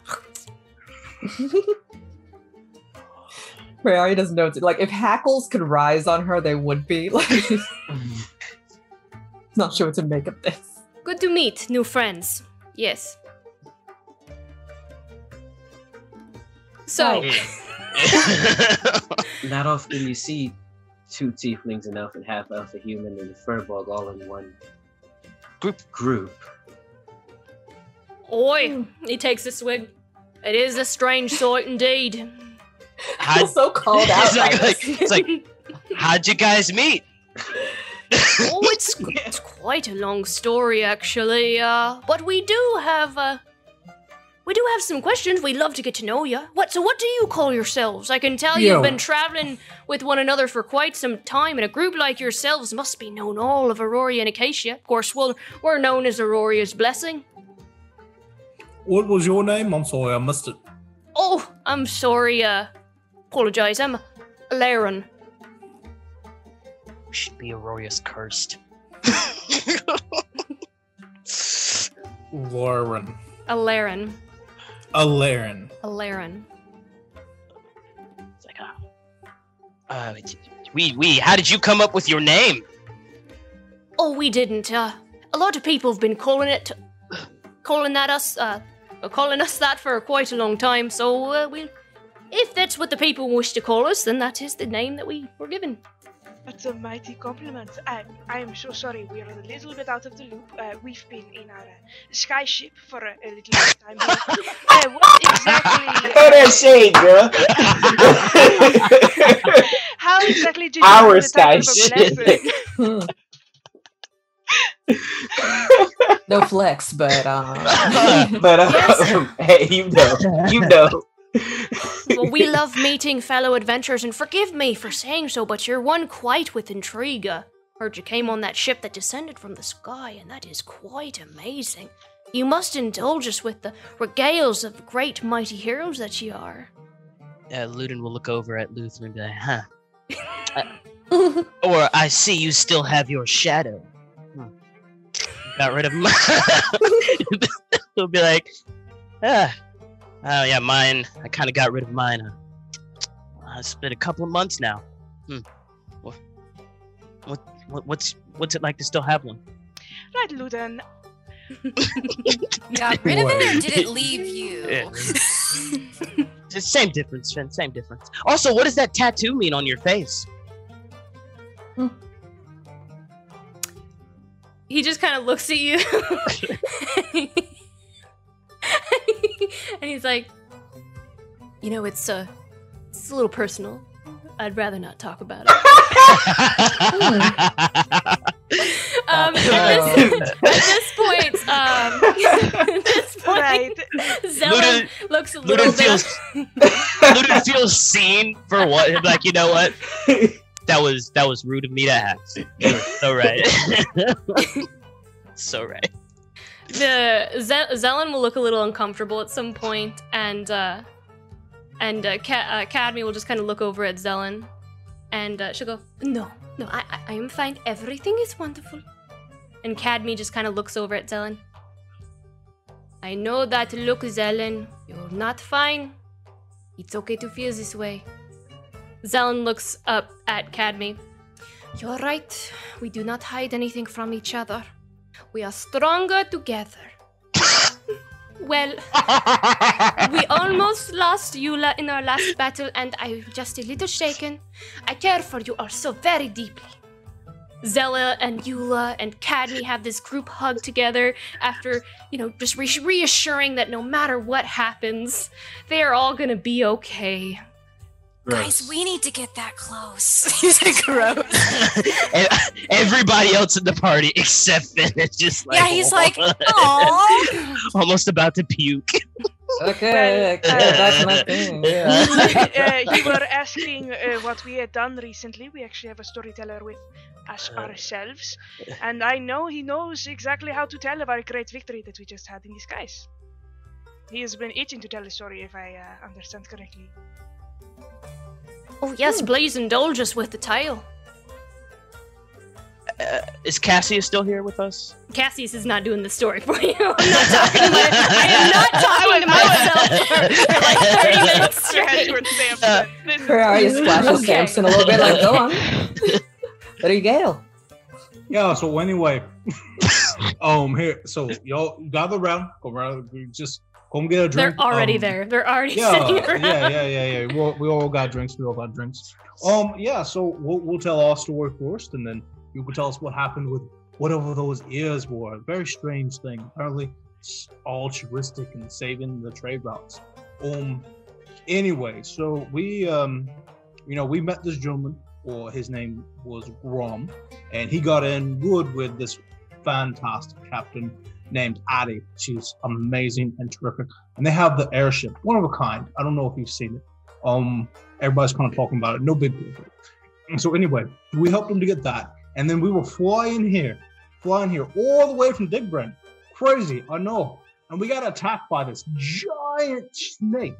*laughs* Rayari doesn't know. It's, like if hackles could rise on her, they would be. Like, *laughs* not sure what to make of this. Good to meet new friends. Yes. So, *laughs* not often you see two tieflings, an elf and half elf, a human, and a furball all in one group. Group. oi, he takes a swig. It is a strange sight indeed. How'd- so called out. *laughs* it's, like, like, it's like, how'd you guys meet? oh, it's, it's quite a long story, actually. Uh, but we do have uh, we do have some questions. We'd love to get to know you. What? So, what do you call yourselves? I can tell Yo. you've been traveling with one another for quite some time, and a group like yourselves must be known all of Aurora and Acacia. Of course, well, we're known as Aurora's blessing. What was your name? I'm sorry, I missed it. Oh, I'm sorry. Uh, apologize. I'm Laren. Should be Aurora's cursed. Lauren. A Laren. A Laren. A Laren. It's like, uh, uh, we we. How did you come up with your name? Oh, we didn't. Uh, a lot of people have been calling it, calling that us, uh, calling us that for quite a long time. So uh, we, if that's what the people wish to call us, then that is the name that we were given. That's a mighty compliment. I, I am so sorry. We are a little bit out of the loop. Uh, we've been in our uh, sky ship for a, a little bit of time here. *laughs* Uh, what exactly? *laughs* Throw that shade, girl. *laughs* How exactly did you Our earn the sky ship. No flex, but um, but uh, hey, you know, you know. Well, we love meeting fellow adventurers, and forgive me for saying so, but you're one quite with intrigue. Heard you came on that ship that descended from the sky, and that is quite amazing. You must indulge us with the regales of great mighty heroes that you are. Uh, Luden will look over at Luther and be like, huh. *laughs* Uh, or I see you still have your shadow. Hmm. Got rid of mine. *laughs* *laughs* He'll be like, ah, oh yeah, mine. I kind of got rid of mine. Uh, it's been a couple of months now. Hmm. What, what, what, what's, what's it like to still have one? Right, Luden. Got *laughs* rid of it or did it leave you? *laughs* Yeah. Same difference, Finn. Same difference. Also, what does that tattoo mean on your face? He just kind of looks at you. *laughs* *laughs* and he's like, You know, it's, uh, it's a little personal. I'd rather not talk about it. *laughs* um, at, this, *laughs* at this point, um, at this point, Right. Zelen looks a little Luden bit. feels Luden feels seen for what like you know what that was that was rude of me to ask. So right. so right. The Ze- Zelen will look a little uncomfortable at some point, and uh, and uh, uh, will just kind of look over at Zelen, and uh, she'll go, "No, no, I, I, am fine. Everything is wonderful." And Cadme just kind of looks over at Zelen. I know that look, Zelen. You're not fine. It's okay to feel this way. Zelen looks up at Cadme. You're right. We do not hide anything from each other. We are stronger together. *laughs* well, we almost lost Eula in our last battle, and I'm just a little shaken. I care for you all so very deeply. Zella and Eula and Cadme have this group hug together after, you know, just re- reassuring that no matter what happens, they are all gonna be okay. Guys, we need to get that close. *laughs* *laughs* He's like, gross. And *laughs* everybody else in the party except Finn is just like Yeah, he's like, "Aw." almost about to puke. Okay, okay, that's my thing. Yeah. uh, you were asking uh, what we had done recently. We actually have a storyteller with us ourselves, and I know he knows exactly how to tell of our great victory that we just had in disguise. He has been itching to tell the story, if I uh, understand correctly. Oh yes, please indulge us with the tale. Uh, is Cassius still here with us? Cassius is not doing the story for you. I'm not talking to my, I am not *laughs* talking to myself for, for like *laughs* 30 minutes straight. towards Samson. This Where are you splashes Okay. Samson a little bit? Like, go on. There you go. Yeah. So anyway, *laughs* um, here. So y'all gather around. Go around. we Just come get a They're already um, there. They're already Yeah, sitting around. yeah, yeah, yeah, yeah. We all, we all got drinks. We all got drinks. Um, yeah. So we'll, we'll tell our story first, and then you can tell us what happened with whatever those ears were. A very strange thing. Apparently, it's altruistic and saving the trade routes. Um. Anyway, so we um, you know, we met this gentleman, or his name was Grom, and he got in good with this fantastic captain named Addie. She's amazing and terrific. And they have the airship, one of a kind. I don't know if you've seen it. Um, everybody's kind of talking about it. No big deal. And so anyway, we helped them to get that, and then we were flying here, flying here all the way from Dig Brand. Crazy, I know. And we got attacked by this giant snake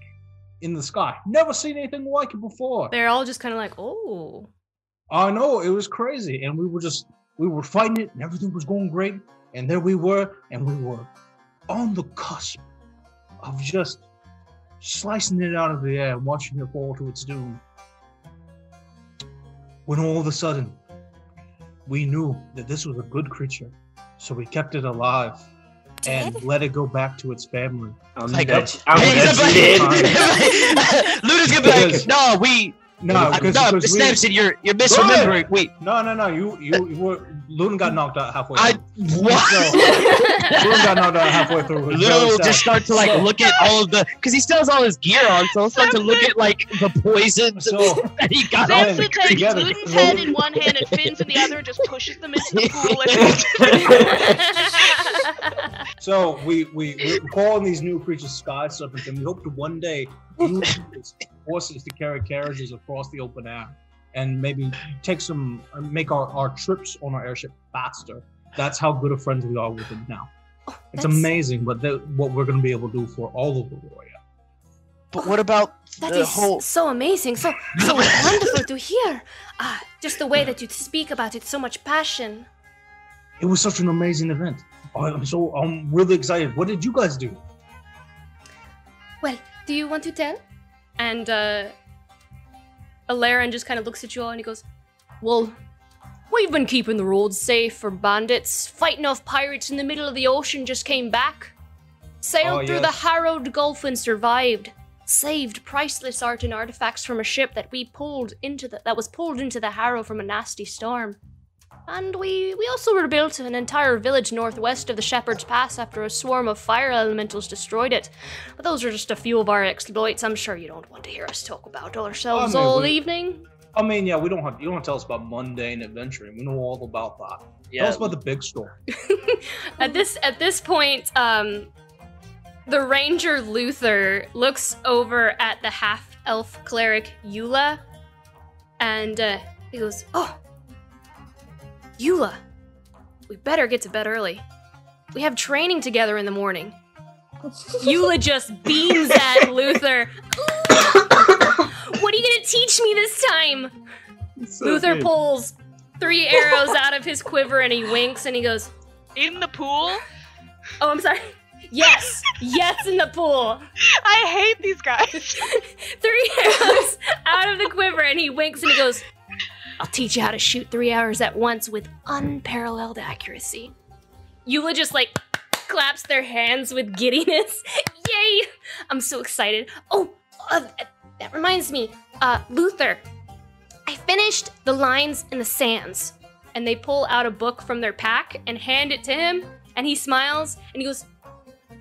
in the sky. Never seen anything like it before. They're all just kind of like, oh. I know it was crazy, and we were just we were fighting it, and everything was going great. And there we were, and we were on the cusp of just slicing it out of the air and watching it fall to its doom. When all of a sudden, we knew that this was a good creature, so we kept it alive and let it go back to its family. I'm Like, bet uh, I'm Hey, bet he's you like- did. Luda's gonna be like, no, we No, because no, because we- Snapson, you're you're misremembering. Wait, No, no, no. You you, you were Luden got knocked out halfway. I through. what? Luden *laughs* got knocked out halfway through. It was Lulu very will sad. just start to like So- look at all of the because he still has all his gear on, so he'll start to look at like the poisons So *laughs* that he got off Then- takes together. Luden's head in one hand and Finn's in the other and just pushes them into the pool. And *laughs* So we we we're calling these new creatures sky serpents, and we hope to one day use horses to carry carriages across the open air, and maybe take some uh, make our, our trips on our airship faster. That's how good of friends we are with them now. It's that's- amazing, but the, what we're going to be able to do for all of Aurora. But what about That the is whole? so amazing, so so *laughs* wonderful to hear. Ah, just the way that you speak about it, so much passion. It was such an amazing event. I'm so I'm really excited. What did you guys do? Well, do you want to tell? And uh Alarin just kind of looks at you all and he goes, Well, we've been keeping the roads safe for bandits. Fighting off pirates in the middle of the ocean just came back. Sailed Oh, through yes. the Harrowed Gulf and survived. Saved priceless art and artifacts from a ship that we pulled into the that was pulled into the Harrow from a nasty storm. And we we also rebuilt an entire village northwest of the Shepherd's Pass after a swarm of fire elementals destroyed it. But those are just a few of our exploits. I'm sure you don't want to hear us talk about ourselves I mean, all we- evening. I mean, yeah, we don't have you don't want to tell us about mundane adventuring. We know all about that. Tell Yeah, us about the big story. *laughs* At this at this point, um, the ranger Luther looks over at the half elf cleric Eula, and uh, he goes, "Oh, Eula, we better get to bed early. We have training together in the morning." Eula just beams at *laughs* Luther. what are you gonna teach me this time? Luther pulls three arrows out of his quiver and he winks and he goes, in the pool? Oh, I'm sorry. Yes, yes, in the pool. I hate these guys. *laughs* Three arrows out of the quiver, and he winks and he goes, I'll teach you how to shoot three arrows at once with unparalleled accuracy. Eula just like claps their hands with giddiness. *laughs* Yay! I'm so excited. Oh, uh, that reminds me, uh, Luther, I finished The Lines in the Sands. And they pull out a book from their pack and hand it to him, and he smiles and he goes,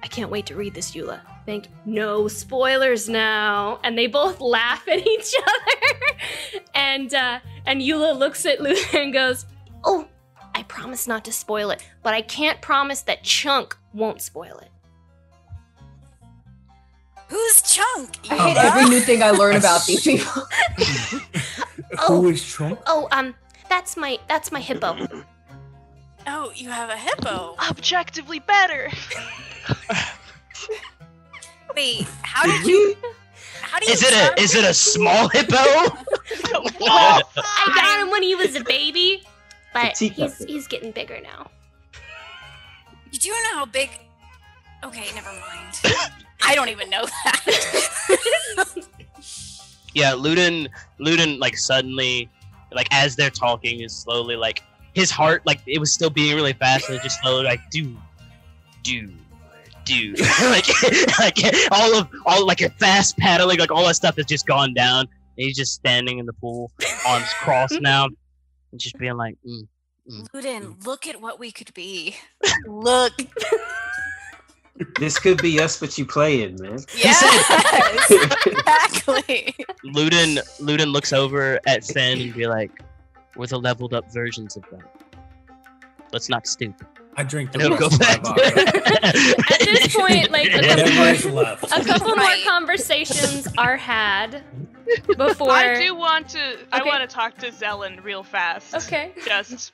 I can't wait to read this, Eula. Thank no spoilers now. And they both *laughs* laugh at each *laughs* other. and uh, and Eula looks at Luther and goes, Oh, I promise not to spoil it, but I can't promise that Chunk won't spoil it. Who's Chunk? I *laughs* hate every new thing I learn about these people. oh, Who is Trump? Oh, um, that's my that's my hippo. Oh, you have a hippo. Objectively better. Wait, how did you? How do you? Is it a is it a small hippo? *laughs* Well, I got him when he was a baby, but he's he's getting bigger now. You do know how big? Okay, never mind. *laughs* I don't even know that. *laughs* yeah, Luden Luden like suddenly like as they're talking is slowly like his heart like it was still beating really fast and it just slowly like do do do *laughs* like *laughs* like all of all like a fast paddling like all that stuff has just gone down and he's just standing in the pool arms *laughs* crossed now and just being like mm, Luden, look at what we could be. Look. This could be us, but you play it, man. Yes, exactly. Luden Luden looks over at Finn and be like we're the leveled up versions of that let's not stoop I drink the he'll go rest back of my vodka. *laughs* At this point, like a couple, Everybody's left. a couple more conversations are had *laughs* before. I do want to. I want to talk to Zelen real fast. Okay. Just.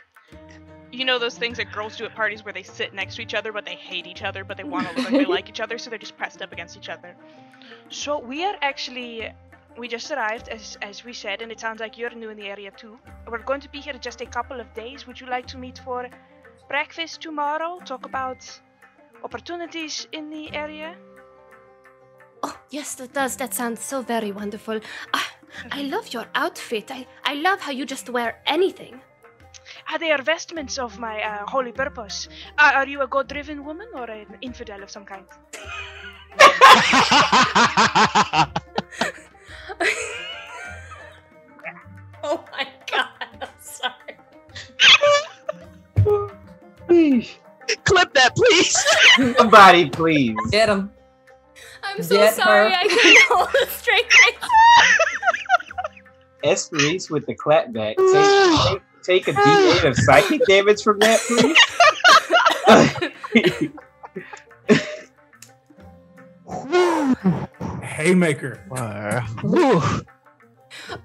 You know those things that girls do at parties where they sit next to each other but they hate each other but they want to look like they *laughs* like each other so they're just pressed up against each other. So we are actually we just arrived as as we said and it sounds like you're new in the area too. We're going to be here just a couple of days. Would you like to meet for breakfast tomorrow? Talk about opportunities in the area? Oh, yes, that does. That sounds so very wonderful. Ah, I love your outfit. I, I love how you just wear anything. Ah, they are vestments of my uh, holy purpose. Uh, are you a god-driven woman or an infidel of some kind? *laughs* *laughs* *laughs* that, please. Somebody, please. Get him. I'm so Get sorry her. I couldn't hold a straight face. Esperise with the clapback. Take, take, take a D8 of psychic damage from that, please. *laughs* Haymaker.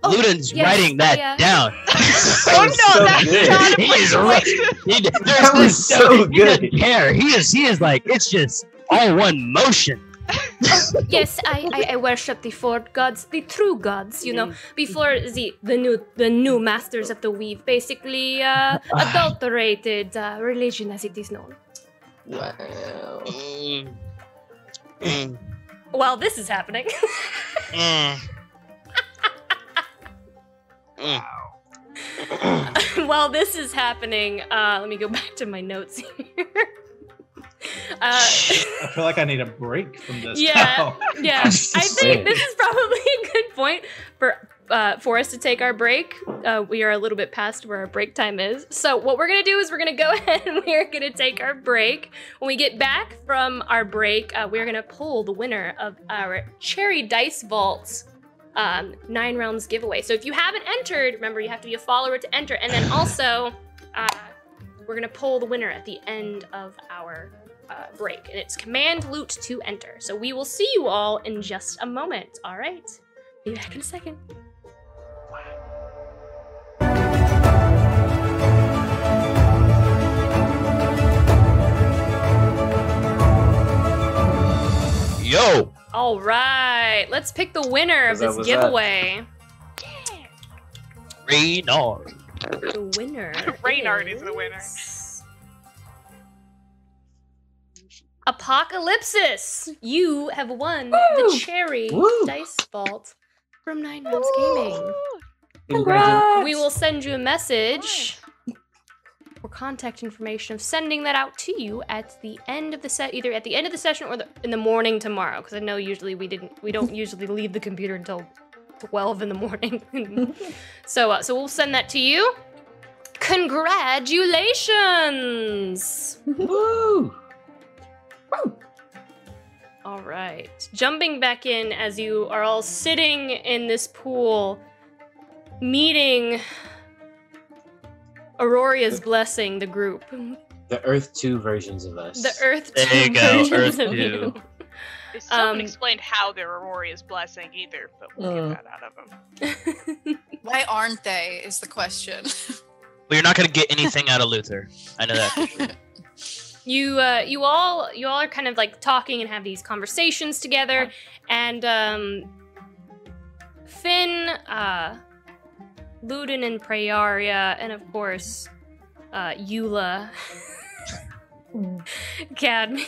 Luden's yes, writing that yeah. down. *laughs* Oh no, so that's good. not a he is right. He, *laughs* That was so he doesn't good. care. He is. He is like it's just all one motion. *laughs* yes, I, I, I worship the four gods, the true gods. You know, before the the new the new masters of the weave basically uh, *sighs* adulterated uh, religion as it is known. Wow. Mm. Mm. While this is happening, Mm. Mm. while this is happening, uh, let me go *laughs* back to my notes here. uh, I feel like I need a break from this. Yeah, now. *laughs* yeah. I think this is probably a good point for uh, for us to take our break. Uh, we are a little bit past where our break time is. So what we're gonna do is we're gonna go *laughs* ahead and we are gonna take our break. When we get back from our break, uh, we're gonna pull the winner of our Cherry Dice Vault um, nine rounds giveaway. So if you haven't entered, remember you have to be a follower to enter, and then also uh, we're gonna pull the winner at the end of our uh, break, and it's command loot to enter. So we will see you all in just a moment. All right, be back in a second. Yo. All right, let's pick the winner of this what's up? giveaway. Reynard. The winner. *laughs* Reynard is the winner. Apocalypsis, you have won Woo! the cherry Woo! dice vault from Nine Rounds Gaming. Congrats. We will send you a message or contact information of sending that out to you at the end of the set, either at the end of the session or the, in the morning tomorrow. Because I know usually we didn't, we don't *laughs* usually leave the computer until twelve in the morning. *laughs* so, uh, so we'll send that to you. Congratulations! Woo! Woo! All right. Jumping back in as you are all sitting in this pool, meeting Auroria's blessing the group. The Earth 2 versions of us. The Earth There two you go, versions Earth of two. you. They still haven't Um, explained how they're Auroria's blessing either, but we'll Mm. get that out of them. *laughs* Why aren't they? Is the question. Well, you're not gonna get anything out of Luther. I know that. *laughs* You uh, you all you all are kind of like talking and have these conversations together, and um, Finn, uh, Luden and Prayaria, and of course, uh, Eula, *laughs* Cadme,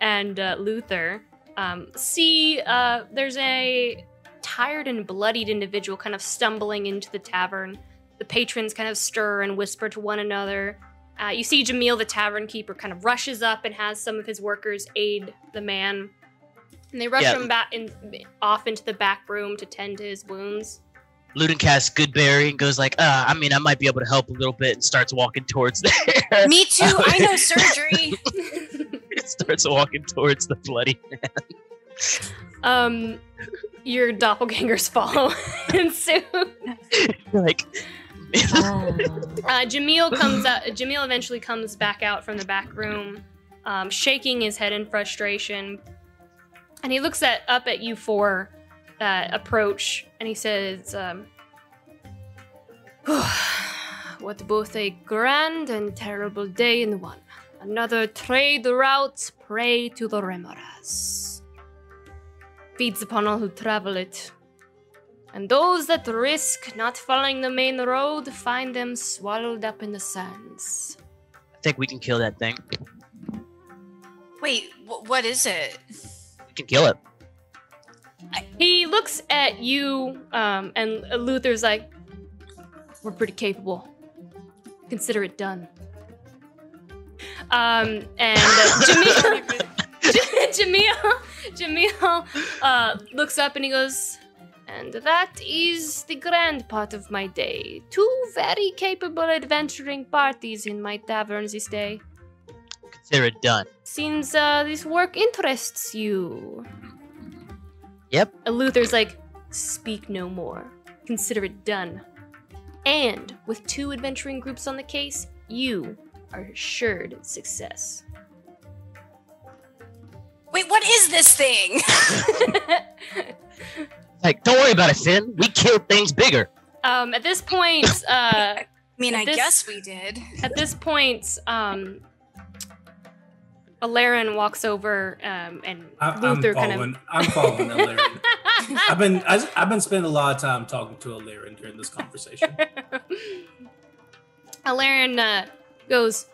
and uh, Luther um, see uh, there's a tired and bloodied individual kind of stumbling into the tavern. The patrons kind of stir and whisper to one another. Uh, you see Jamil, the tavern keeper, kind of rushes up and has some of his workers aid the man. And they rush Yeah. him back in, off into the back room to tend to his wounds. Luden casts Goodberry and goes like, uh, I mean, I might be able to help a little bit, and starts walking towards there. *laughs* Me too. I know *laughs* surgery. starts walking towards the bloody man. um, your doppelgangers follow *laughs* and soon. like, Uh, Jamil comes out. Jamil eventually comes back out from the back room, um, shaking his head in frustration, and he looks at up at you four that approach, and he says, um, "What both a grand and terrible day in one. Another trade route prey to the Remorhaz. Feeds upon all who travel it." And those that risk not following the main road find them swallowed up in the sands. I think we can kill that thing. Wait, wh- what is it? We can kill it. He looks at you, um, and Luther's like, "We're pretty capable. Consider it done." Um, and uh, *laughs* Jamil, *laughs* Jamil, Jamil, uh, looks up and he goes, "And that is the grand part of my day. Two very capable adventuring parties in my tavern this day." Consider it done. Seems uh, this work interests you. Yep. And Luther's like, speak no more. Consider it done. And with two adventuring groups on the case, you are assured success. Wait, what is this thing? *laughs* Like, don't worry about it, Finn. We killed things bigger. Um, at this point, uh, *laughs* I mean, I this- guess we did. at this point, um, Alaren walks over, um, and I, I'm Luther following. kind of. I'm following Illyrian. *laughs* I've been I, I've been spending a lot of time talking to Illyrian during this conversation. *laughs* Alaren uh, goes,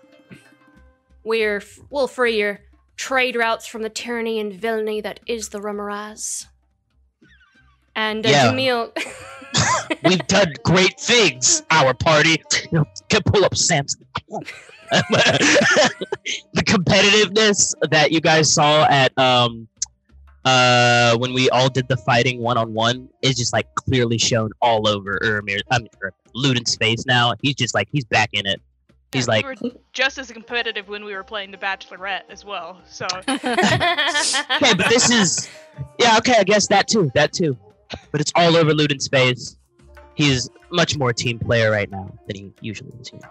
We're, f- we'll free your trade routes from the tyranny and villainy that is the Remorhaz. And uh, Yeah. Jamil. *laughs* We've done great things, our party. Can pull up Sam's. *laughs* the competitiveness that you guys saw at um uh when we all did the fighting one on one is just like clearly shown all over Ermir. I mean, Luden's face now. He's just like he's back in it. He's like, we were just as competitive when we were playing the Bachelorette as well. So *laughs* okay, but this is yeah, okay, I guess that too, that too. But it's all over Luden's face. He's much more team player right now than he usually is. You know.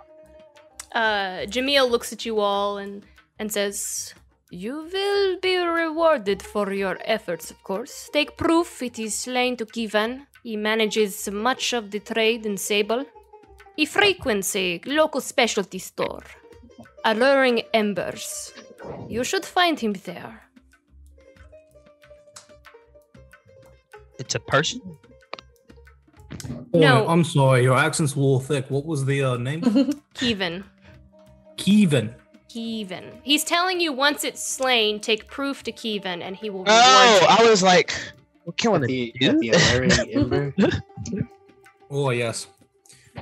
Uh, Jamil looks at you all and, and says, You will be rewarded for your efforts, of course. Take proof it is slain to Kivan. He manages much of the trade in Sable. He frequents a local specialty store, Alluring Embers. You should find him there. It's a person. No. Oh, I'm sorry, your accent's a little thick. What was the uh, name? *laughs* *laughs* Kevin. Kevin. Kevin. He's telling you once it's slain, take proof to Kevin, and he will reward Oh, you. I was like, we're killing At the, the, at the Oh yes.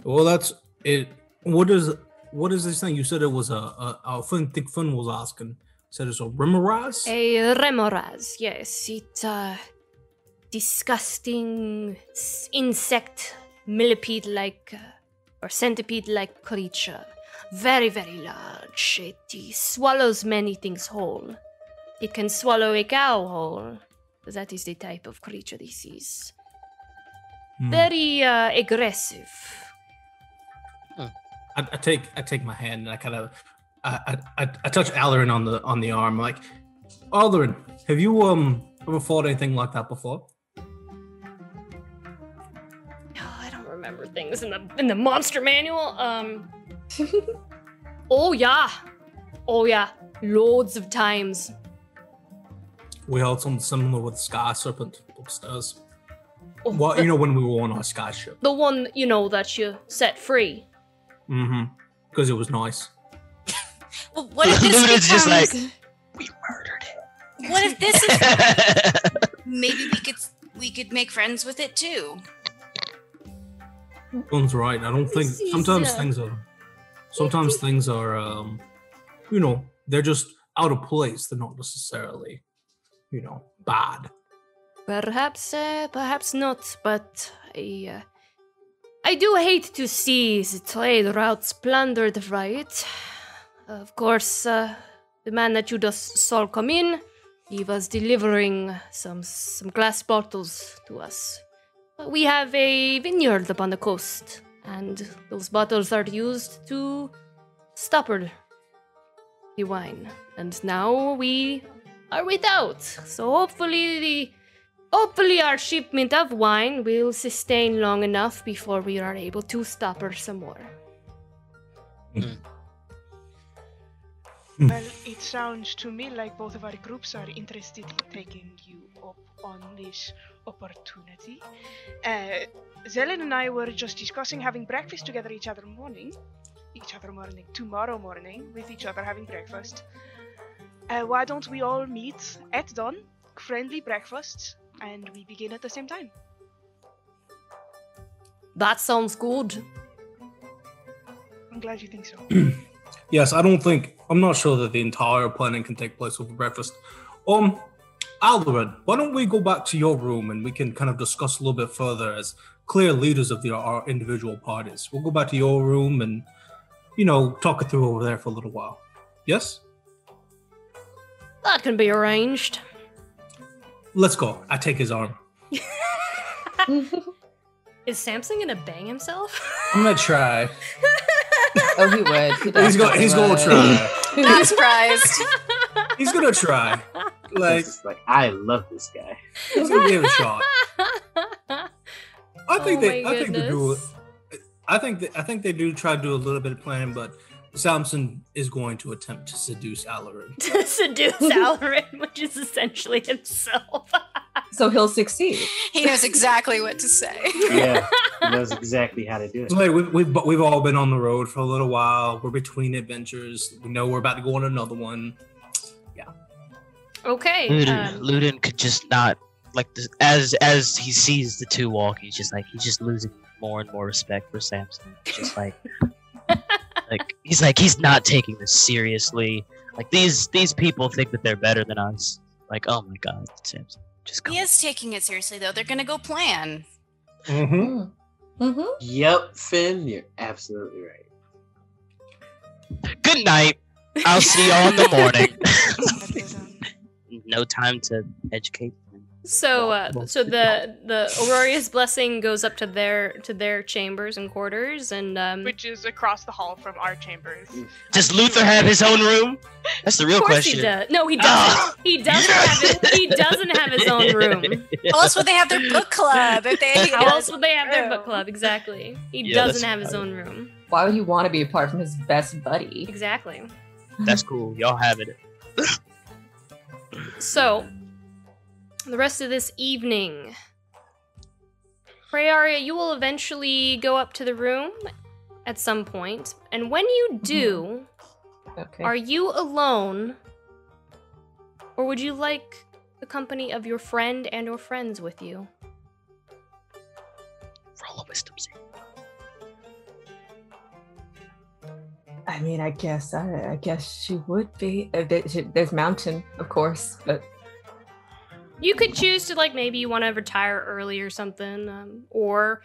Well, that's it. What is what is this thing? You said it was a a, a fun. Think fun was asking. Said it's a remorhaz. A remorhaz, yes. It's a disgusting insect, millipede like, uh, or centipede like creature. Very, very large. It swallows many things whole. It can swallow a cow whole. That is the type of creature this is. Hmm. Very uh, aggressive. I, I take I take my hand and I kind of I, I I I touch Alarin on the on the arm like Alarin, have you um ever fought anything like that before? Oh, I don't remember things in the in the monster manual. Um. *laughs* oh yeah, oh yeah, loads of times. We held something similar with Sky Serpent upstairs. Oh, Well, the, you know when we were on our sky ship. the one you know that you set free. Mm-hmm. Because it was nice. Well, what if this *laughs* Luden's just becomes- like, we murdered it. What if this is? it. *laughs* Maybe we could we could make friends with it too. One's right. I don't think sometimes uh, things are sometimes things are um you know, they're just out of place. They're not necessarily, you know, bad. Perhaps, uh, perhaps not. But I, uh, I do hate to see the trade routes plundered, right? Of course, uh, the man that you just saw come in, he was delivering some some glass bottles to us. We have a vineyard upon the coast, and those bottles are used to stopper the wine. And now we are without. So hopefully the hopefully our shipment of wine will sustain long enough before we are able to stopper some more. Hmm. Well, it sounds to me like both of our groups are interested in taking you up on this opportunity. Uh, Zelen and I were just discussing having breakfast together each other morning. Each other morning, tomorrow morning, with each other having breakfast. Uh, why don't we all meet at dawn, friendly breakfast, and we begin at the same time? That sounds good. I'm glad you think so. *clears throat* Yes, I don't think I'm not sure that the entire planning can take place over breakfast. Um, Alvarin, why don't we go back to your room and we can kind of discuss a little bit further as clear leaders of the, our individual parties. We'll go back to your room and, you know, talk it through over there for a little while. Yes. That can be arranged. Let's go. I take his arm. *laughs* Is Samson gonna bang himself? I'm gonna try. *laughs* oh, he would. He *laughs* He's going. He's going to try. Not *laughs* surprised. *laughs* He's gonna try. Like, like I love this guy. he's gonna give it a shot. I think Oh they. I think they do. I think. They, I think they do try to do a little bit of planning, but Samson is going to attempt to seduce Alarin. to seduce Alarin, which is essentially himself. So he'll succeed. *laughs* He knows exactly what to say. *laughs* Yeah, he knows exactly how to do it. Like we've, we've we've all been on the road for a little while. We're between adventures. We know we're about to go on another one. Yeah. Okay. Luden, um, Luden could just not like this, as as he sees the two walk. He's just like he's just losing more and more respect for Samson. Just like *laughs* like he's like he's not taking this seriously. Like these these people think that they're better than us. Like oh my god, Samson, just come. He is taking it seriously though. They're gonna go plan. Mm-hmm. Mm-hmm. Yep, Finn, you're absolutely right. Good night. I'll see y'all in the morning. *laughs* no time to educate. So, uh, so the the Auroria's blessing goes up to their to their chambers and quarters, and um, Which is across the hall from our chambers. Does Luther have his own room? That's the real of course question. he does. No, he doesn't. Ah! he *laughs* doesn't have it. He doesn't have his own room. How else would they have their book club if they? How else would they have their book club? Exactly. He Yeah, doesn't have his own room. Why would he want to be apart from his best buddy? Exactly. That's cool. Y'all have it. So, the rest of this evening, Prearia, you will eventually go up to the room at some point, and when you do, Okay. are you alone, or would you like the company of your friend and or friends with you? Roll a wisdom save. I mean, I guess I, I guess she would be. Uh, there's Mountain, of course, but You could choose to like maybe you want to retire early or something, um, or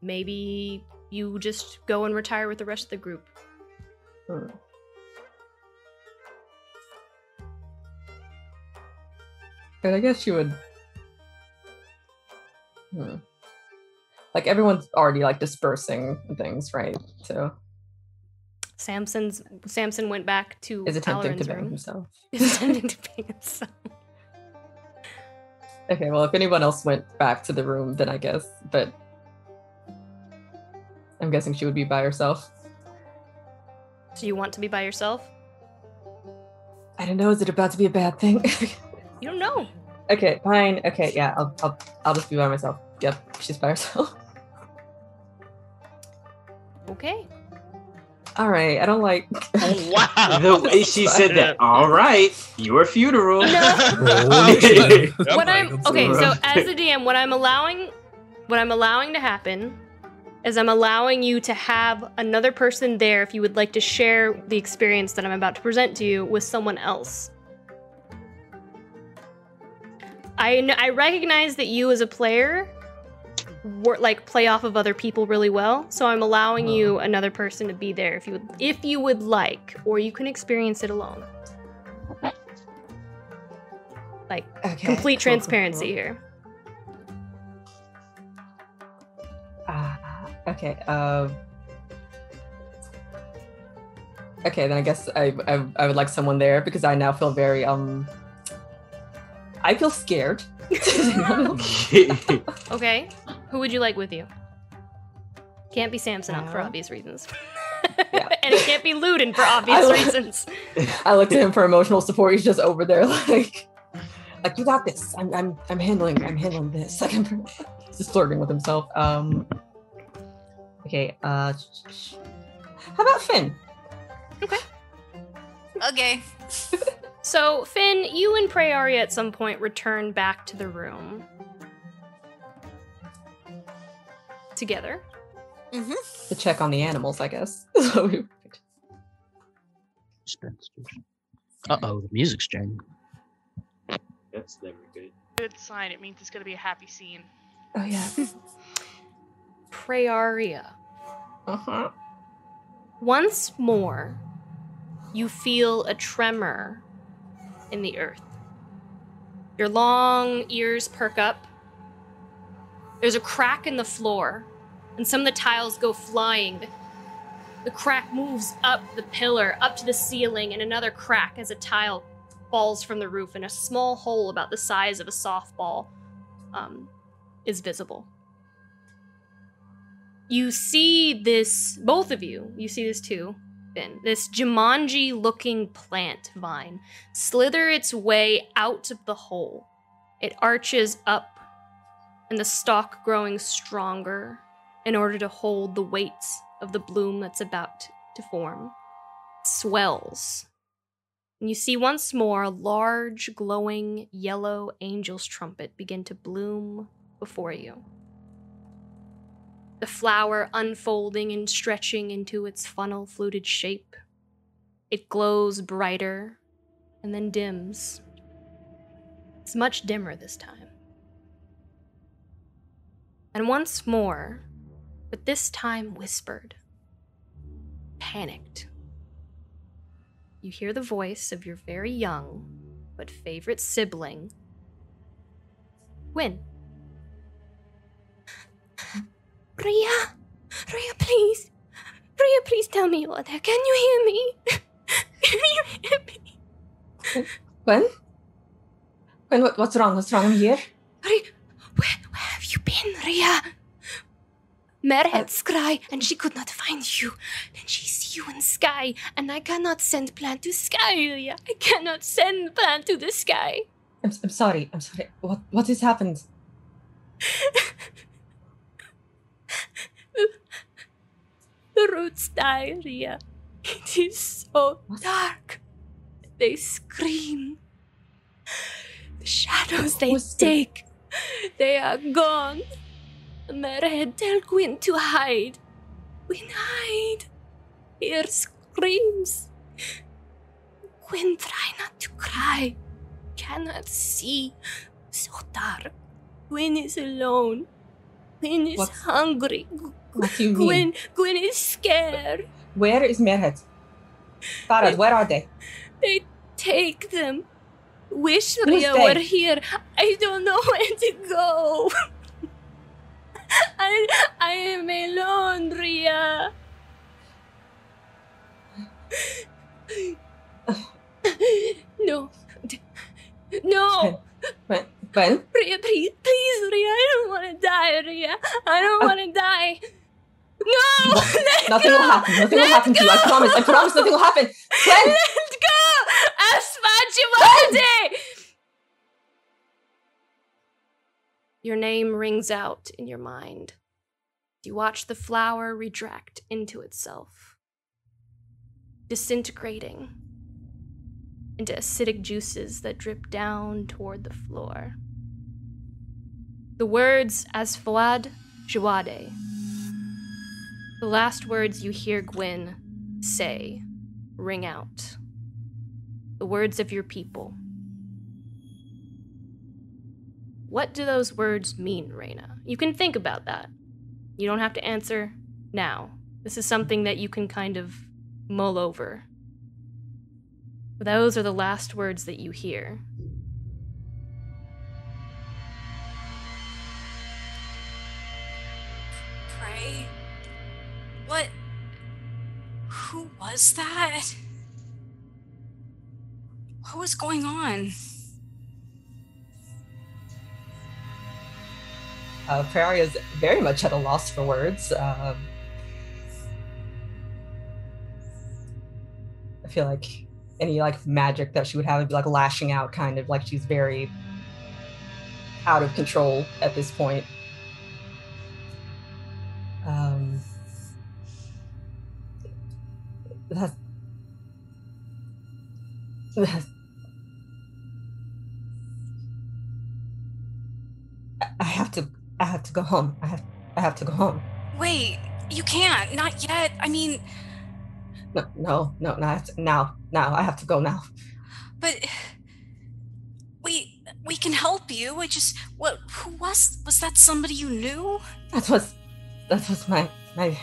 maybe you just go and retire with the rest of the group. hmm. but I guess you would. Hmm. Like everyone's already like dispersing things, right? So Samson's Samson went back to is attempting to Alarin's bang room. himself. Is *laughs* attempting to bang himself. Okay, well, if anyone else went back to the room, then I guess. But I'm guessing she would be by herself. So you want to be by yourself? I don't know. Is it about to be a bad thing? *laughs* You don't know. okay, fine. Okay, yeah, I'll, I'll, I'll just be by myself. Yep, she's by herself. *laughs* Okay. All right, I don't like. Oh, *laughs* wow. The way she said that, *laughs* all right, your funeral. *laughs* what I'm okay, so as a DM, what I'm allowing what I'm allowing to happen is I'm allowing you to have another person there if you would like to share the experience that I'm about to present to you with someone else. I kn- I recognize that you as a player wor- like play off of other people really well, so I'm allowing you another person to be there if you would if you would like, or you can experience it alone. Like Okay, complete cool, cool, transparency cool. here. Ah, okay. Um. Okay, then I guess I, I I would like someone there because I now feel very um. I feel scared. *laughs* *laughs* *laughs* Okay. Who would you like with you? Can't be Samson for obvious reasons. *laughs* *laughs* and it can't be Luden for *laughs* obvious I- reasons. I looked at him for emotional support. He's just over there, like, like you got this. I'm, I'm, I'm handling, I'm handling this. Like, I'm just flirting with himself. Um. Okay. Uh. sh- sh- How about Finn? Okay. Okay. so, Finn, you and Prearia at some point return back to the room. Together. Mm-hmm. To check on the animals, I guess. *laughs* Uh oh, the music's changing. That's never good. Good sign. It means it's gonna be a happy scene. oh yeah. *laughs* Prearia. Uh huh. Once more, you feel a tremor in the earth. Your long ears perk up. There's a crack in the floor, and some of the tiles go flying. The crack moves up the pillar, up to the ceiling, and another crack as a tile falls from the roof, and a small hole about the size of a softball um, is visible. You see this, both of you, you see this too, Finn, this Jumanji looking plant vine slither its way out of the hole. It arches up, and the stalk growing stronger in order to hold the weight of the bloom that's about to form swells. And you see once more a large, glowing yellow angel's trumpet begin to bloom before you. The flower unfolding and stretching into its funnel fluted shape. It glows brighter and then dims. It's much dimmer this time. And once more, but this time whispered, panicked. You hear the voice of your very young but favorite sibling, Gwyn. Ria, Ria, please, Ria, please tell me you're there. Can you hear me? Can you hear me? Gwyn? Gwyn, what, what's wrong? What's wrong? I'm here. Ria, where, where have you been, Ria? Merhet's cry, and she could not find you. Then she see you in sky, and I cannot send plant to sky, Ria. I cannot send plant to the sky. I'm, I'm sorry. I'm sorry. What what has happened? *laughs* The roots die, Ria. It is so dark. They scream. The shadows they take, *laughs* they are gone. Merhead tell Gwyn to hide. Gwyn hide. Hear screams. Gwyn try not to cry. Cannot see. So dark. Gwyn is alone. Gwyn is What's- hungry. What do you mean? Gwyn, Gwyn is scared. Where is Merhead? Farad, where are they? They take them. Wish Ria were here. I don't know *laughs* where to go. *laughs* I I am alone, Ria. *sighs* No. No. Gwyn, Gwyn, Ria, please, please, Ria. I don't want to die, Ria. I don't uh, want to die. No! *laughs* Nothing go! will happen. Nothing will Let happen to you. I promise. I promise nothing will happen. Let go! Asfajimade! Your name rings out in your mind. You watch the flower retract into itself, disintegrating into acidic juices that drip down toward the floor. The words as Fawad Jawade. The last words you hear Gwyn say ring out. The words of your people. What do those words mean, Reyna? You can think about that. You don't have to answer now. This is something that you can kind of mull over. Those are the last words that you hear. Was that? What was going on? Uh, Praria is very much at a loss for words. Um, I feel like any like magic that she would have would be like lashing out, kind of like she's very out of control at this point. I have to I have to go home. I have I have to go home. Wait, you can't. Not yet. I mean, No, no, no, not now. Now I have to go now. but we we can help you. I just what? Who was was that? Somebody you knew? That was that was my my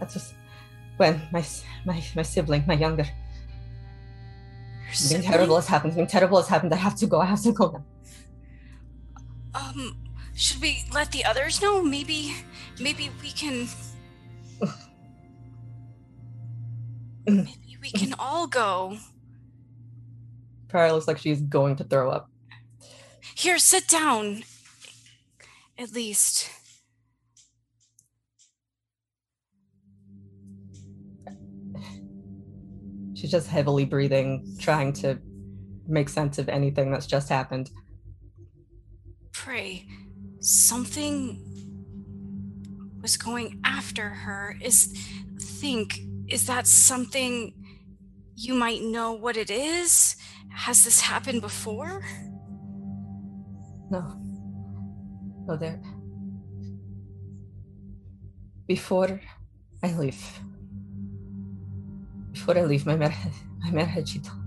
that was when my my my sibling, my younger. Something terrible has happened. Something terrible has happened. I have to go. I have to go now. Um, should we let the others know? Maybe, maybe we can. maybe we can all go. Prior looks like she's going to throw up. Here, sit down. At least. She's just heavily breathing, trying to make sense of anything that's just happened. Pray, something was going after her. Is think is that something you might know what it is? Has this happened before? No. No, there. Before I leave. Before I leave, my mère, my mère had she told-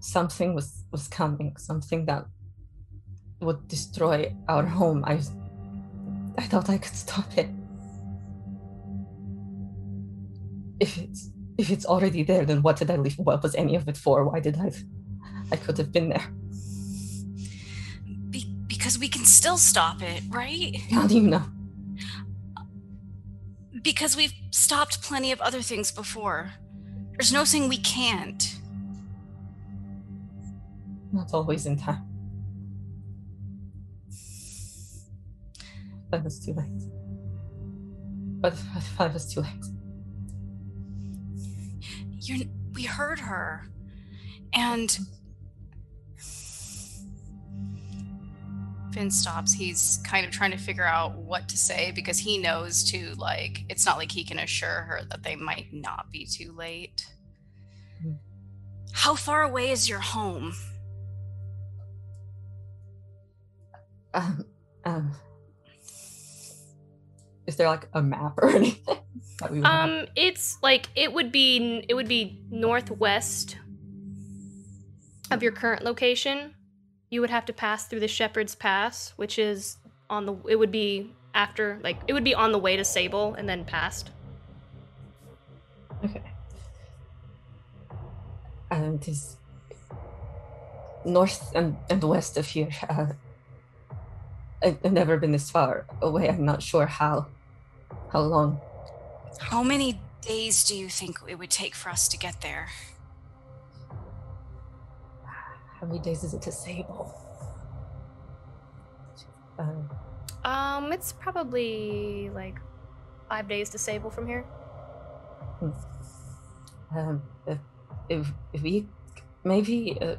Something was was coming. Something that would destroy our home. I, I thought I could stop it. If it's if it's already there, then what did I leave? What was any of it for? Why did I? I could have been there. Be- because we can still stop it, right? How do you know? Because we've stopped plenty of other things before. There's no saying we can't. Not always in time. But was too late. But if I was too late. You're, we heard her. And Finn stops. He's kind of trying to figure out what to say because he knows to like it's not like he can assure her that they might not be too late. How far away is your home? *laughs* Um, um, is there like a map or *laughs* anything? that we would have? Um, it's like it would be it would be northwest of your current location. You would have to pass through the Shepherd's Pass, which is on the. It would be after like it would be on the way to Sable and then past. Okay. Um, it is north and, and west of here. *laughs* Uh, I've never been this far away. I'm not sure how how long. How many days do you think it would take for us to get there? How many days is it to Sable? Um, Um, it's probably like five days to Sable from here. um, if, if if we maybe uh,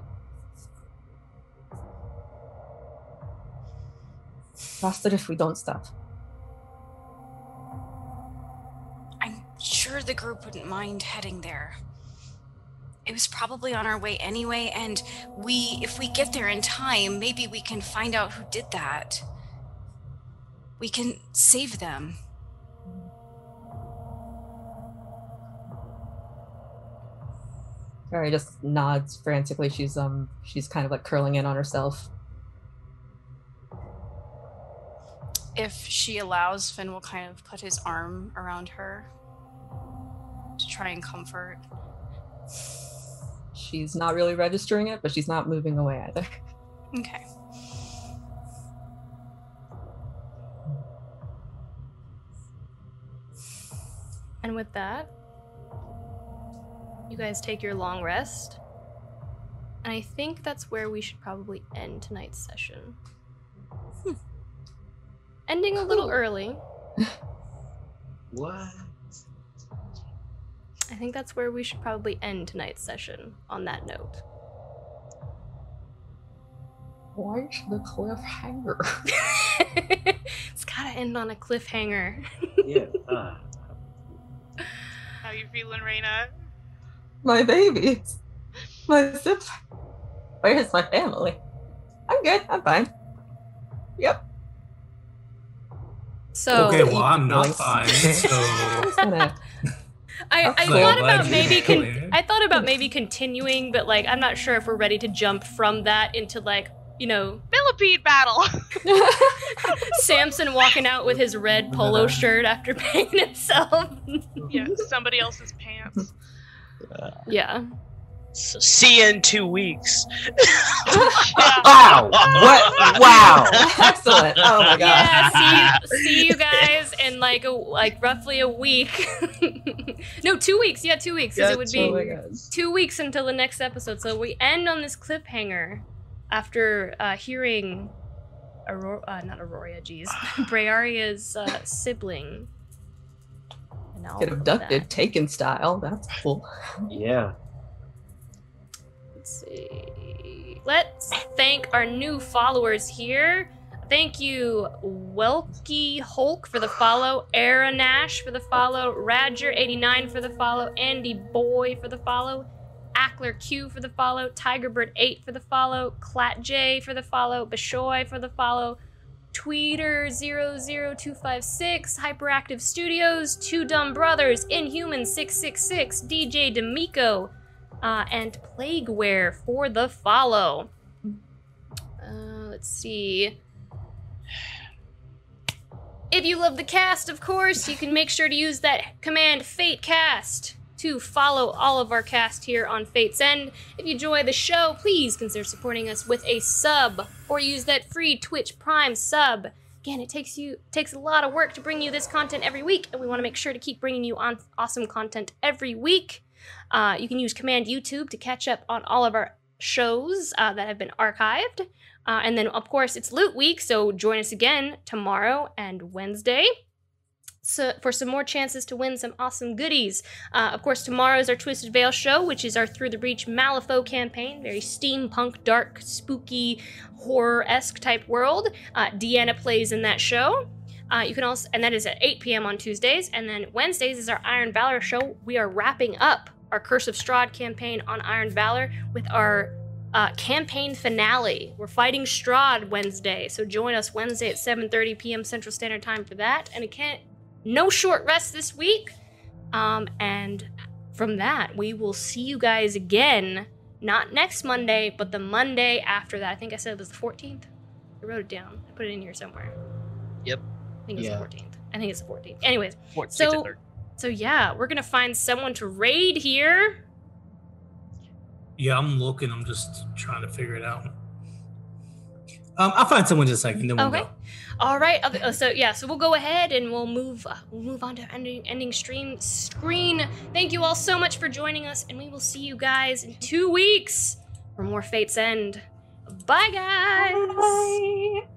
faster if we don't stop. I'm sure the group wouldn't mind heading there. It was probably on our way anyway, and we, if we get there in time, maybe we can find out who did that. We can save them. Mary just nods frantically. She's um she's kind of like curling in on herself. If she allows, Finn will kind of put his arm around her to try and comfort. She's not really registering it, but she's not moving away either. Okay. And with that, you guys take your long rest. And I think that's where we should probably end tonight's session. Hmm. Ending a little early. *laughs* What? I think that's where we should probably end tonight's session on that note. Why the cliffhanger? *laughs* it's gotta end on a cliffhanger. *laughs* yeah. Uh, How you feeling, Raina? My babies. My siblings. Where's my family? I'm good. I'm fine. Yep. So okay, well, I'm not fine. So *laughs* Just gonna- I, I'm so thought about maybe *laughs* con- I thought about maybe continuing, but like I'm not sure if we're ready to jump from that into like you know millipede battle. *laughs* Samson walking out with his red polo shirt after *laughs* paying himself. yeah, somebody else's pants. yeah. So see you in two weeks. *laughs* Wow! What? Wow! Excellent. Oh my god. Yeah, see you, *laughs* see you guys in like a like roughly a week. *laughs* no, two weeks. Yeah, two weeks. 'cause Yeah, it would two be weeks. two weeks until the next episode. So we end on this cliffhanger after uh, hearing Aurora, uh, not Aurora, geez, Briaria's uh, sibling. Get abducted, taken style. That's cool. Yeah. Let's see. Let's thank our new followers here. Thank you, Welky Hulk for the follow, Era Nash for the follow, Radger89 for the follow, Andy Boy for the follow, Ackler Q for the follow, Tigerbird8 for the follow, Clat J for the follow, Bashoy for the follow, Tweeter00256, Hyperactive Studios, Two Dumb Brothers, Inhuman666, DJ D'Amico, uh, and Plagueware for the follow. Uh, let's see. If you love the cast, of course, you can make sure to use that command Fate Cast to follow all of our cast here on Fate's End. If you enjoy the show, please consider supporting us with a sub or use that free Twitch Prime sub. Again, it takes you takes a lot of work to bring you this content every week, and we want to make sure to keep bringing you on awesome content every week. Uh, you can use Command YouTube to catch up on all of our shows uh, that have been archived. Uh, and then, of course, it's Loot Week, so join us again tomorrow and Wednesday so for some more chances to win some awesome goodies. Uh, of course, tomorrow is our Twisted Veil show, which is our Through the Breach Malifaux campaign. Very steampunk, dark, spooky, horror esque type world. Uh, Deanna plays in that show. Uh, you can also, and that is at 8 p.m. on Tuesdays. And then Wednesdays is our Iron Valor show. We are wrapping up our Curse of Strahd campaign on Iron Valor with our uh, campaign finale. We're fighting Strahd Wednesday, so join us Wednesday at 7:30 p.m. Central Standard Time for that. And it can't, no short rest this week. Um, and from that, we will see you guys again. Not next Monday, but the Monday after that. I think I said it was the 14th. I wrote it down. I put it in here somewhere. Yep. I think it's Yeah. the 14th. I think it's the 14th. Anyways, 14th so and 13th. So yeah, we're gonna find someone to raid here. Yeah, I'm looking. I'm just trying to figure it out. Um, I'll find someone in a second. Then we'll Okay. go. All right. uh, So yeah. So we'll go ahead and we'll move. Uh, we'll move on to ending ending stream screen. Thank you all so much for joining us, and we will see you guys in two weeks for more Fate's End. Bye, guys. Bye.